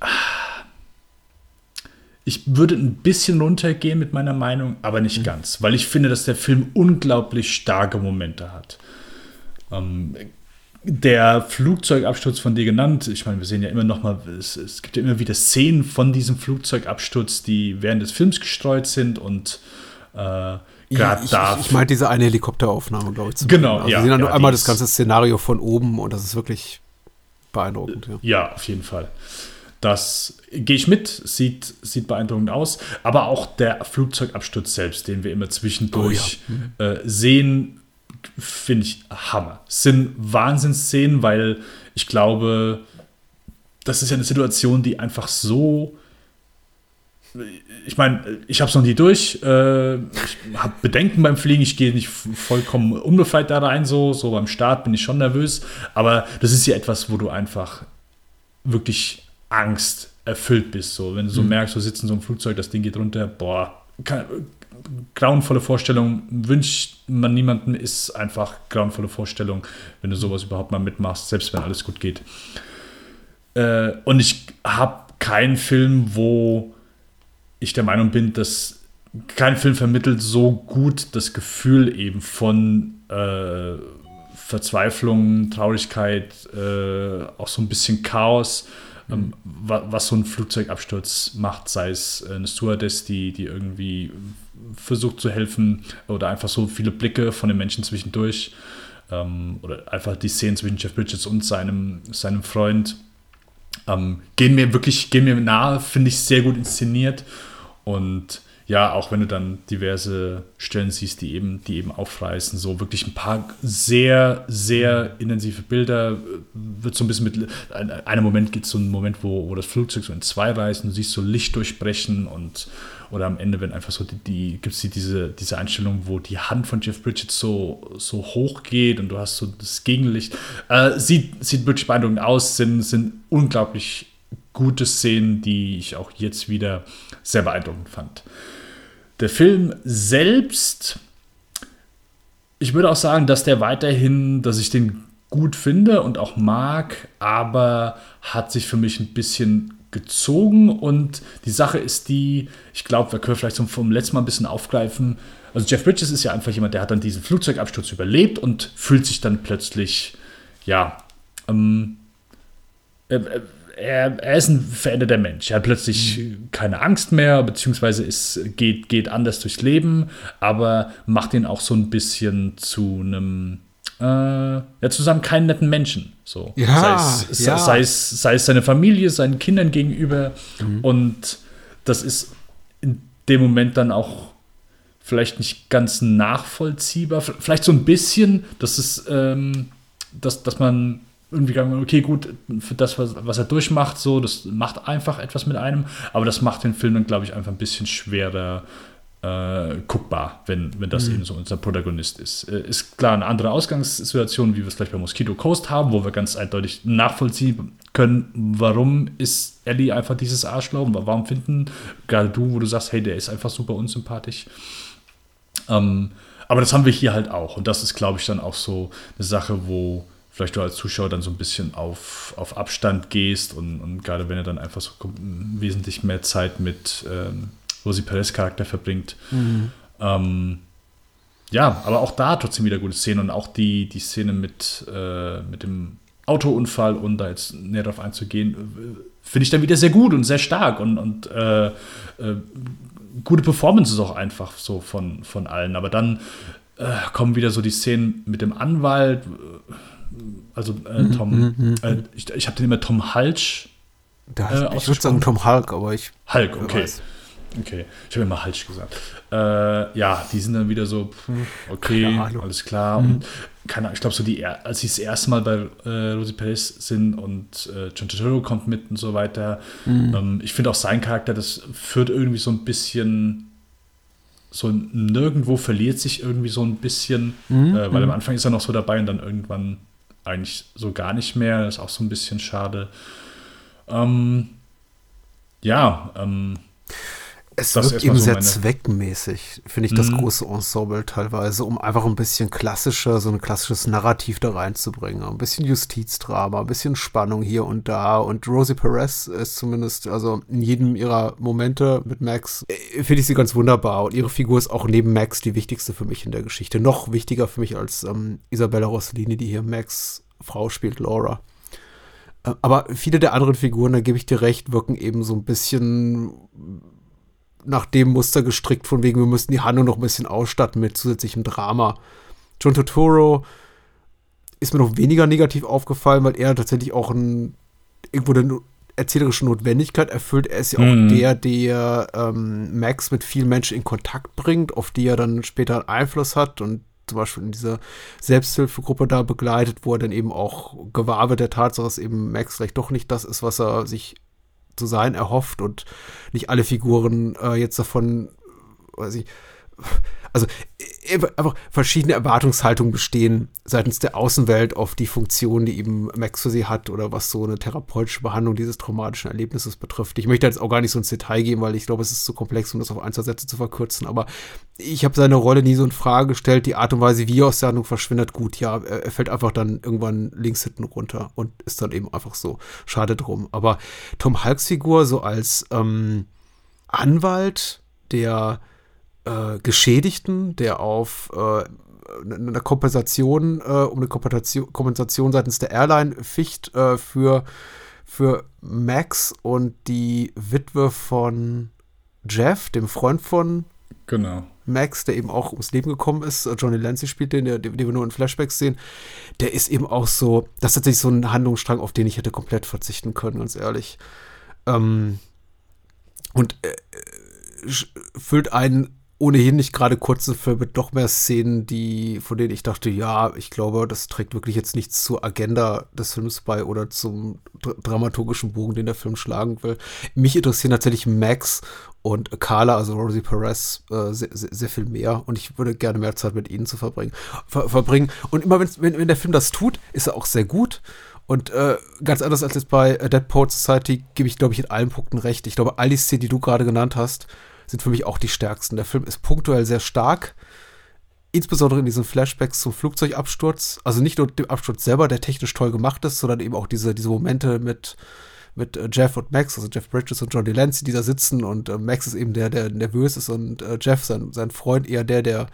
ich würde ein bisschen runtergehen mit meiner Meinung, aber nicht ganz, weil ich finde, dass der Film unglaublich starke Momente hat. Ähm, der Flugzeugabsturz von dir genannt, ich meine, wir sehen ja immer noch mal, es, es gibt ja immer wieder Szenen von diesem Flugzeugabsturz, die während des Films gestreut sind und äh, gerade ich, da. Ich, ich meine diese eine Helikopteraufnahme, glaube ich. Genau, also ja, Wir sehen dann ja, nur einmal das ganze Szenario von oben und das ist wirklich beeindruckend. Ja. Ja, auf jeden Fall. Das gehe ich mit, sieht, sieht beeindruckend aus. Aber auch der Flugzeugabsturz selbst, den wir immer zwischendurch äh, sehen, finde ich Hammer. Es sind Wahnsinnsszenen, weil ich glaube, das ist ja eine Situation, die einfach so. Ich meine, ich habe es noch nie durch. Äh, ich habe Bedenken beim Fliegen. Ich gehe nicht vollkommen unbefreit da rein. So, so beim Start bin ich schon nervös. Aber das ist ja etwas, wo du einfach wirklich Angst erfüllt bist. So, wenn du so Mhm. merkst, du sitzt in so einem Flugzeug, das Ding geht runter, boah, kann, grauenvolle Vorstellung, wünscht man niemandem, ist einfach grauenvolle Vorstellung, wenn du sowas überhaupt mal mitmachst, selbst wenn alles gut geht. Äh, und ich habe keinen Film, wo ich der Meinung bin, dass kein Film vermittelt so gut das Gefühl eben von äh, Verzweiflung, Traurigkeit, äh, auch so ein bisschen Chaos, ähm, wa was so ein Flugzeugabsturz macht, sei es eine Stewardess, die, die irgendwie versucht zu helfen oder einfach so viele Blicke von den Menschen zwischendurch ähm, oder einfach die Szenen zwischen Jeff Bridges und seinem, seinem Freund ähm, gehen mir wirklich, gehen mir nahe, finde ich sehr gut inszeniert und ja, auch wenn du dann diverse Stellen siehst, die eben, die eben aufreißen, so wirklich ein paar sehr, sehr intensive Bilder, äh, wird so ein bisschen mit, ein, einem Moment gibt es so einen Moment, wo, wo das Flugzeug so in zwei reißt und du siehst so Licht durchbrechen und oder am Ende, wenn einfach so die, die gibt es die, diese, diese Einstellung, wo die Hand von Jeff Bridges so, so hoch geht und du hast so das Gegenlicht. Äh, sieht, sieht wirklich beeindruckend aus, sind, sind unglaublich gute Szenen, die ich auch jetzt wieder sehr beeindruckend fand. Der Film selbst, ich würde auch sagen, dass der weiterhin, dass ich den gut finde und auch mag, aber hat sich für mich ein bisschen gezogen und die Sache ist die, ich glaube, wir können vielleicht so vom letzten Mal ein bisschen aufgreifen. Also Jeff Bridges ist ja einfach jemand, der hat dann diesen Flugzeugabsturz überlebt und fühlt sich dann plötzlich, ja, ähm, er, er, er ist ein veränderter Mensch. Er hat plötzlich keine Angst mehr, beziehungsweise ist, geht, geht anders durchs Leben, aber macht ihn auch so ein bisschen zu einem, äh, ja, zusammen keinen netten Menschen. So. Ja, sei, es, ja. sei, es, sei es seine Familie, seinen Kindern gegenüber. Und das ist in dem Moment dann auch vielleicht nicht ganz nachvollziehbar. Vielleicht so ein bisschen, dass es, ähm, dass, dass man irgendwie sagen, okay, gut, für das, was, was er durchmacht, so, das macht einfach etwas mit einem, aber das macht den Film dann, glaube ich, einfach ein bisschen schwerer äh, guckbar, wenn, wenn das Mhm. eben so unser Protagonist ist. Äh, ist klar eine andere Ausgangssituation, wie wir es vielleicht bei Mosquito Coast haben, wo wir ganz eindeutig nachvollziehen können, warum ist Ellie einfach dieses Arschloch, und warum finden gerade du, wo du sagst, hey, der ist einfach super unsympathisch. Ähm, aber das haben wir hier halt auch. Und das ist, glaube ich, dann auch so eine Sache, wo vielleicht du als Zuschauer dann so ein bisschen auf, auf Abstand gehst und, und gerade wenn er dann einfach so wesentlich mehr Zeit mit ähm, Rosie Perez Charakter verbringt. Mhm. Ähm, ja, aber auch da trotzdem wieder gute Szenen und auch die, die Szene mit, äh, mit dem Autounfall und da jetzt näher darauf einzugehen, äh, finde ich dann wieder sehr gut und sehr stark und, und äh, äh, gute Performances auch einfach so von, von allen. Aber dann äh, kommen wieder so die Szenen mit dem Anwalt, also äh, Mhm, Tom, mhm, mhm. äh, ich, ich habe den immer Tom Halsch. Da, äh, ich würde sagen Tom Hulk, aber ich. Hulk, okay. Okay, ich habe immer Halsch gesagt. Äh, ja, die sind dann wieder so, pff, okay, alles klar. Mhm. Und keine Ahnung, ich glaube, so die, als sie das erste Mal bei äh, Rosie Perez sind und äh, John Turturro kommt mit und so weiter. Mhm. Ähm, ich finde auch sein Charakter, das führt irgendwie so ein bisschen, so nirgendwo verliert sich irgendwie so ein bisschen, Mhm, äh, weil am. Anfang ist er noch so dabei und dann irgendwann eigentlich so gar nicht mehr. Das ist auch so ein bisschen schade. Ähm, ja, ähm, Es das wirkt eben so sehr zweckmäßig, finde ich, das Mhm. große Ensemble teilweise, um einfach ein bisschen klassischer, so ein klassisches Narrativ da reinzubringen. Ein bisschen Justizdrama, ein bisschen Spannung hier und da. Und Rosie Perez ist zumindest, also in jedem ihrer Momente mit Max, äh, finde ich sie ganz wunderbar. Und ihre Figur ist auch neben Max die wichtigste für mich in der Geschichte. Noch wichtiger für mich als ähm, Isabella Rossellini, die hier Max Frau spielt, Laura. Äh, Aber viele der anderen Figuren, da gebe ich dir recht, wirken eben so ein bisschen nach dem Muster gestrickt, von wegen, wir müssen die Handlung noch ein bisschen ausstatten mit zusätzlichem Drama. John Turturro ist mir noch weniger negativ aufgefallen, weil er tatsächlich auch ein, irgendwo eine erzählerische Notwendigkeit erfüllt. Er ist ja auch Mhm. der, der ähm, Max mit vielen Menschen in Kontakt bringt, auf die er dann später einen Einfluss hat und zum Beispiel in dieser Selbsthilfegruppe da begleitet, wo er dann eben auch gewahr wird der Tatsache, dass eben Max vielleicht doch nicht das ist, was er sich zu sein erhofft und nicht alle Figuren äh, jetzt davon, weiß ich, also äh, einfach verschiedene Erwartungshaltungen bestehen seitens der Außenwelt auf die Funktion, die eben Max für sie hat oder was so eine therapeutische Behandlung dieses traumatischen Erlebnisses betrifft. Ich möchte jetzt auch gar nicht so ins Detail gehen, weil ich glaube, es ist zu komplex, um das auf ein, zwei Sätze zu verkürzen, aber ich habe seine Rolle nie so in Frage gestellt. Die Art und Weise, wie er aus der Handlung verschwindet, gut, ja, er, er fällt einfach dann irgendwann links hinten runter und ist dann eben einfach so. Schade drum. Aber Tom Hulks Figur so als ähm, Anwalt, der äh, Geschädigten, der auf äh, eine Kompensation, äh, um eine Kompensation, Kompensation seitens der Airline ficht äh, für, für Max und die Witwe von Jeff, dem Freund von Genau. Max, der eben auch ums Leben gekommen ist, äh, Johnny Lancy spielt den, der, den wir nur in Flashbacks sehen, der ist eben auch so, das ist tatsächlich so ein Handlungsstrang, auf den ich hätte komplett verzichten können, ganz ehrlich. Ähm, und äh, füllt einen ohnehin nicht gerade kurzen Film mit doch mehr Szenen, die, von denen ich dachte, ja, ich glaube, das trägt wirklich jetzt nichts zur Agenda des Films bei oder zum dr dramaturgischen Bogen, den der Film schlagen will. Mich interessieren tatsächlich Max und Carla, also Rosie Perez, äh, sehr, sehr, viel mehr und ich würde gerne mehr Zeit mit ihnen zu verbringen. Ver verbringen. Und immer wenn, wenn der Film das tut, ist er auch sehr gut. Und äh, ganz anders als jetzt bei äh, Dead Poet Society gebe ich, glaube ich, in allen Punkten recht. Ich glaube, all die Szenen, die du gerade genannt hast, sind für mich auch die stärksten. Der Film ist punktuell sehr stark, insbesondere in diesen Flashbacks zum Flugzeugabsturz. Also nicht nur dem Absturz selber, der technisch toll gemacht ist, sondern eben auch diese, diese Momente mit, mit äh, Jeff und Max, also Jeff Bridges und John Delancey, die da sitzen und äh, Max ist eben der, der nervös ist und äh, Jeff, sein, sein Freund, eher der, der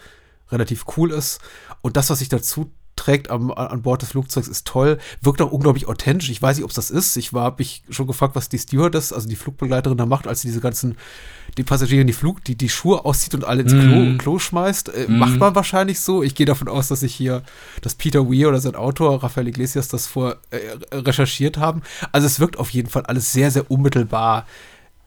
relativ cool ist. Und das, was sich dazu trägt am, an Bord des Flugzeugs, ist toll, wirkt auch unglaublich authentisch. Ich weiß nicht, ob es das ist. Ich war, habe mich schon gefragt, was die Stewardess, also die Flugbegleiterin da macht, als sie diese ganzen, die Passagiere die Flug, die, die Schuhe auszieht und alle ins Klo, Mhm. Klo schmeißt. Äh, Mhm. Macht man wahrscheinlich so. Ich gehe davon aus, dass sich hier, dass Peter Weir oder sein Autor, Rafael Iglesias, das vor äh, recherchiert haben. Also es wirkt auf jeden Fall alles sehr, sehr unmittelbar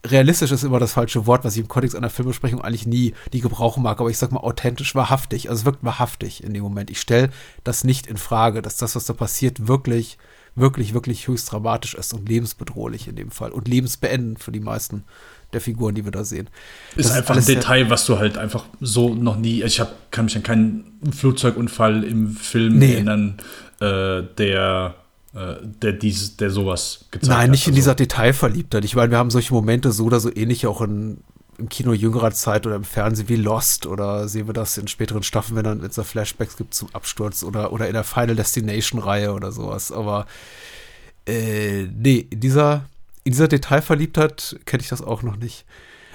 realistisch ist immer das falsche Wort, was ich im Kontext einer Filmbesprechung eigentlich nie, nie gebrauchen mag, aber ich sag mal authentisch, wahrhaftig. Also es wirkt wahrhaftig in dem Moment. Ich stelle das nicht in Frage, dass das, was da passiert, wirklich, wirklich, wirklich höchst dramatisch ist und lebensbedrohlich in dem Fall und lebensbeendend für die meisten der Figuren, die wir da sehen. Ist Das einfach ein alles sehr- Detail, was du halt einfach so noch nie. Ich hab, kann mich an keinen Flugzeugunfall im Film Nee. erinnern, äh, der, der, dies, der sowas gezeigt hat. Nein, nicht in Also, dieser Detailverliebtheit. Ich meine, wir haben solche Momente so oder so ähnlich auch in im Kino jüngerer Zeit oder im Fernsehen wie Lost oder sehen wir das in späteren Staffeln, wenn dann jetzt Flashbacks gibt zum Absturz oder, oder in der Final Destination-Reihe oder sowas. Aber äh, nee, in dieser, in dieser Detailverliebtheit kenne ich das auch noch nicht.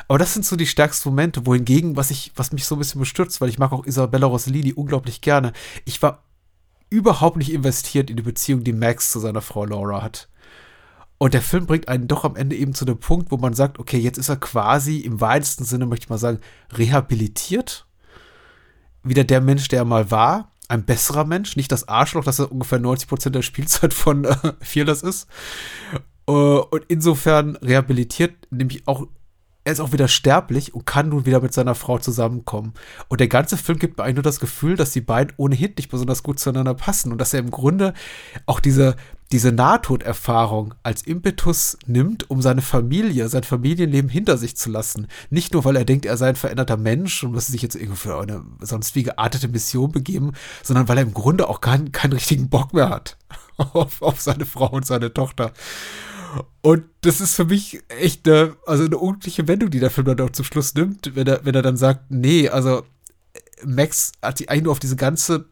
Aber das sind so die stärksten Momente, wohingegen, was ich, was mich so ein bisschen bestürzt, weil ich mag auch Isabella Rossellini unglaublich gerne. Ich war überhaupt nicht investiert in die Beziehung, die Max zu seiner Frau Laura hat. Und der Film bringt einen doch am Ende eben zu dem Punkt, wo man sagt, okay, jetzt ist er quasi im weitesten Sinne, möchte ich mal sagen, rehabilitiert. Wieder der Mensch, der er mal war. Ein besserer Mensch, nicht das Arschloch, das er ungefähr 90 Prozent der Spielzeit von äh, Fearless ist. Äh, und insofern rehabilitiert, nämlich auch er ist auch wieder sterblich und kann nun wieder mit seiner Frau zusammenkommen. Und der ganze Film gibt mir eigentlich nur das Gefühl, dass die beiden ohnehin nicht besonders gut zueinander passen und dass er im Grunde auch diese, diese Nahtoderfahrung als Impetus nimmt, um seine Familie, sein Familienleben hinter sich zu lassen. Nicht nur, weil er denkt, er sei ein veränderter Mensch und müsse sich jetzt irgendwie für eine sonst wie geartete Mission begeben, sondern weil er im Grunde auch keinen, keinen richtigen Bock mehr hat auf, auf seine Frau und seine Tochter. Und das ist für mich echt eine, also eine unglückliche Wendung, die der Film dann auch zum Schluss nimmt, wenn er, wenn er dann sagt, nee, also Max hat sich eigentlich nur auf diese ganze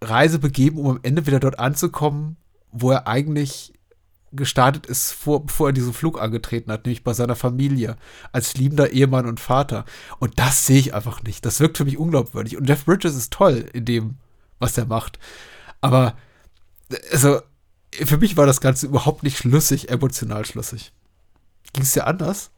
Reise begeben, um am Ende wieder dort anzukommen, wo er eigentlich gestartet ist, vor, bevor er diesen Flug angetreten hat, nämlich bei seiner Familie, als liebender Ehemann und Vater. Und das sehe ich einfach nicht. Das wirkt für mich unglaubwürdig. Und Jeff Bridges ist toll in dem, was er macht. Aber, also, für mich war das Ganze überhaupt nicht schlüssig, emotional schlüssig. Ging es dir anders?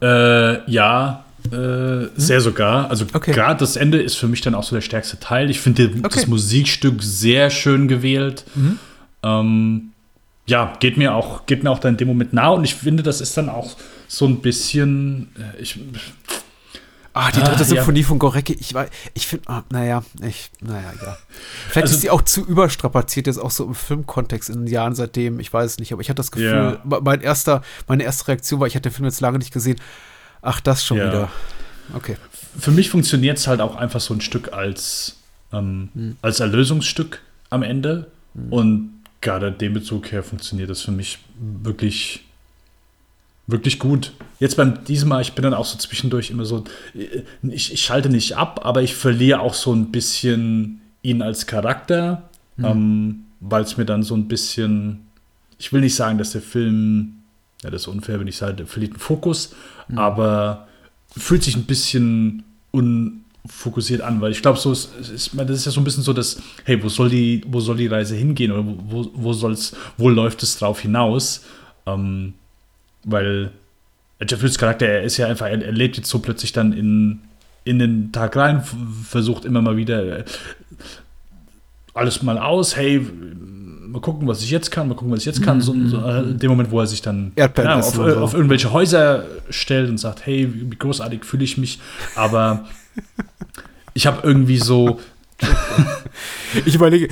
Äh, ja, äh, hm? sehr sogar. Also okay. gerade das Ende ist für mich dann auch so der stärkste Teil. Ich finde okay. das Musikstück sehr schön gewählt. Mhm. Ähm, ja, geht mir auch, geht mir auch dann in dem Moment nah und ich finde, das ist dann auch so ein bisschen, äh, ich, Ah, die dritte ah, Symphonie ja. von Gorecki, ich weiß, ich finde, oh, naja, ich, naja, ja. Vielleicht also, ist sie auch zu überstrapaziert, jetzt auch so im Filmkontext in den Jahren seitdem, ich weiß es nicht, aber ich hatte das Gefühl, ja. mein erster, meine erste Reaktion war, ich hatte den Film jetzt lange nicht gesehen, ach, das schon ja. wieder. Okay. Für mich funktioniert es halt auch einfach so ein Stück als, ähm, hm. als Erlösungsstück am Ende hm. und gerade dem Bezug her funktioniert das für mich wirklich wirklich gut. Jetzt beim diesem Mal, ich bin dann auch so zwischendurch immer so, ich, ich schalte nicht ab, aber ich verliere auch so ein bisschen ihn als Charakter, mhm. ähm, weil es mir dann so ein bisschen, ich will nicht sagen, dass der Film, ja, das ist unfair, wenn ich sage, der verliert den Fokus, mhm. aber fühlt sich ein bisschen unfokussiert an, weil ich glaube, so ist, ist, das ist ja so ein bisschen so, dass, hey, wo soll die, wo soll die Reise hingehen oder wo, wo soll's, wo läuft es drauf hinaus? Ähm, weil Jeff Bridges Charakter, er ist ja einfach, er, er, lebt jetzt so plötzlich dann in, in den Tag rein, versucht immer mal wieder äh, alles mal aus, hey, mal gucken, was ich jetzt kann, mal gucken, was ich jetzt kann. So, so äh, in dem Moment, wo er sich dann ja, auf, so. auf, irgendwelche Häuser stellt und sagt, hey, wie großartig fühle ich mich. Aber ich habe irgendwie so. ich überlege,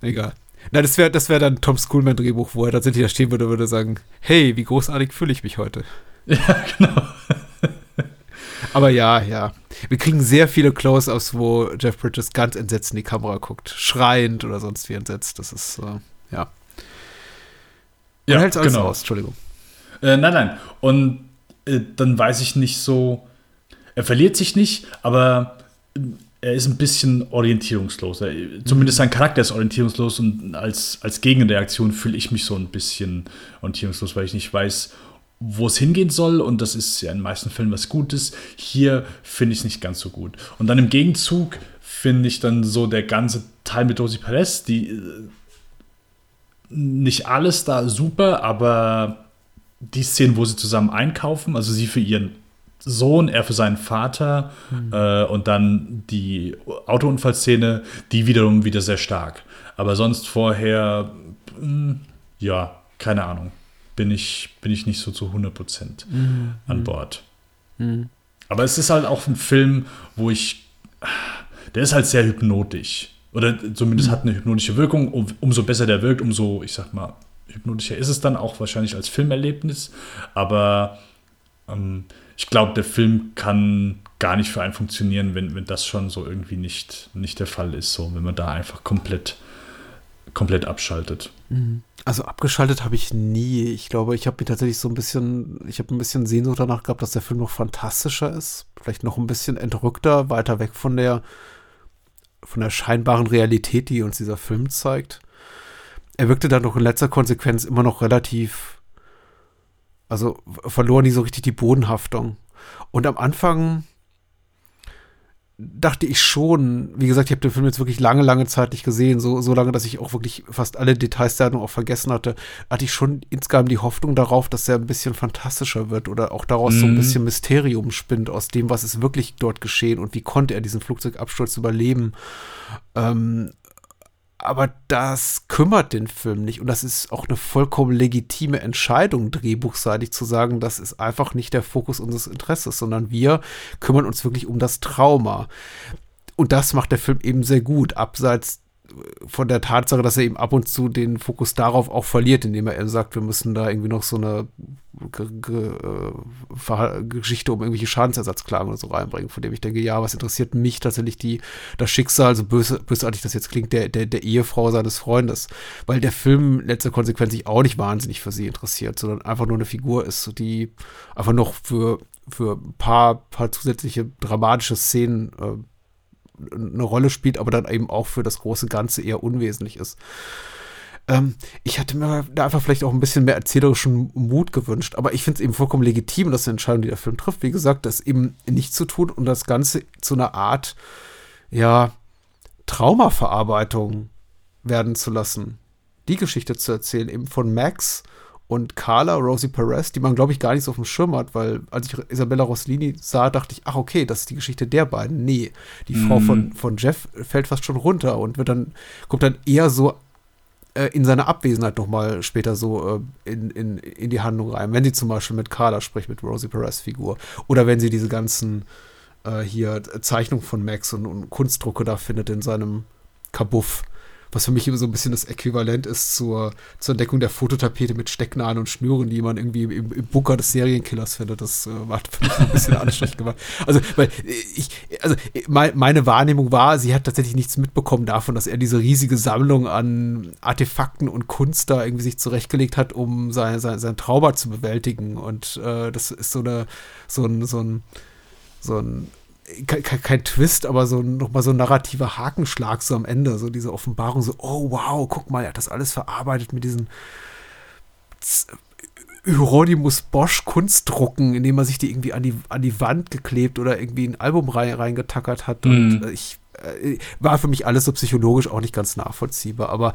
egal. Na, das wäre das wär dann Tom Schoolman-Drehbuch, wo er tatsächlich da stehen würde und würde sagen, hey, wie großartig fühle ich mich heute. Ja, genau. Aber ja, ja. Wir kriegen sehr viele Close-Ups, wo Jeff Bridges ganz entsetzt in die Kamera guckt, schreiend oder sonst wie entsetzt. Das ist, äh, ja. Und ja, hält alles genau. aus, Entschuldigung. Äh, nein, nein. Und äh, dann weiß ich nicht so, er verliert sich nicht, aber er ist ein bisschen orientierungslos. Zumindest sein Charakter ist orientierungslos und als, als Gegenreaktion fühle ich mich so ein bisschen orientierungslos, weil ich nicht weiß, wo es hingehen soll und das ist ja in den meisten Fällen was Gutes. Hier finde ich es nicht ganz so gut. Und dann im Gegenzug finde ich dann so der ganze Teil mit Rosie Perez, die äh, nicht alles da super, aber die Szenen, wo sie zusammen einkaufen, also sie für ihren Sohn, er für seinen Vater mhm. äh, und dann die Autounfallszene, die wiederum wieder sehr stark. Aber sonst vorher, mh, hm, ja, keine Ahnung, bin ich, bin ich nicht so zu 100% mhm. an Bord. Mhm. Aber es ist halt auch ein Film, wo ich, der ist halt sehr hypnotisch. Oder zumindest mhm. hat eine hypnotische Wirkung. Um, umso besser der wirkt, umso, ich sag mal, hypnotischer ist es dann auch wahrscheinlich als Filmerlebnis. Aber ähm, ich glaube, der Film kann gar nicht für einen funktionieren, wenn, wenn das schon so irgendwie nicht, nicht der Fall ist. So, wenn man da einfach komplett komplett abschaltet. Also abgeschaltet habe ich nie. Ich glaube, ich habe mir tatsächlich so ein bisschen, ich habe ein bisschen Sehnsucht danach gehabt, dass der Film noch fantastischer ist. Vielleicht noch ein bisschen entrückter, weiter weg von der, von der scheinbaren Realität, die uns dieser Film zeigt. Er wirkte dann doch in letzter Konsequenz immer noch relativ, also verlor nie so richtig die Bodenhaftung. Und am Anfang dachte ich schon, wie gesagt, ich habe den Film jetzt wirklich lange, lange Zeit nicht gesehen, so, so lange, dass ich auch wirklich fast alle Details der Handlung auch vergessen hatte, hatte ich schon insgesamt die Hoffnung darauf, dass er ein bisschen fantastischer wird oder auch daraus so ein Mhm. bisschen Mysterium spinnt aus dem, was ist wirklich dort geschehen und wie konnte er diesen Flugzeugabsturz überleben. Ähm, aber das kümmert den Film nicht. Und das ist auch eine vollkommen legitime Entscheidung, drehbuchseitig zu sagen, das ist einfach nicht der Fokus unseres Interesses, sondern wir kümmern uns wirklich um das Trauma. Und das macht der Film eben sehr gut, abseits von der Tatsache, dass er eben ab und zu den Fokus darauf auch verliert, indem er eben sagt, wir müssen da irgendwie noch so eine äh, Geschichte um irgendwelche Schadensersatzklagen oder so reinbringen, von dem ich denke, ja, was interessiert mich tatsächlich die, das Schicksal, so böse, bösartig das jetzt klingt, der, der, der Ehefrau seines Freundes, weil der Film letzter Konsequenz sich auch nicht wahnsinnig für sie interessiert, sondern einfach nur eine Figur ist, die einfach noch für, für ein paar, paar zusätzliche dramatische Szenen äh, eine Rolle spielt, aber dann eben auch für das große Ganze eher unwesentlich ist. Ähm, ich hatte mir da einfach vielleicht auch ein bisschen mehr erzählerischen Mut gewünscht, aber ich finde es eben vollkommen legitim, dass die Entscheidung, die der Film trifft, wie gesagt, das eben nicht zu tun und das Ganze zu einer Art, ja, Traumaverarbeitung werden zu lassen. Die Geschichte zu erzählen, eben von Max und Carla, Rosie Perez, die man, glaube ich, gar nicht so auf dem Schirm hat, weil als ich Isabella Rossellini sah, dachte ich, ach okay, das ist die Geschichte der beiden. Nee, die Mhm. Frau von, von Jeff fällt fast schon runter und wird dann, kommt dann eher so äh, in seiner Abwesenheit nochmal später so äh, in, in, in die Handlung rein. Wenn sie zum Beispiel mit Carla spricht, mit Rosie Perez Figur. Oder wenn sie diese ganzen äh, hier Zeichnungen von Max und, und Kunstdrucke da findet in seinem Kabuff. Was für mich immer so ein bisschen das Äquivalent ist zur, zur Entdeckung der Fototapete mit Stecknadeln und Schnüren, die man irgendwie im, im Bunker des Serienkillers findet. Das äh, für mich ein bisschen anstrengend gemacht. Also, weil ich, also mein, meine Wahrnehmung war, sie hat tatsächlich nichts mitbekommen davon, dass er diese riesige Sammlung an Artefakten und Kunst da irgendwie sich zurechtgelegt hat, um sein, sein, sein Trauma zu bewältigen. Und äh, das ist so eine, so ein, so ein, so ein kein, kein Twist, aber so nochmal so ein narrativer Hakenschlag so am Ende, so diese Offenbarung, so, oh wow, guck mal, er hat das alles verarbeitet mit diesen Hieronymus Bosch Kunstdrucken, indem er sich die irgendwie an die, an die Wand geklebt oder irgendwie ein Album rein, reingetackert hat. Und Mhm. ich äh, war für mich alles so psychologisch auch nicht ganz nachvollziehbar. Aber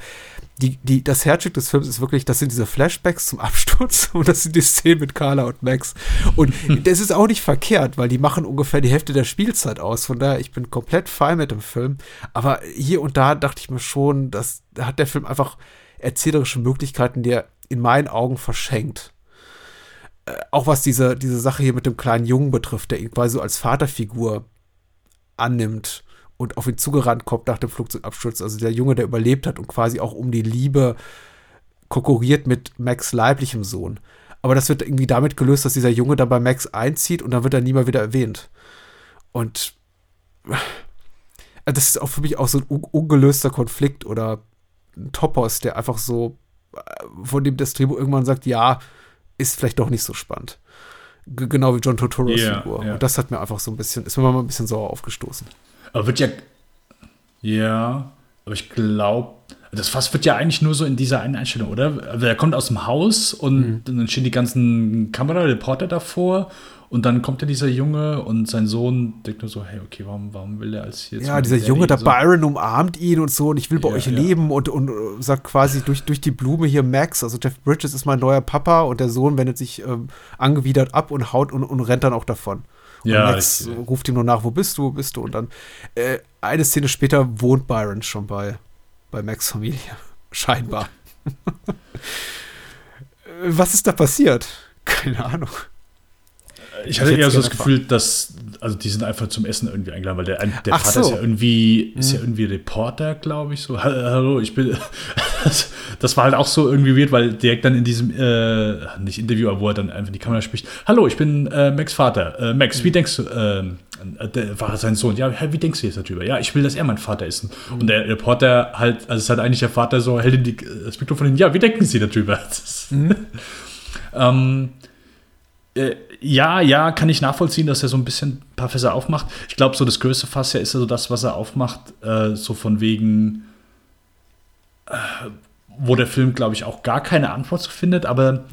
die, die, das Herzstück des Films ist wirklich, das sind diese Flashbacks zum Absturz und das sind die Szenen mit Carla und Max. Und das ist auch nicht verkehrt, weil die machen ungefähr die Hälfte der Spielzeit aus. Von daher, ich bin komplett fein mit dem Film. Aber hier und da dachte ich mir schon, dass da hat der Film einfach erzählerische Möglichkeiten, die er in meinen Augen verschenkt. Äh, auch was diese, diese Sache hier mit dem kleinen Jungen betrifft, der ihn quasi so als Vaterfigur annimmt und auf ihn zugerannt kommt nach dem Flugzeugabsturz. Also der Junge, der überlebt hat und quasi auch um die Liebe konkurriert mit Max leiblichem Sohn. Aber das wird irgendwie damit gelöst, dass dieser Junge dann bei Max einzieht und dann wird er nie mal wieder erwähnt. Und äh, das ist auch für mich auch so ein un ungelöster Konflikt oder ein Topos, der einfach so, äh, von dem das Drehbuch irgendwann sagt, ja, ist vielleicht doch nicht so spannend. G genau wie John Totoros Ja, Figur. ja. Und das hat mir einfach so ein bisschen, ist mir mal ein bisschen sauer aufgestoßen. Aber wird ja. Ja, aber ich glaube, das Fass wird ja eigentlich nur so in dieser einen Einstellung, oder? Also er kommt aus dem Haus und dann stehen die ganzen Kamerareporter davor und dann kommt ja dieser Junge und sein Sohn denkt nur so, hey, okay, warum, warum will er als jetzt Ja, dieser Junge da, so? Byron umarmt ihn und so und ich will bei Ja, euch ja. leben und, und sagt quasi durch, durch die Blume hier Max, also Jeff Bridges ist mein neuer Papa und der Sohn wendet sich ähm, angewidert ab und haut und, und rennt dann auch davon. Und Ja, Max ich- äh, ruft ihm nur nach, wo bist du, wo bist du? Und dann äh, eine Szene später wohnt Byron schon bei, bei Max Familie. Scheinbar. Äh, Was ist da passiert? Keine Ahnung. Ich hatte hätte eher so das Gefühl, dass also die sind einfach zum Essen irgendwie eingeladen, weil der, der Ach Vater so. ist ja irgendwie, ist ja Mhm. irgendwie Reporter, glaube ich. So, "Ha- hallo, ich bin. das, war halt auch so irgendwie weird, weil direkt dann in diesem, äh, nicht Interview, aber wo er dann einfach in die Kamera spricht, hallo, ich bin äh, Max Vater. Äh, Max, Mhm. wie denkst du, äh, der war sein Sohn, ja, wie denkst du jetzt darüber? Ja, ich will, dass er mein Vater ist. Mhm. Und der Reporter halt, also es hat eigentlich der Vater so, hält die, das Mikrofon hin, ja, wie denken Sie darüber? Mhm. ähm, äh, ja, ja, kann ich nachvollziehen, dass er so ein bisschen ein paar Fässer aufmacht. Ich glaube, so das größte Fass ja ist ja so das, was er aufmacht, äh, so von wegen, äh, wo der Film, glaube ich, auch gar keine Antwort zu findet, aber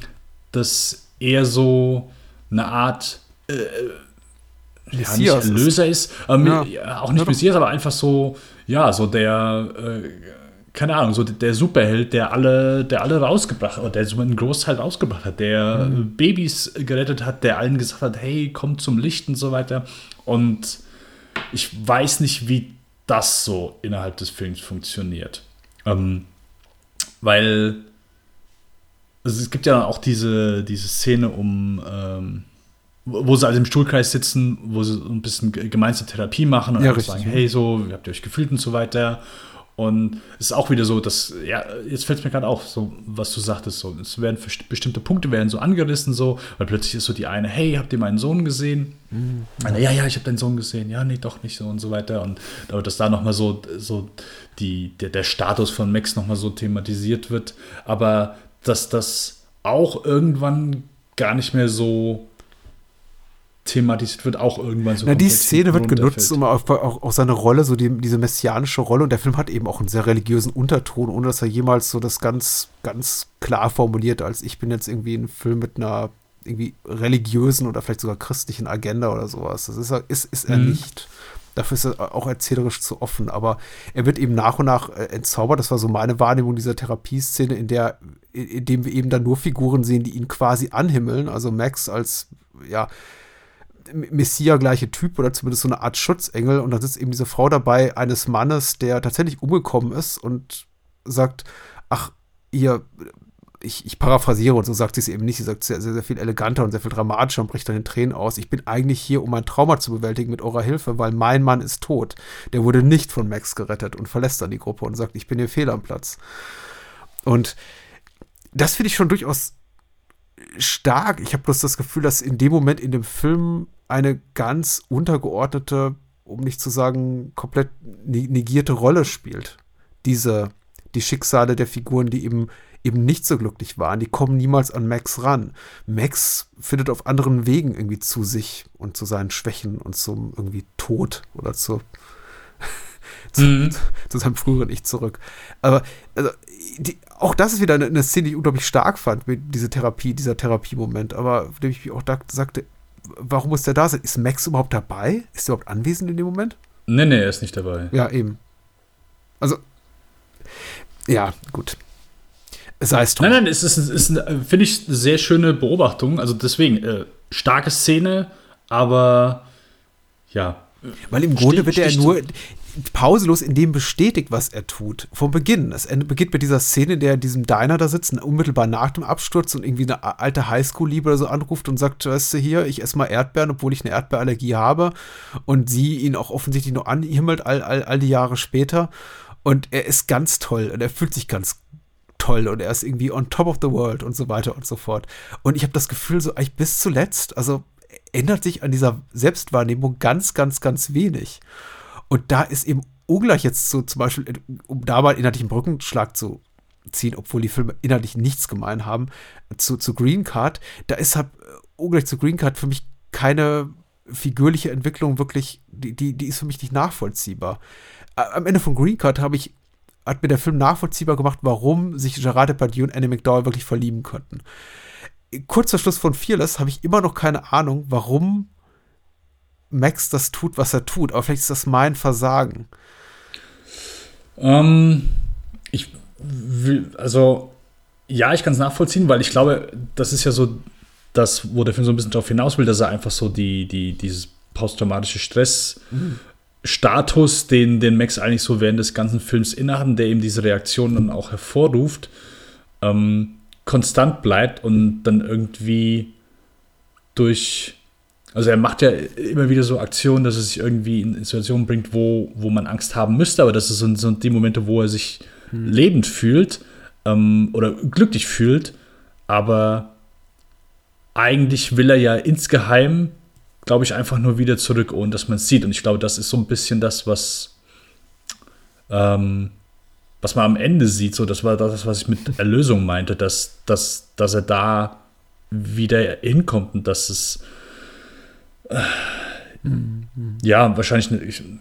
das eher so eine Art äh, ja, nicht Messias ist. Ist, aber Ja. auch nicht Ja. Messias, aber einfach so, ja, so der, äh, keine Ahnung, so der Superheld, der alle, der alle rausgebracht hat, der so einen Großteil rausgebracht hat, der Mhm. Babys gerettet hat, der allen gesagt hat, hey, kommt zum Licht und so weiter. Und ich weiß nicht, wie das so innerhalb des Films funktioniert. Ähm, weil also es gibt ja auch diese, diese Szene um, ähm, wo sie also im Stuhlkreis sitzen, wo sie so ein bisschen ge- gemeinsame Therapie machen und Ja, sagen, hey, so, wie habt ihr euch gefühlt und so weiter. Und es ist auch wieder so, dass, ja, jetzt fällt es mir gerade auf, so, was du sagtest, so, es werden bestimmte Punkte werden so angerissen, so, weil plötzlich ist so die eine, hey, habt ihr meinen Sohn gesehen? Mhm. Eine, ja, ja, ich habe deinen Sohn gesehen, ja, nee, doch nicht so und so weiter. Und aber dass da nochmal so, so die, der, der Status von Max nochmal so thematisiert wird, aber dass das auch irgendwann gar nicht mehr so thematisiert wird, auch irgendwann so Na, die Szene wird genutzt, um auf, auch, auch seine Rolle, so die, diese messianische Rolle. Und der Film hat eben auch einen sehr religiösen Unterton, ohne dass er jemals so das ganz, ganz klar formuliert, als ich bin jetzt irgendwie ein Film mit einer irgendwie religiösen oder vielleicht sogar christlichen Agenda oder sowas. Das ist er, ist, ist er Mhm. nicht. Dafür ist er auch erzählerisch zu offen. Aber er wird eben nach und nach äh, entzaubert. Das war so meine Wahrnehmung dieser Therapieszene, in der, in, in dem wir eben dann nur Figuren sehen, die ihn quasi anhimmeln. Also Max als, ja, Messia-gleiche Typ oder zumindest so eine Art Schutzengel. Und dann sitzt eben diese Frau dabei, eines Mannes, der tatsächlich umgekommen ist und sagt, ach, ihr, ich, ich paraphrasiere und so sagt sie es eben nicht. Sie sagt sehr, sehr, sehr viel eleganter und sehr viel dramatischer und bricht dann in Tränen aus. Ich bin eigentlich hier, um mein Trauma zu bewältigen mit eurer Hilfe, weil mein Mann ist tot. Der wurde nicht von Max gerettet und verlässt dann die Gruppe und sagt, ich bin hier fehl am Platz. Und das finde ich schon durchaus stark. Ich habe bloß das Gefühl, dass in dem Moment in dem Film eine ganz untergeordnete, um nicht zu sagen, komplett ne- negierte Rolle spielt. Diese, die Schicksale der Figuren, die eben eben nicht so glücklich waren, die kommen niemals an Max ran. Max findet auf anderen Wegen irgendwie zu sich und zu seinen Schwächen und zum irgendwie Tod oder zu, zu, Mhm. zu seinem früheren Ich zurück. Aber also, die, auch das ist wieder eine, eine Szene, die ich unglaublich stark fand, mit diese Therapie, dieser Therapiemoment. Aber dem ich mich auch da, sagte, warum muss der da sein? Ist Max überhaupt dabei? Ist er überhaupt anwesend in dem Moment? Nee, nee, er ist nicht dabei. Ja, eben. Also, ja, gut. Sei es drum. Nein, nein, es ist, ist eine, finde ich, eine sehr schöne Beobachtung. Also deswegen, äh, starke Szene, aber ja. Weil im Grunde wird er nur pauselos in dem bestätigt, was er tut. Vom Beginn. Es beginnt mit dieser Szene, in der er in diesem Diner da sitzt, unmittelbar nach dem Absturz und irgendwie eine alte Highschool-Liebe oder so anruft und sagt, weißt du hier, ich esse mal Erdbeeren, obwohl ich eine Erdbeerallergie habe. Und sie ihn auch offensichtlich noch anhimmelt, all, all, all die Jahre später. Und er ist ganz toll und er fühlt sich ganz toll und er ist irgendwie on top of the world und so weiter und so fort. Und ich habe das Gefühl, so eigentlich bis zuletzt, also ändert sich an dieser Selbstwahrnehmung ganz, ganz, ganz wenig. Und da ist eben ungleich jetzt so zum Beispiel, um da mal inhaltlich einen Brückenschlag zu ziehen, obwohl die Filme inhaltlich nichts gemein haben, zu, zu Green Card, da ist halt äh, ungleich zu Green Card für mich keine figürliche Entwicklung wirklich, die, die, die ist für mich nicht nachvollziehbar. Am Ende von Green Card habe ich, hat mir der Film nachvollziehbar gemacht, warum sich Gerard Depardieu und Annie McDowell wirklich verlieben könnten. Kurz vor Schluss von Fearless habe ich immer noch keine Ahnung, warum Max das tut, was er tut. Aber vielleicht ist das mein Versagen. Ähm, ich will, also, ja, ich kann es nachvollziehen, weil ich glaube, das ist ja so das, wo der Film so ein bisschen darauf hinaus will, dass er einfach so die, die, dieses posttraumatische Stress. Status, den, den Max eigentlich so während des ganzen Films innehat, und der eben diese Reaktion dann auch hervorruft, ähm, konstant bleibt und dann irgendwie durch Also er macht ja immer wieder so Aktionen, dass er sich irgendwie in Situationen bringt, wo, wo man Angst haben müsste, aber das sind so die Momente, wo er sich hm. lebend fühlt ähm, oder glücklich fühlt, aber eigentlich will er ja insgeheim, glaube ich, einfach nur wieder zurück, ohne dass man es sieht. Und ich glaube, das ist so ein bisschen das, was, ähm, was man am Ende sieht. So, das war das, was ich mit Erlösung meinte, dass, dass, dass er da wieder hinkommt und dass es äh, mhm. ja wahrscheinlich eine,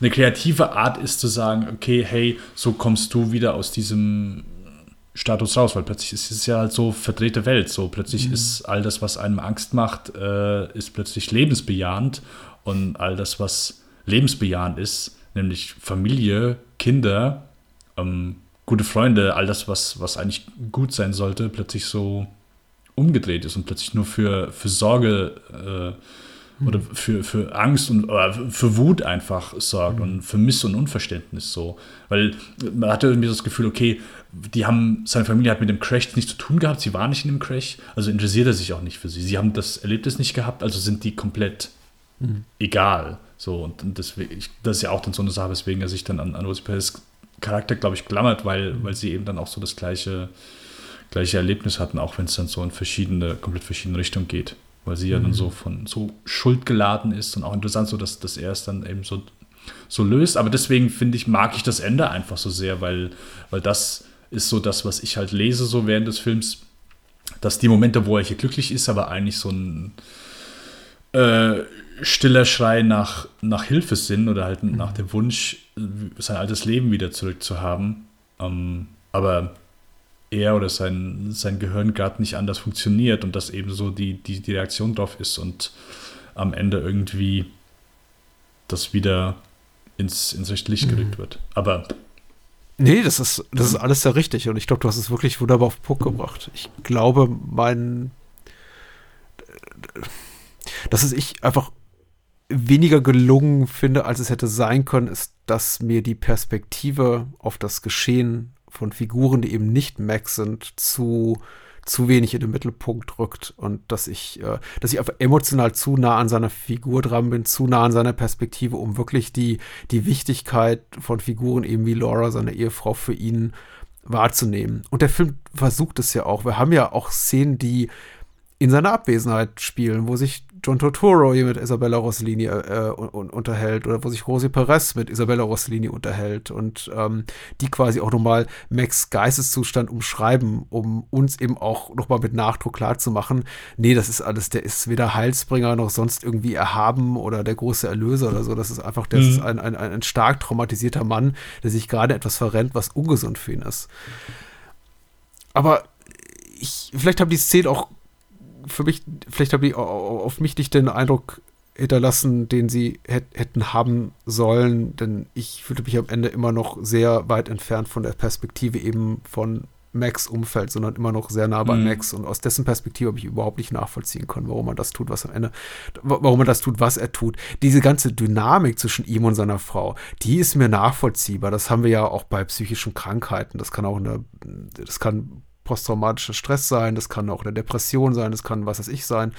eine kreative Art ist zu sagen, okay, hey, so kommst du wieder aus diesem Status raus, weil plötzlich ist es ja halt so verdrehte Welt. So plötzlich mhm. ist all das, was einem Angst macht, äh, ist plötzlich lebensbejahend und all das, was lebensbejahend ist, nämlich Familie, Kinder, ähm, gute Freunde, all das, was, was eigentlich gut sein sollte, plötzlich so umgedreht ist und plötzlich nur für, für Sorge äh, oder für, für Angst und für Wut einfach sorgt mhm. und für Miss- und Unverständnis so. Weil man hatte irgendwie das Gefühl, okay, die haben, seine Familie hat mit dem Crash nichts zu tun gehabt, sie war nicht in dem Crash, also interessiert er sich auch nicht für sie. Sie haben das Erlebnis nicht gehabt, also sind die komplett mhm. egal. So, und, und deswegen, das ist ja auch dann so eine Sache, weswegen er sich dann an, an Rosie Perez Charakter, glaube ich, klammert, weil, mhm. weil sie eben dann auch so das gleiche, gleiche Erlebnis hatten, auch wenn es dann so in verschiedene, komplett verschiedene Richtungen geht weil sie ja dann mhm. so von so schuldgeladen ist und auch interessant, so dass, dass er es dann eben so, so löst. Aber deswegen finde ich, mag ich das Ende einfach so sehr, weil, weil das ist so das, was ich halt lese, so während des Films, dass die Momente, wo er hier glücklich ist, aber eigentlich so ein äh, stiller Schrei nach, nach Hilfe sind oder halt mhm. nach dem Wunsch, sein altes Leben wieder zurückzuhaben. Ähm, aber er oder sein, sein Gehirn gerade nicht anders funktioniert und das eben so die, die, die Reaktion drauf ist und am Ende irgendwie das wieder ins, ins rechte Licht gerückt mhm. wird. Aber. Nee, das ist, das ist alles sehr richtig und ich glaube, du hast es wirklich wunderbar auf den Punkt gebracht. Ich glaube, mein. dass es ich einfach weniger gelungen finde, als es hätte sein können, ist, dass mir die Perspektive auf das Geschehen von Figuren, die eben nicht Max sind, zu zu wenig in den Mittelpunkt rückt und dass ich, äh, dass ich einfach emotional zu nah an seiner Figur dran bin, zu nah an seiner Perspektive, um wirklich die, die Wichtigkeit von Figuren eben wie Laura, seine Ehefrau, für ihn wahrzunehmen. Und der Film versucht es ja auch. Wir haben ja auch Szenen, die in seiner Abwesenheit spielen, wo sich John Turturro hier mit Isabella Rossellini äh, un unterhält oder wo sich Rosi Perez mit Isabella Rossellini unterhält und ähm, die quasi auch nochmal Max Geisteszustand umschreiben, um uns eben auch nochmal mit Nachdruck klarzumachen, nee, das ist alles, der ist weder Heilsbringer noch sonst irgendwie erhaben oder der große Erlöser oder so, das ist einfach, das mhm. ist ein, ein, ein stark traumatisierter Mann, der sich gerade etwas verrennt, was ungesund für ihn ist. Aber ich, vielleicht haben die Szenen auch für mich, vielleicht habe ich auf mich nicht den Eindruck hinterlassen, den sie hätten haben sollen, denn ich fühlte mich am Ende immer noch sehr weit entfernt von der Perspektive eben von Max Umfeld, sondern immer noch sehr nah bei mhm. Max und aus dessen Perspektive habe ich überhaupt nicht nachvollziehen können, warum man das tut, was am Ende, warum man das tut, was er tut. Diese ganze Dynamik zwischen ihm und seiner Frau, die ist mir nachvollziehbar. Das haben wir ja auch bei psychischen Krankheiten. Das kann auch eine, das kann posttraumatischer Stress sein, das kann auch eine Depression sein, das kann was weiß ich sein,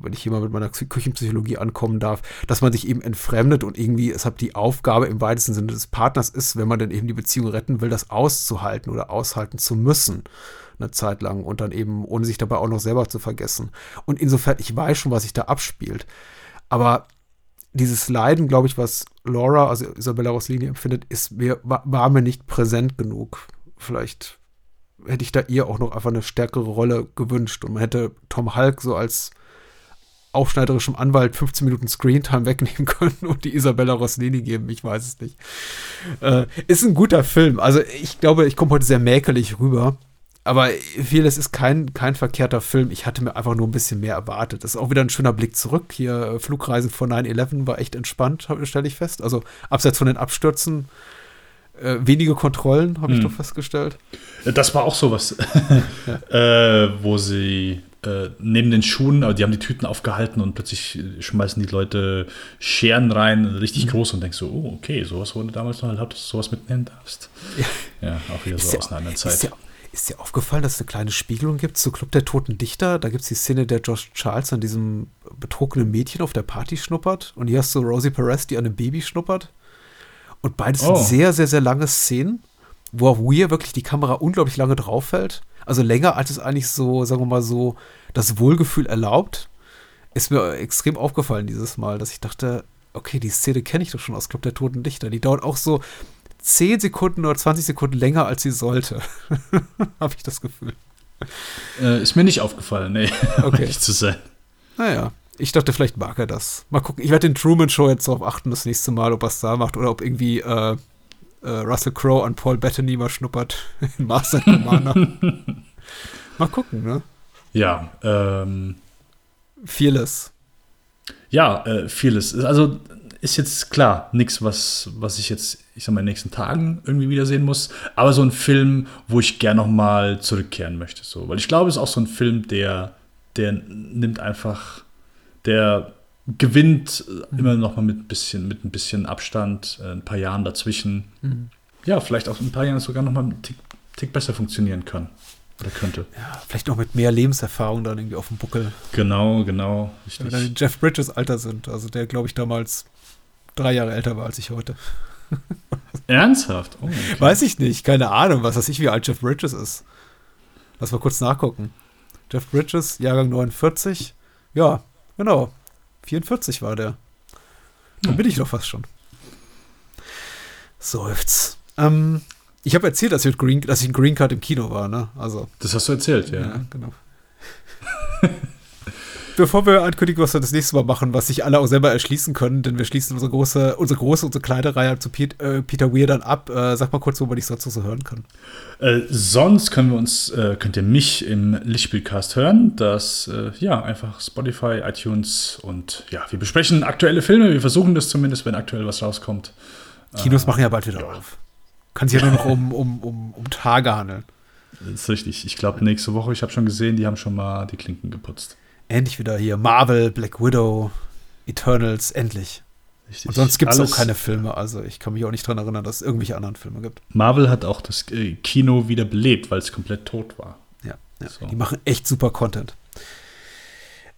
wenn ich hier mal mit meiner Küchenpsychologie ankommen darf, dass man sich eben entfremdet und irgendwie, es hat die Aufgabe im weitesten Sinne des Partners ist, wenn man dann eben die Beziehung retten will, das auszuhalten oder aushalten zu müssen eine Zeit lang und dann eben, ohne sich dabei auch noch selber zu vergessen. Und insofern, ich weiß schon, was sich da abspielt. Aber dieses Leiden, glaube ich, was Laura, also Isabella Rossellini empfindet, ist mir, war, war mir nicht präsent genug. Vielleicht hätte ich da ihr auch noch einfach eine stärkere Rolle gewünscht. Und man hätte Tom Hulk so als aufschneiderischem Anwalt 15 Minuten Screentime wegnehmen können und die Isabella Rossellini geben. Ich weiß es nicht. Äh, ist ein guter Film. Also ich glaube, ich komme heute sehr mäkelig rüber. Aber vieles ist kein, kein verkehrter Film. Ich hatte mir einfach nur ein bisschen mehr erwartet. Das ist auch wieder ein schöner Blick zurück. Hier, äh, Flugreisen von 9-11 war echt entspannt, stelle ich fest. Also abseits von den Abstürzen äh, wenige Kontrollen, habe ich hm. doch festgestellt. Das war auch sowas, ja. äh, wo sie äh, neben den Schuhen, aber die haben die Tüten aufgehalten und plötzlich schmeißen die Leute Scheren rein, richtig mhm. groß und denkst so, oh, okay, sowas wurde damals noch erlaubt, dass du sowas mitnehmen darfst. Ja, ja auch wieder so ist aus einer anderen Zeit. Ist ja, Ist dir aufgefallen, dass es eine kleine Spiegelung gibt zu Club der Toten Dichter? Da gibt es die Szene, der Josh Charles an diesem betrunkenen Mädchen auf der Party schnuppert. Und hier hast du Rosie Perez, die an einem Baby schnuppert. Und beides Oh. sind sehr, sehr, sehr lange Szenen, wo auf Weir wirklich die Kamera unglaublich lange drauf hält. Also länger, als es eigentlich so, sagen wir mal so, das Wohlgefühl erlaubt. Ist mir extrem aufgefallen dieses Mal, dass ich dachte, okay, die Szene kenne ich doch schon aus Club der Toten Dichter. Die dauert auch so 10 Sekunden oder 20 Sekunden länger, als sie sollte. Habe ich das Gefühl. Äh, ist mir nicht aufgefallen, nee. um Okay. ehrlich zu sein. Naja, ich dachte, vielleicht mag er das. Mal gucken. Ich werde den Truman Show jetzt darauf achten, das nächste Mal, ob er es da macht oder ob irgendwie äh, äh, Russell Crowe an Paul Bettany mal schnuppert in Master Commander. mal gucken, ne? Ja, ähm, Fearless. ja, äh, vieles. Also ist jetzt klar, nichts, was, was ich jetzt, ich sag mal, in den nächsten Tagen irgendwie wiedersehen muss. Aber so ein Film, wo ich gern noch mal zurückkehren möchte. So. Weil ich glaube, es ist auch so ein Film, der, der nimmt einfach, der gewinnt äh, immer noch mal mit ein bisschen, mit ein bisschen Abstand, äh, ein paar Jahren dazwischen. Mhm. Ja, vielleicht auch in ein paar Jahren sogar noch mal einen Tick, Tick besser funktionieren kann. Oder könnte. Ja, vielleicht noch mit mehr Lebenserfahrung dann irgendwie auf dem Buckel. Genau, genau. Wenn wir dann in Jeff Bridges Alter sind. Also der, glaube ich, damals drei Jahre älter war als ich heute. Ernsthaft? Oh, okay. Weiß ich nicht, keine Ahnung, was weiß ich, wie alt Jeff Bridges ist. Lass mal kurz nachgucken. Jeff Bridges, Jahrgang 49. Ja, genau. 44 war der. Dann bin ich doch fast schon. Seufz. Ähm, ich habe erzählt, dass ich, Green, dass ich ein Green Card im Kino war, ne? Also. Das hast du erzählt, ja. Ja, genau. Bevor wir ankündigen, was wir das nächste Mal machen, was sich alle auch selber erschließen können, denn wir schließen unsere große, unsere große, unsere kleine Reihe zu Pete, äh, Peter Weir dann ab. Äh, sag mal kurz, wo man dich sonst noch so hören kann. Äh, sonst können wir uns, äh, könnt ihr mich im Lichtspielcast hören. Das, äh, ja, einfach Spotify, iTunes und ja, wir besprechen aktuelle Filme. Wir versuchen das zumindest, wenn aktuell was rauskommt. Kinos Äh, machen ja bald wieder auf. Kann sich ja nur noch um, um, um, um Tage handeln. Das ist richtig. Ich glaube, nächste Woche, ich habe schon gesehen, die haben schon mal die Klinken geputzt. Endlich wieder hier Marvel, Black Widow, Eternals, endlich. Richtig. Und sonst gibt es auch keine Filme. Also ich kann mich auch nicht dran erinnern, dass es irgendwelche anderen Filme gibt. Marvel hat auch das äh, Kino wieder belebt, weil es komplett tot war. Ja, ja. So. die machen echt super Content.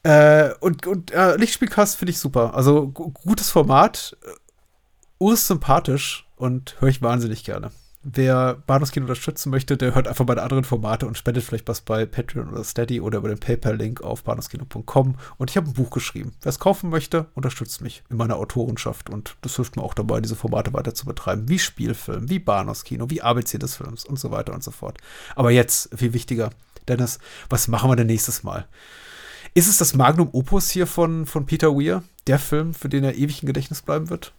Äh, und und äh, Lichtspielcast finde ich super. Also gu- gutes Format, äh, ursympathisch und höre ich wahnsinnig gerne. Wer Bahnhofskino unterstützen möchte, der hört einfach bei den anderen Formate und spendet vielleicht was bei Patreon oder Steady oder über den PayPal-Link auf bahnhofskino.com. Und ich habe ein Buch geschrieben. Wer es kaufen möchte, unterstützt mich in meiner Autorenschaft. Und das hilft mir auch dabei, diese Formate weiter zu betreiben. Wie Spielfilm, wie Bahnhofskino, wie ABC des Films und so weiter und so fort. Aber jetzt, viel wichtiger, Dennis, was machen wir denn nächstes Mal? Ist es das Magnum Opus hier von, von Peter Weir? Der Film, für den er ewig im Gedächtnis bleiben wird?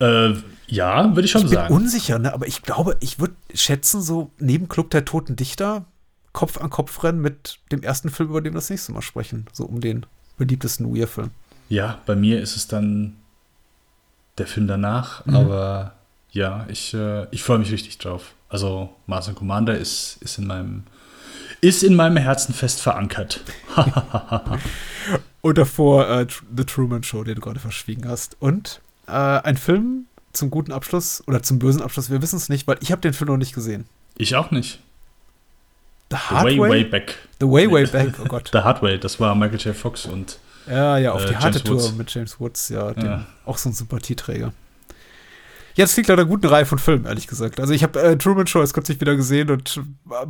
Äh, ja, würde ich schon ich bin sagen. unsicher, ne? aber ich glaube, ich würde schätzen, so neben Club der Toten Dichter Kopf an Kopf rennen mit dem ersten Film, über den wir das nächste Mal sprechen. So um den beliebtesten Weir-Film. Ja, bei mir ist es dann der Film danach, Mhm. aber ja, ich, äh, ich freue mich richtig drauf. Also Mars and Commander ist, ist in meinem ist in meinem Herzen fest verankert. Und davor äh, The Truman Show, den du gerade verschwiegen hast. Und äh, ein Film zum guten Abschluss oder zum bösen Abschluss, wir wissen es nicht, weil ich habe den Film noch nicht gesehen. Ich auch nicht. The The Hard Way, Way? Way Back. The Way, Way Back, oh Gott. The Hard Way, das war Michael J. Fox und Ja, ja, auf äh, die harte James Tour Woods. mit James Woods, ja, Ja. auch so ein Sympathieträger. Ja, das liegt an einer guten Reihe von Filmen, ehrlich gesagt. Also ich habe äh, Truman Show jetzt kürzlich wieder gesehen und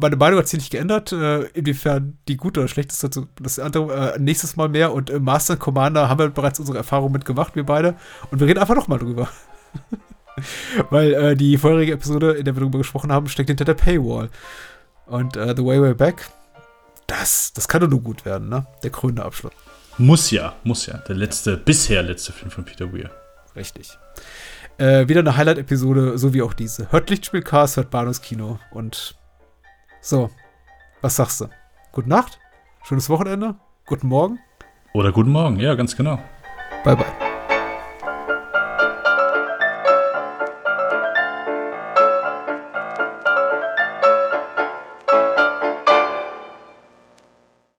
meine Meinung hat sich nicht geändert, äh, inwiefern die gut oder schlecht ist. Dazu das andere äh, nächstes Mal mehr und äh, Master and Commander haben wir bereits unsere Erfahrung mitgemacht, wir beide. Und wir reden einfach noch mal drüber. Weil äh, die vorherige Episode, in der wir darüber gesprochen haben, steckt hinter der Paywall. Und äh, The Way Way Back, das, das kann doch nur gut werden, ne? Der krönende Abschluss. muss ja, muss ja. Der letzte, bisher letzte Film von Peter Weir. Richtig. Äh, wieder eine Highlight-Episode, so wie auch diese. Hört Lichtspielcast, hört Bahnhofskino und so. Was sagst du? Gute Nacht, schönes Wochenende, guten Morgen, Oder guten Morgen, ja, ganz genau. bye bye.